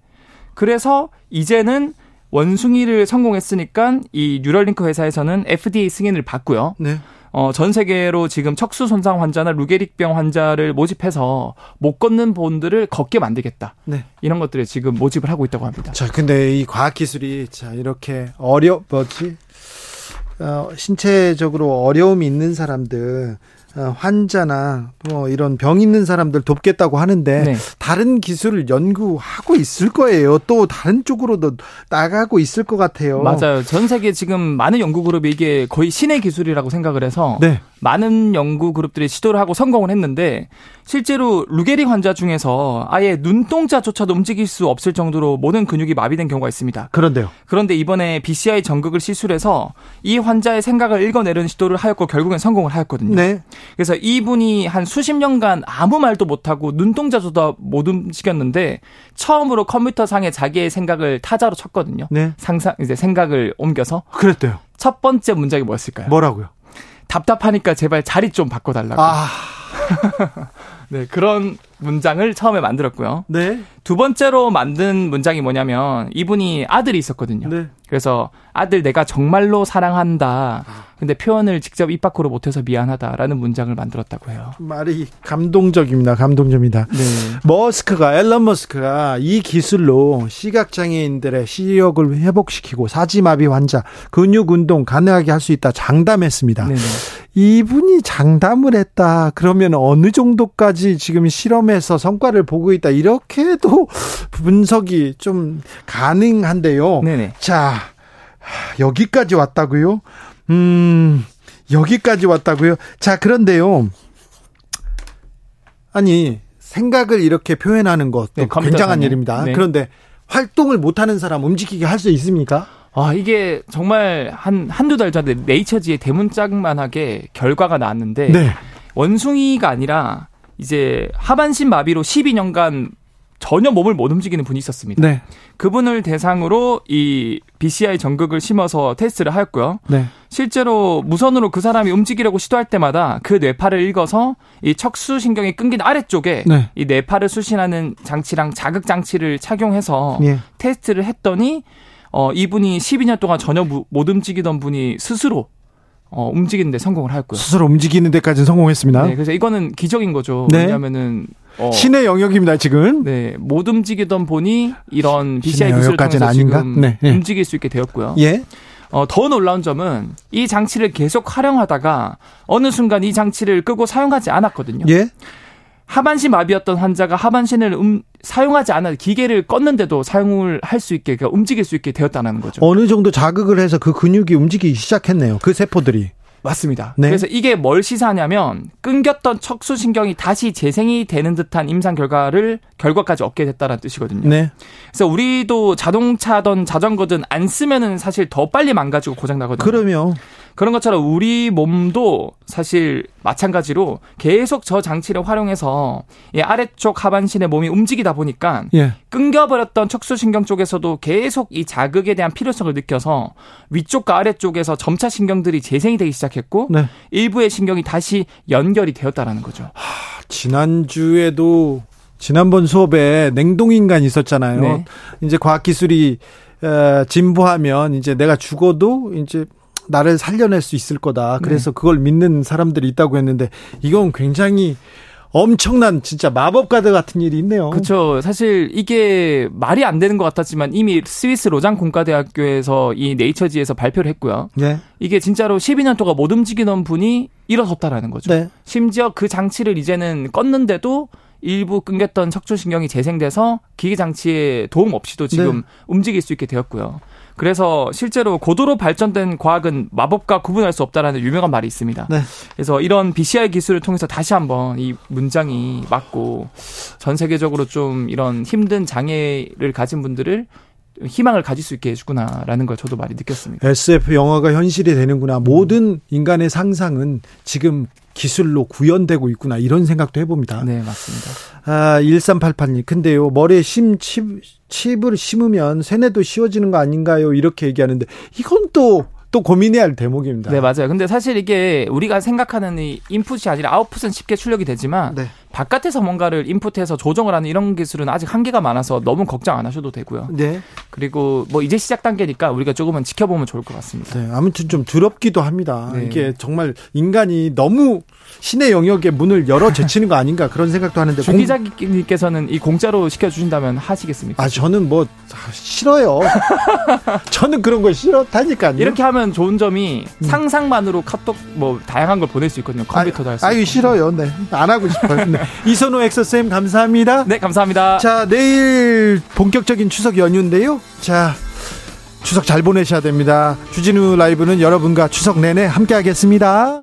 그래서 이제는 원숭이를 성공했으니까 이 뉴럴링크 회사에서는 FDA 승인을 받고요. 네. 어, 전 세계로 지금 척수 손상 환자나 루게릭병 환자를 모집해서 못 걷는 분들을 걷게 만들겠다. 네. 이런 것들을 지금 모집을 하고 있다고 합니다. 자, 근데 이 과학 기술이 자 이렇게 어려 뭐지? 어, 신체적으로 어려움이 있는 사람들 어, 환자나 뭐 이런 병 있는 사람들 돕겠다고 하는데 네. 다른 기술을 연구하고 있을 거예요. 또 다른 쪽으로도 나가고 있을 것 같아요. 맞아요. 전 세계 지금 많은 연구 그룹이 이게 거의 신의 기술이라고 생각을 해서 네. 많은 연구 그룹들이 시도를 하고 성공을 했는데 실제로 루게리 환자 중에서 아예 눈동자조차도 움직일 수 없을 정도로 모든 근육이 마비된 경우가 있습니다. 그런데요. 그런데 이번에 BCI 전극을 시술해서 이 환자의 생각을 읽어내는 시도를 하였고 결국엔 성공을 하였거든요. 네. 그래서 이분이 한 수십 년간 아무 말도 못하고 눈동자조차 못 움직였는데 처음으로 컴퓨터 상에 자기의 생각을 타자로 쳤거든요. 네. 상상 이제 생각을 옮겨서 그랬대요. 첫 번째 문장이 뭐였을까요? 뭐라고요? 답답하니까 제발 자리 좀 바꿔달라고. 아. 네, 그런 문장을 처음에 만들었고요. 네. 두 번째로 만든 문장이 뭐냐면 이분이 아들이 있었거든요. 네. 그래서 아들 내가 정말로 사랑한다. 근데 표현을 직접 입 밖으로 못해서 미안하다라는 문장을 만들었다고 해요. 말이 감동적입니다. 감동적입니다. 네. 머스크가 앨런 머스크가 이 기술로 시각 장애인들의 시력을 회복시키고 사지마비 환자 근육 운동 가능하게 할 수 있다 장담했습니다. 네네. 이분이 장담을 했다. 그러면 어느 정도까지 지금 실험에서 성과를 보고 있다. 이렇게도 분석이 좀 가능한데요. 네네. 자, 여기까지 왔다고요? 음, 여기까지 왔다고요? 자, 그런데요. 아니, 생각을 이렇게 표현하는 것도 네, 굉장한 일입니다. 네. 그런데 활동을 못하는 사람 움직이게 할 수 있습니까? 아, 이게 정말 한, 한두 달 전에 네이처지에 대문짝만하게 결과가 나왔는데, 네. 원숭이가 아니라 이제 하반신 마비로 12년간 전혀 몸을 못 움직이는 분이 있었습니다. 네. 그분을 대상으로 이 BCI 전극을 심어서 테스트를 하였고요. 네. 실제로 무선으로 그 사람이 움직이려고 시도할 때마다 그 뇌파를 읽어서 이 척수 신경이 끊긴 아래쪽에 네. 이 뇌파를 수신하는 장치랑 자극 장치를 착용해서 예. 테스트를 했더니 어 이분이 12년 동안 전혀 못 움직이던 분이 스스로 어, 움직이는데 성공을 하였고요. 스스로 움직이는 데까지는 성공했습니다. 네, 그래서 이거는 기적인 거죠. 네. 왜냐하면은 어, 신의 영역입니다 지금. 네, 못 움직이던 분이 이런 BCI 기술을 통해서 아닌가? 지금 네, 네. 움직일 수 있게 되었고요. 예. 어, 더 놀라운 점은 이 장치를 계속 활용하다가 어느 순간 이 장치를 끄고 사용하지 않았거든요. 예. 하반신 마비였던 환자가 하반신을 음, 사용하지 않아 기계를 껐는데도 사용을 할 수 있게 그러니까 움직일 수 있게 되었다는 거죠. 어느 정도 자극을 해서 그 근육이 움직이기 시작했네요. 그 세포들이. 맞습니다. 네. 그래서 이게 뭘 시사하냐면 끊겼던 척수신경이 다시 재생이 되는 듯한 임상 결과를 결과까지 얻게 됐다는 뜻이거든요. 네. 그래서 우리도 자동차든 자전거든 안 쓰면은 사실 더 빨리 망가지고 고장 나거든요. 그러면 그런 것처럼 우리 몸도 사실 마찬가지로 계속 저 장치를 활용해서 이 아래쪽 하반신의 몸이 움직이다 보니까 예. 끊겨버렸던 척수신경 쪽에서도 계속 이 자극에 대한 필요성을 느껴서 위쪽과 아래쪽에서 점차 신경들이 재생이 되기 시작했고 네. 일부의 신경이 다시 연결이 되었다라는 거죠. 하, 지난주에도 지난번 수업에 냉동인간 있었잖아요. 네. 이제 과학기술이 진보하면 이제 내가 죽어도 이제 나를 살려낼 수 있을 거다. 그래서 네. 그걸 믿는 사람들이 있다고 했는데 이건 굉장히 엄청난 진짜 마법가드 같은 일이 있네요. 그렇죠. 사실 이게 말이 안 되는 것 같았지만 이미 스위스 로장 공과대학교에서 이 네이처지에서 발표를 했고요. 네. 이게 진짜로 12년 동안 못 움직이던 분이 일어섰다라는 거죠. 네. 심지어 그 장치를 이제는 껐는데도 일부 끊겼던 척추신경이 재생돼서 기계 장치의 도움 없이도 지금 네. 움직일 수 있게 되었고요. 그래서 실제로 고도로 발전된 과학은 마법과 구분할 수 없다라는 유명한 말이 있습니다. 네. 그래서 이런 BCI 기술을 통해서 다시 한번 이 문장이 맞고 전 세계적으로 좀 이런 힘든 장애를 가진 분들을 희망을 가질 수 있게 해주구나라는 걸 저도 많이 느꼈습니다. SF 영화가 현실이 되는구나. 모든 인간의 상상은 지금 기술로 구현되고 있구나 이런 생각도 해봅니다. 네, 맞습니다. 아, 1388님. 근데요, 머리에 심, 칩, 칩을 심으면 세뇌도 쉬워지는 거 아닌가요? 이렇게 얘기하는데, 이건 또, 또 고민해야 할 대목입니다. 네, 맞아요. 근데 사실 이게 우리가 생각하는 이 인풋이 아니라 아웃풋은 쉽게 출력이 되지만, 네. 바깥에서 뭔가를 인풋해서 조정을 하는 이런 기술은 아직 한계가 많아서 너무 걱정 안 하셔도 되고요. 네. 그리고 뭐 이제 시작 단계니까 우리가 조금은 지켜보면 좋을 것 같습니다. 네. 아무튼 좀 두렵기도 합니다. 네. 이게 정말 인간이 너무 신의 영역에 문을 열어 제치는 거 아닌가 그런 생각도 하는데 주 기자님께서는 이 공짜로 시켜 주신다면 하시겠습니까? 아 저는 뭐 싫어요. 저는 그런 거 싫어하니까요. 이렇게 하면 좋은 점이 음. 상상만으로 카톡 뭐 다양한 걸 보낼 수 있거든요. 컴퓨터도 할 수. 아유 싫어요. 네. 안 하고 싶어요. 네. 이선호 엑서쌤 감사합니다. 네, 감사합니다. 자, 내일 본격적인 추석 연휴인데요. 자, 추석 잘 보내셔야 됩니다. 주진우 라이브는 여러분과 추석 내내 함께 하겠습니다.